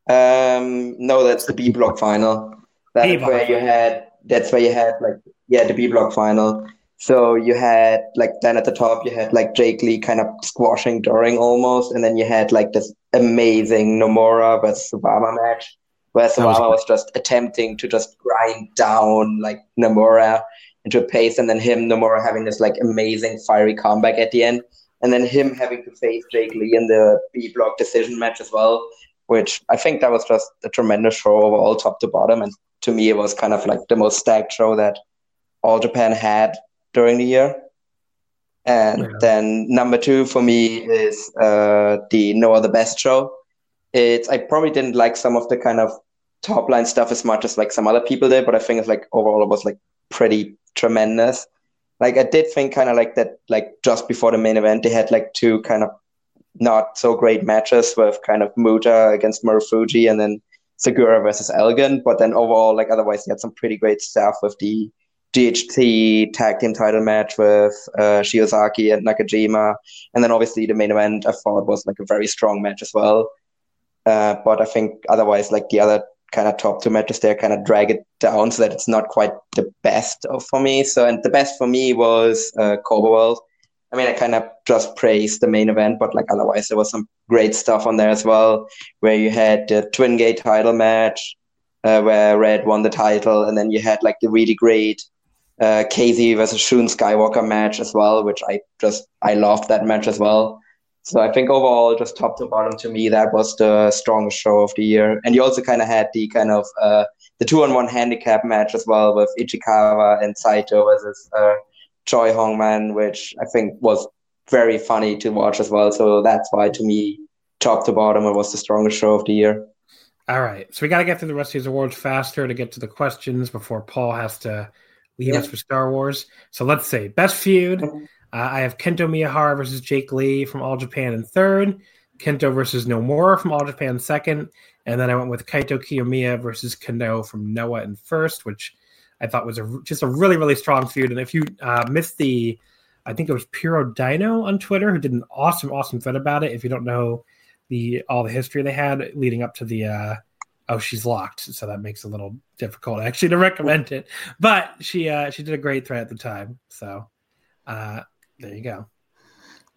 Um, no, that's the B block final. That's where you had. That's where you had like yeah the B block final. So you had like then at the top you had like Jake Lee kind of squashing during almost, and then you had like this amazing Nomura versus Obama match where That was was just attempting to just grind down like Nomura into a pace, and then him Nomura having this like amazing fiery comeback at the end, and then him having to face Jake Lee in the B block decision match as well which I think that was just a tremendous show overall, top to bottom. And to me, it was kind of like the most stacked show that All Japan had during the year. And Yeah. then number two for me is uh, the Noah the Best show. It's I probably didn't like some of the kind of top line stuff as much as like some other people did, but I think it's like overall it was like pretty tremendous. Like I did think kind of like that, like just before the main event, they had like two kind of not so great matches with kind of Muta against Marufuji and then Sugiura versus Elgin. But then overall, like otherwise, they had some pretty great stuff with the GHC tag team title match with uh, Shiozaki and Nakajima. And then obviously the main event I thought was like a very strong match as well. Uh, but I think otherwise, like the other kind of top two matches there kind of drag it down so that it's not quite the best of, for me. So, and the best for me was uh, Kobe World. I mean, I kind of just praised the main event, but like otherwise, there was some great stuff on there as well, where you had the Twin Gate title match, uh, where Red won the title, and then you had like the really great uh, Kzy versus Shun Skywalker match as well, which I just I loved that match as well. So I think overall, just top to bottom, to me, that was the strongest show of the year. And you also kind of had the kind of uh, the two on one handicap match as well with Ichikawa and Saito versus uh, Choi Hongman, which I think was very funny to watch as well. So that's why, to me, top to bottom, it was the strongest show of the year. All right. So we got to get through the rest of these awards faster to get to the questions before Paul has to Yeah. us for Star Wars. So let's say Best feud. Uh, I have Kento Miyahara versus Jake Lee from All Japan in third. Kento versus Nomura from All Japan second. And then I went with Kaito Kiyomiya versus Kenoh from Noah in first, which I thought was a, just a really, really strong feud. And if you uh, missed the, I think it was Puro Dino on Twitter who did an awesome, awesome thread about it. If you don't know the all the history they had leading up to the, uh, oh, she's locked, so that makes it a little difficult actually to recommend it. But she uh, she did a great thread at the time, so uh, there you go.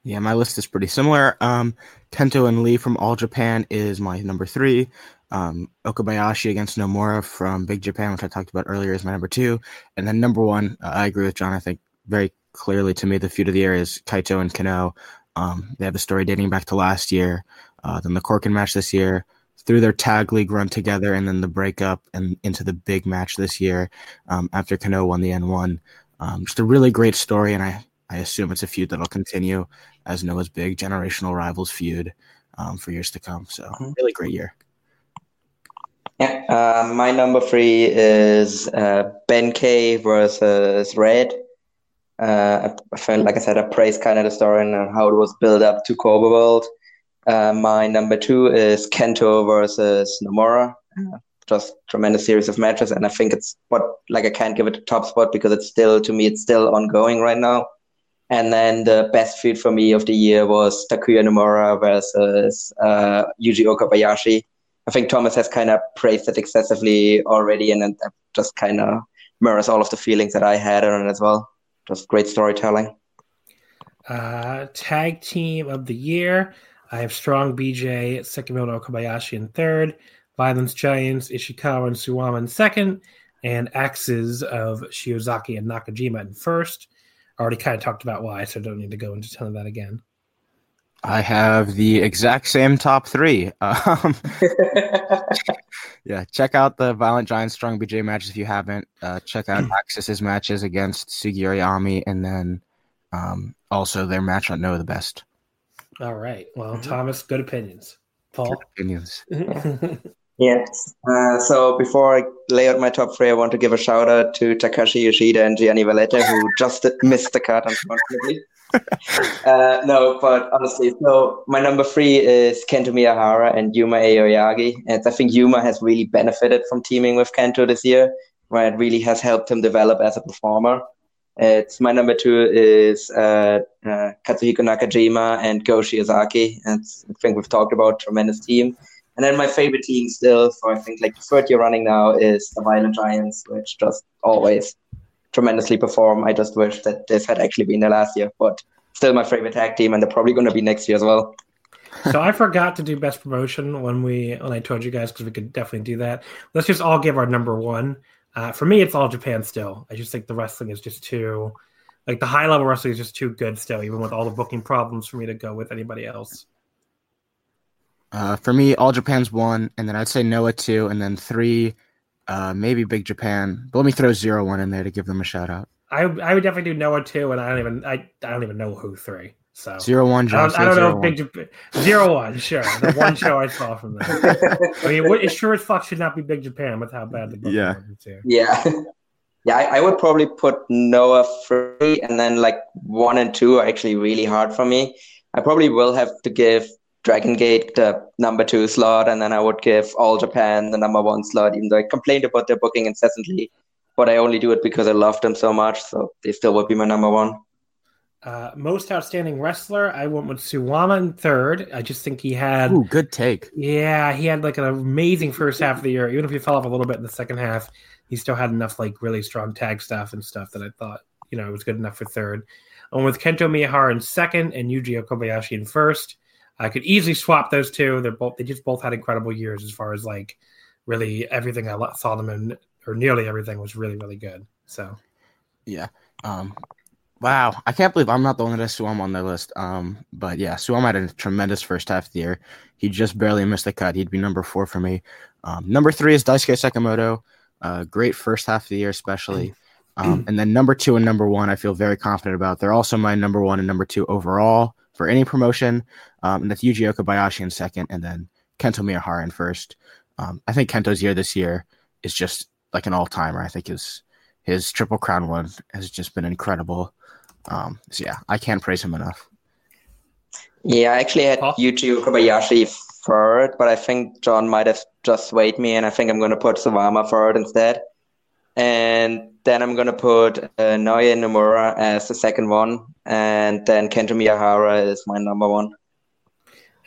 Yeah, my list is pretty similar. Um, Kento and Lee from All Japan is my number three. Um, Okabayashi against Nomura from Big Japan, which I talked about earlier, is my number two. And then number one, uh, I agree with John. I think very clearly to me, the feud of the year is Kaito and Kenoh. Um, they have a story dating back to last year, uh, then the Korakuen match this year, through their tag league run together, and then the breakup and into the big match this year um, after Kenoh won the N1. Um, just a really great story, and I I assume it's a feud that'll continue as Noah's big generational rivals feud um, for years to come. So mm-hmm. really great year. Yeah, uh, my number three is uh, Ben-K versus Red. Uh, I felt like I said I praised kind of the story and how it was built up to Kobe World. Uh, my number two is Kento versus Nomura. Uh, just tremendous series of matches, and I think it's what like I can't give it a top spot because it's still to me it's still ongoing right now. And then the best feud for me of the year was Takuya Nomura versus uh, Yuji Okabayashi. I think Thomas has kind of praised it excessively already, and it just kind of mirrors all of the feelings that I had on it as well. Just great storytelling. Uh, tag team of the year. I have Strong BJ, Sekimoto Kobayashi in third, Violent Giants, Ishikawa and Suwama in second, and AXIZ of Shiozaki and Nakajima in first I already kind of talked about why, so I don't need to go into ton of that again. I have the exact same top three. (laughs) Um, yeah, check out the Violent Giant Strong BJ matches if you haven't. Uh, check out (clears throat) AXIZ's matches against Yami, and then um, also their match on Noah the Best. All right. Well, mm-hmm. Thomas, good opinions. Paul? Good opinions. (laughs) Yes. Uh, so before I lay out my top three, I want to give a shout out to Takashi Yoshida and Gianni Valletta, who (laughs) just missed the cut, unfortunately. uh, no, but honestly, so my number three is Kento Miyahara and Yuma Aoyagi. And I think Yuma has really benefited from teaming with Kento this year, right? It really has helped him develop as a performer. It's my number two is uh, uh, Katsuhiko Nakajima and Go Shiozaki. And I think we've talked about tremendous team. And then my favorite team still for I think like the third year running now is the Violent Giants, which just always tremendously perform. I just wish that this had actually been the last year, but still my favorite tag team, and they're probably going to be next year as well. so I forgot to do best promotion when we when I told you guys because we could definitely do that. Let's just all give our number one. Uh, for me, it's all Japan still. I just think the wrestling is just too like the high level wrestling is just too good still, even with all the booking problems for me to go with anybody else. Uh, for me, All Japan's one, and then I'd say Noah two, and then three, uh, maybe Big Japan. But let me throw zero one in there to give them a shout out. I I would definitely do Noah two, and I don't even I, I don't even know who three. So zero one. John, I don't, I don't know. Big Japan, zero one. Sure, the one show I saw from them. (laughs) I mean, it sure as fuck should not be Big Japan with how bad the book yeah yeah. (laughs) Yeah, I, I, would probably put Noah free, and then like one and two are actually really hard for me. I probably will have to give Dragon Gate the number two slot, and then I would give All Japan the number one slot, even though I complained about their booking incessantly. But I only do it because I love them so much, so they still would be my number one. Uh, most outstanding wrestler, I went with Suwama in third. I just think he had Ooh, good take. Yeah, he had like an amazing first half of the year. Even if he fell off a little bit in the second half, he still had enough like really strong tag stuff and stuff that I thought you know it was good enough for third. Went with Kento Miyahara in second and Yuji Okabayashi in first. I could easily swap those two. They're both they just both had incredible years as far as like really everything I saw them in, or nearly everything was really really good. So, yeah. Um, wow, I can't believe I'm not the only one that has Suwama on the list. Um, but yeah, Suwama had a tremendous first half of the year. He just barely missed the cut. He'd be number four for me. Um, number three is Daisuke Sekimoto. Uh, great first half of the year, especially. Um, and then number two and number one, I feel very confident about. They're also my number one and number two overall for any promotion. Um, and that's Yuji Okabayashi in second, and then Kento Miyahara in first. Um, I think Kento's year this year is just like an all timer. I think his his triple crown one has just been incredible. Um, so yeah, I can't praise him enough. Yeah, I actually had Yuji Okabayashi third, but I think John might have just swayed me, and I think I'm going to put Suwama third instead. And then I'm going to put uh, Naoya Nomura as the second one, and then Kento Miyahara is my number one.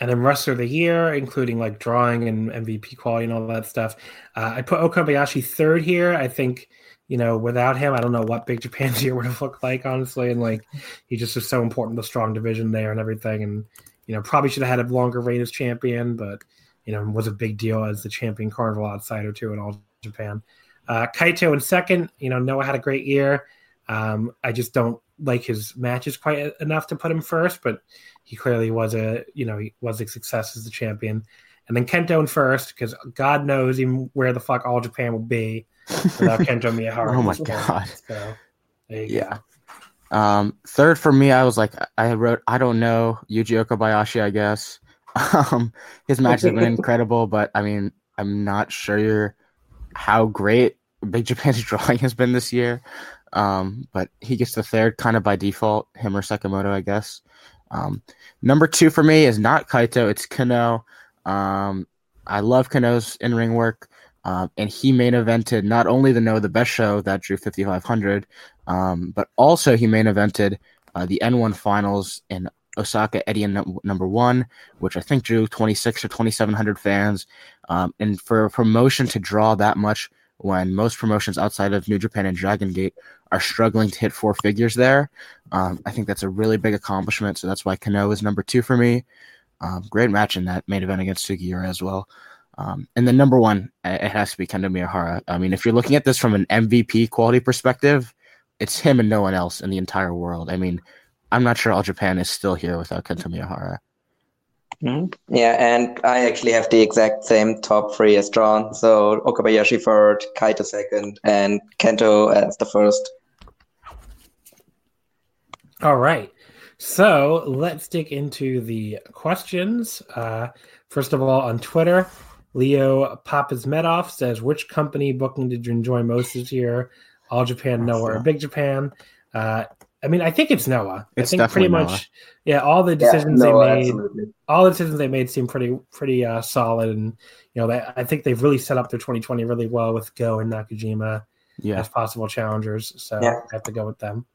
And then wrestler of the year, including like drawing and MVP quality and all that stuff. Uh, I put Okabayashi third here. I think you know, without him, I don't know what Big Japan's (laughs) year would have looked like, honestly. And like, he just was so important, the strong division there and everything. And, you know, probably should have had a longer reign as champion, but, you know, was a big deal as the champion carnival outsider, too, in all Japan. Uh, Kaito in second, you know, Noah had a great year. Um, I just don't like his matches quite enough to put him first, but he clearly was a, you know, he was a success as the champion. And then Kento in first, because God knows even where the fuck all Japan will be without (laughs) Kento Miyahara. Oh my god! So, yeah. Um, third for me, I was like, I wrote, I don't know, Yuji Okabayashi, I guess. (laughs) Um, his matches have been (laughs) incredible, but I mean, I'm not sure how great Big Japan's drawing has been this year. Um, but he gets the third kind of by default, him or Sekimoto, I guess. Um, number two for me is not Kaito, it's Kenoh. Um, I love Kenoh's in ring work. Um, and he main evented not only the Noah the Best show that drew 5,500, um, but also he main evented uh, the N1 finals in Osaka Edion number one, which I think drew 26 or 2,700 fans. Um, and for a promotion to draw that much when most promotions outside of New Japan and Dragon Gate are struggling to hit four figures there, um, I think that's a really big accomplishment. So that's why Kenoh is number two for me. Um, great match in that main event against Sugiura as well. Um, and then number one, it has to be Kento Miyahara. I mean, if you're looking at this from an MVP quality perspective, it's him and no one else in the entire world. I mean, I'm not sure all Japan is still here without Kento Miyahara. Mm-hmm. Yeah, and I actually have the exact same top three as John. So Okabayashi third, Kaito second, and Kento as the first. All right. So let's dig into the questions. Uh, first of all, on Twitter, Leo Papazmedov says, "Which company booking did you enjoy most this year? All Japan, Noah, or Big Japan?" Uh, I mean, I think it's Noah. It's I think pretty Noah. much, yeah. All the decisions yeah, Noah, they made, absolutely. all the decisions they made seem pretty, pretty uh, solid, and you know, they, I think they've really set up their 2020 really well with Go and Nakajima Yeah, as possible challengers. So Yeah. I have to go with them.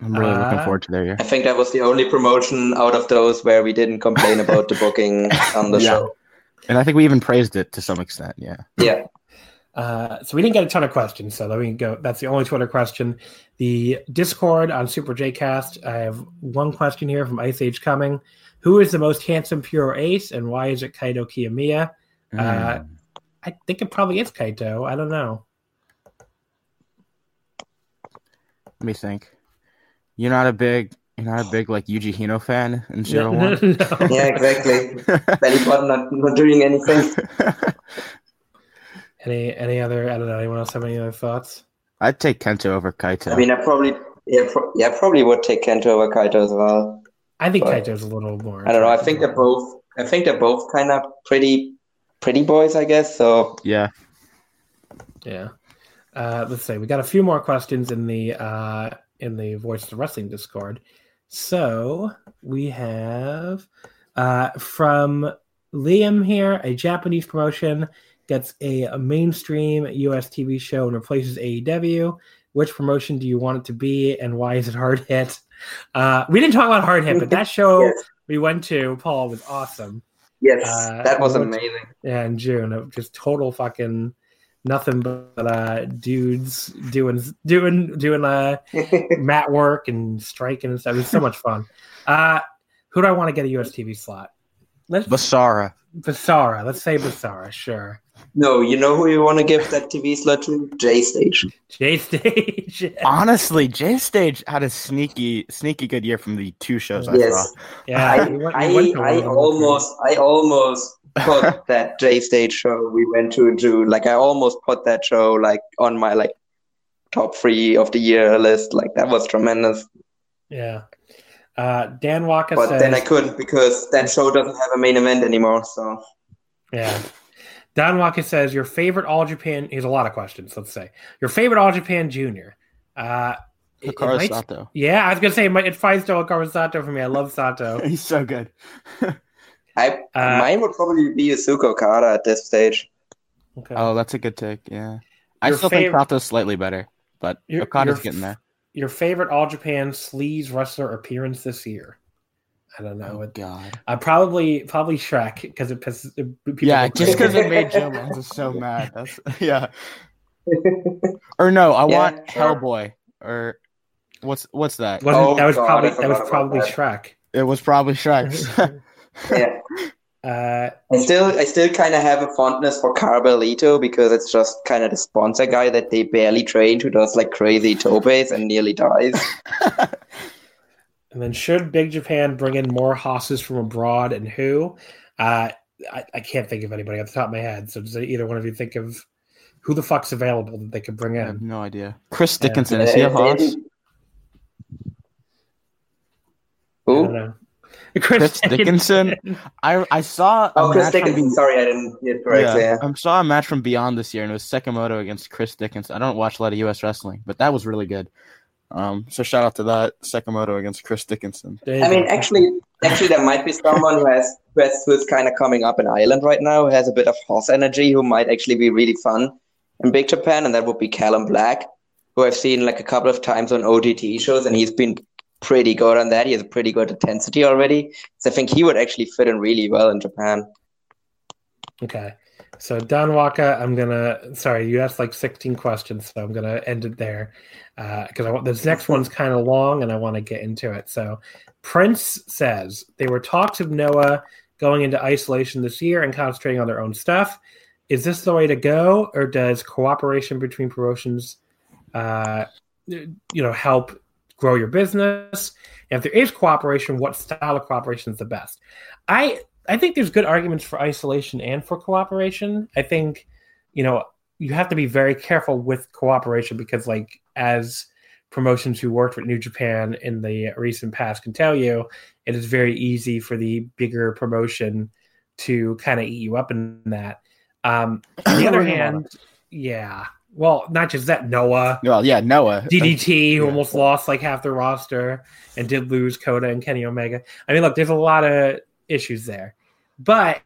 I'm really looking Uh, forward to their year. I think that was the only promotion out of those where we didn't complain about the booking (laughs) on the Yeah. show. And I think we even praised it to some extent. Yeah. Yeah. Uh, so we didn't get a ton of questions, so let me go. That's the only Twitter question. The Discord on Super JCast. I have one question here from Ice Age Coming. Who is the most handsome puro ace, and why is it Kaito Kiyomiya? Uh, Mm. I think it probably is Kaito. I don't know. Let me think. You're not a big, you're not a big like Yuji Hino fan in Zero No, (laughs) One. no. Yeah, exactly. Belly button not, not doing anything. (laughs) Any any other? I don't know. Anyone else have any other thoughts? I'd take Kento over Kaito. I mean, I probably yeah, pro- yeah, I probably would take Kento over Kaito as well. I think But- Kaito's a little more. I don't know. I think they're both. I think they're both kind of pretty, pretty boys. I guess so. yeah. Yeah. Uh, let's say we got a few more questions in the uh, in the Voice of Wrestling Discord. So we have uh, from Liam here, a Japanese promotion gets a, a mainstream US TV show and replaces AEW. Which promotion do you want it to be, and why is it hard hit? Uh, we didn't talk about hard hit, but that show Yes. we went to, Paul, was awesome. Yes, Uh, that was amazing. Yeah, in June, of just total fucking nothing but uh, dudes doing doing doing uh, (laughs) mat work and striking and stuff. It was so much fun. Uh, who do I want to get a US TV slot? Let's Basara. Basara. Let's say Basara. Sure. No, you know who you want to give that TV slot to? J Stage. J Stage. (laughs) Honestly, J Stage had a sneaky, sneaky good year from the two shows I Yes, saw. yeah, I, he went- I, went to I almost, I almost put (laughs) that J Stage show we went to do. Like, I almost put that show like on my like top three of the year list. Like, that was tremendous. Yeah. Uh, Dan Walker But says. then I couldn't because that show doesn't have a main event anymore. So Yeah. Don Walker says your favorite All Japan. Here's a lot of questions. Let's say your favorite All Japan Junior. Uh, it- it Hikaru might- Sato. yeah, I was gonna say it, might, it finds Hikaru Sato for me. I love Sato. (laughs) He's so good. (laughs) I Uh, mine would probably be Yusuke Okada at this stage. Okay. Oh, that's a good take. Yeah, I Your still fav- think Kato's slightly better, but Your- Okada's your getting there. Your favorite All Japan sleaze wrestler appearance this year? I don't know. Oh It, God. uh, probably probably Shrek because it pisses it, people Yeah, just because it made Joe Lanza so (laughs) mad. That's yeah. (laughs) Or no, I Yeah, want sure. Hellboy. Or what's what's that? Wasn't, Oh, that was God, probably that was probably that. Shrek. It was probably Shrek. (laughs) yeah. Uh, I still I still kind of have a fondness for Carbalito because it's just kind of the sponsor guy that they barely trained who does like crazy topes and nearly dies. And then should Big Japan bring in more hosses from abroad and who? Uh, I, I can't think of anybody off the top of my head. So does either one of you think of who the fuck's available that they could bring I have in? no idea. Chris Yeah. Dickinson, is he a hoss? Who? know. (laughs) Chris Dickinson? I I saw a Oh, Chris match from Dickinson. Be- Sorry, I didn't hear it correctly. yeah, Yeah. I saw a match from Beyond this year, and it was Sekimoto against Chris Dickinson. I don't watch a lot of U.S. wrestling, but that was really good. Um, so shout out to that Sekimoto against Chris Dickinson. I mean, actually, actually, there might be someone who has who has who's kind of coming up in Ireland right now, who has a bit of hoss energy, who might actually be really fun in Big Japan, and that would be Callum Black, who I've seen like a couple of times on OTT shows, and he's been pretty good on that. He has a pretty good intensity already, so I think he would actually fit in really well in Japan. Okay. So Don Waka, I'm gonna. Sorry, you asked like 16 questions, so I'm gonna end it there because I want this next one's kind of long and I want to get into it. So Prince says they were talks of Noah going into isolation this year and concentrating on their own stuff. Is this the way to go, or does cooperation between promotions, uh, you know, help grow your business? And if there is cooperation, what style of cooperation is the best? I I think there's good arguments for isolation and for cooperation. I think, you know, you have to be very careful with cooperation because, like, as promotions who worked with New Japan in the recent past can tell you, it is very easy for the bigger promotion to kind of eat you up in that. Um, (clears throat) on the other Ring of Honor. hand, yeah. Well, not just that, Noah. Well, yeah, Noah. DDT, who Yeah. almost lost like half the roster and did lose Kota and Kenny Omega. I mean, look, there's a lot of issues there, but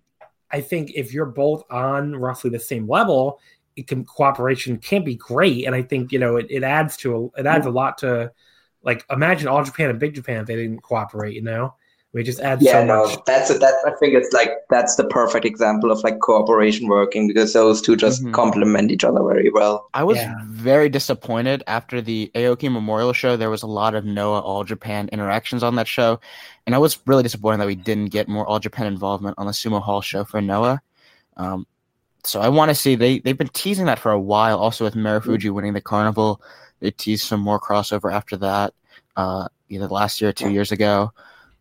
I think if you're both on roughly the same level, it can cooperation can be great, and I think you know it, it adds to a, it adds a lot to like imagine all Japan and Big Japan if they didn't cooperate, you know, I mean, it just add Yeah, so no, much. that's a, that. I think it's like that's the perfect example of like cooperation working because those two just Mhm. complement each other very well. I was Yeah. very disappointed after the Aoki Memorial Show. There was a lot of Noah All Japan interactions on that show, and I was really disappointed that we didn't get more All Japan involvement on the Sumo Hall show for Noah. Um, so I want to see they they've been teasing that for a while. Also with Marufuji winning the Carnival, they teased some more crossover after that, uh, either last year or two years ago.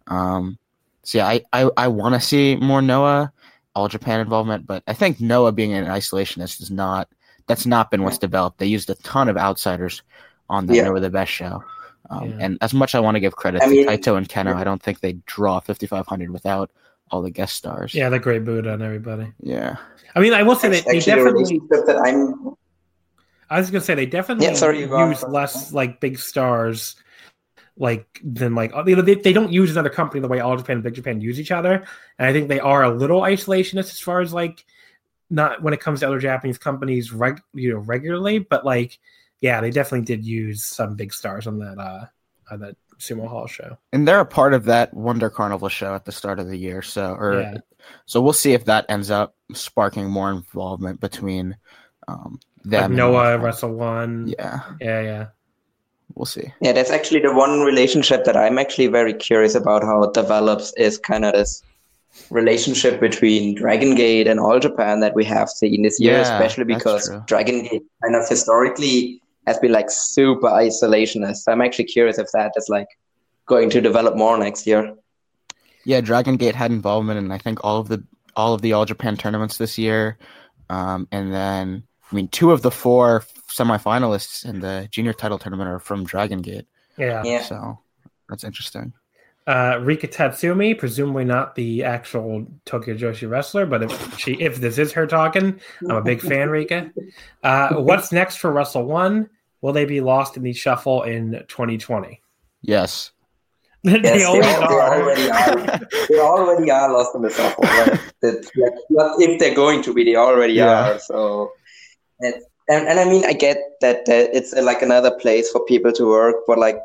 Um, so yeah, I I, I want to see more Noah All Japan involvement, but I think Noah being an isolationist is not that's not been what's developed. They used a ton of outsiders on that Yeah. Noah the Best show. Um, Yeah. And as much I want to give credit I to mean- Kaito and Kenoh, I don't think they draw 5,500 without all the guest stars. Yeah, the great boot on everybody. Yeah. I mean, I will say that they definitely. that I'm. I was gonna say they definitely Yeah, sorry, you go on. use less like big stars, like than like you know they, they don't use another company the way All Japan and Big Japan use each other, and I think they are a little isolationist as far as like not when it comes to other Japanese companies reg you know regularly, but like yeah, they definitely did use some big stars on that uh on that Sumo Hall show. And they're a part of that Wonder Carnival show at the start of the year. So, or Yeah. so we'll see if that ends up sparking more involvement between um, them. Like Noah, Wrestle One. Yeah, yeah, yeah. We'll see. Yeah, that's actually the one relationship that I'm actually very curious about how it develops is kind of this relationship between Dragon Gate and All Japan that we have seen this year, Yeah, especially because. Dragon Gate kind of historically has been like super isolationist. So I'm actually curious if that is like going to develop more next year. Yeah, Dragon Gate had involvement in I think all of the all of the All Japan tournaments this year, um, and then I mean two of the four semifinalists in the junior title tournament are from Dragon Gate. Yeah. Yeah. So that's interesting. Uh, Rika Tatsumi, presumably not the actual Tokyo Joshi wrestler, but if she, if this is her talking, I'm a big fan, Rika. Uh, what's next for Wrestle One? Will they be lost in the shuffle in 2020? Yes. (laughs) they, Yes, they, always they are. already are. they already are lost in the shuffle. Right? That- like, if they're going to be, they already Yeah. are. So, and, and and I mean, I get that, that it's uh, like another place for people to work, but like,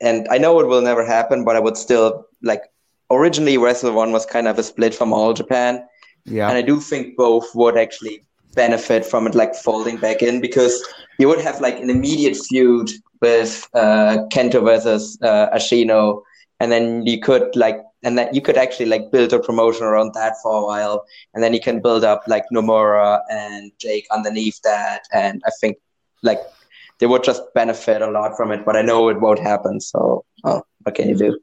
and I know it will never happen, but I would still like. Originally, Wrestle One was kind of a split from All Japan, Yeah. and I do think both would actually benefit from it, like folding back in, because you would have like an immediate feud with uh, Kento versus uh, Ashino, and then you could like, and that you could actually like build a promotion around that for a while, and then you can build up like Nomura and Jake underneath that, and I think like they would just benefit a lot from it, but I know it won't happen. So, oh, what can you do?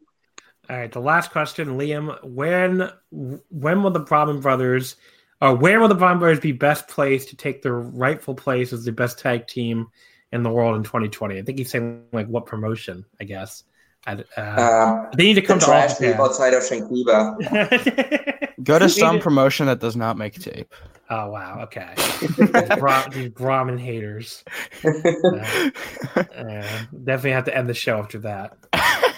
All right, the last question, Liam. When when will the Brahman brothers, or where will the Brahman brothers be best placed to take their rightful place as the best tag team in the world in 2020? I think he's saying like what promotion? I guess. I, uh, Uh, they need to the come to all trash league outside of Shinkiba. Japan. Go to (laughs) some promotion that does not make tape. Oh wow, okay. these, Bra- (laughs) these Brahman haters. (laughs) Uh, definitely have to end the show after that.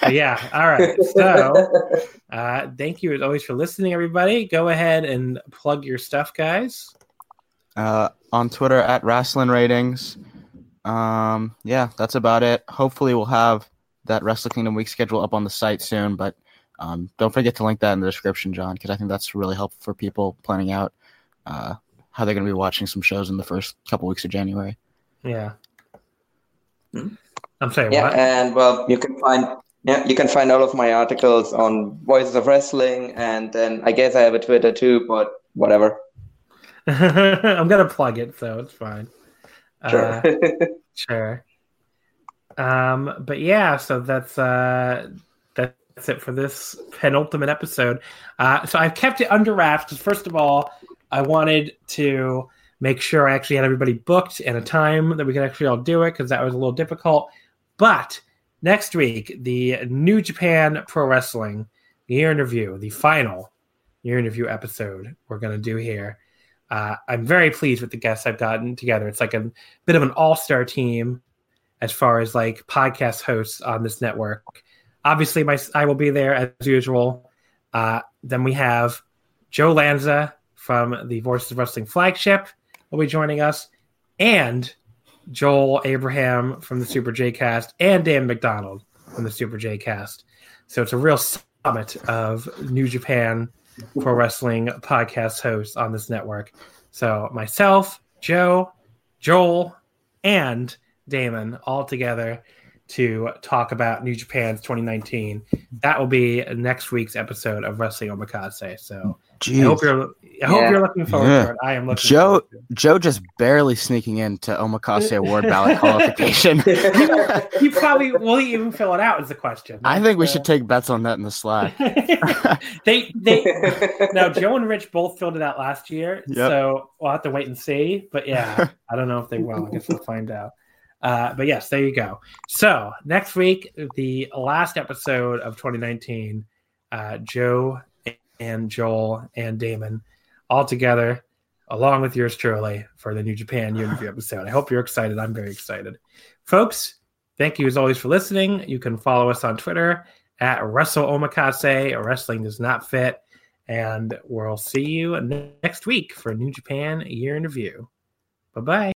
But yeah, all right. So, uh, thank you as always for listening, everybody. Go ahead and plug your stuff, guys. uh, on Twitter at Rasslin Ratings. Um, yeah, that's about it. Hopefully, we'll have that Wrestle Kingdom week schedule up on the site soon. But um, don't forget to link that in the description, John, because I think that's really helpful for people planning out uh, how they're going to be watching some shows in the first couple weeks of January. Yeah. Hmm? I'm sorry. Yeah, what? and well, you can find yeah, you can find all of my articles on Voices of Wrestling, and then I guess I have a Twitter too, but whatever. (laughs) I'm gonna plug it, so it's fine. Sure. Uh, Sure. Um, but yeah, so that's uh that's it for this penultimate episode. Uh so I've kept it under wraps because first of all, I wanted to make sure I actually had everybody booked and a time that we could actually all do it because that was a little difficult. But next week, the New Japan Pro Wrestling year interview, the final year interview episode we're gonna do here. Uh, I'm very pleased with the guests I've gotten together. It's like a bit of an all-star team as far as like podcast hosts on this network. Obviously, my I will be there as usual. Uh, then we have Joe Lanza from the Voices of Wrestling flagship will be joining us, and Joel Abraham from the Super J Cast, and Dan McDonald from the Super J Cast. So it's a real summit of New Japan Pro Wrestling podcast hosts on this network. So myself, Joe, Joel, and Damon all together to talk about New Japan's 2019. That will be next week's episode of Wrestling Omakase. So I hope you're I hope Yeah. you're looking forward Yeah. to it. I am looking Joe- forward to it. Joe just barely sneaking into Omakase Award ballot (laughs) qualification. (laughs) He probably will he even fill it out is the question. I think we Uh, should take bets on that in the Slack. (laughs) they they now Joe and Rich both filled it out last year, Yep. so we'll have to wait and see. But yeah, I don't know if they will. I guess we'll find out. Uh, but yes, there you go. So next week, the last episode of 2019, uh, Joe and Joel and Damon all together, along with yours truly, for the New Japan Unity episode. I hope you're excited. I'm very excited, folks. Thank you as always for listening. You can follow us on Twitter at Wrestle. Wrestling does not fit. And we'll see you next week for New Japan Year in Review. Bye bye.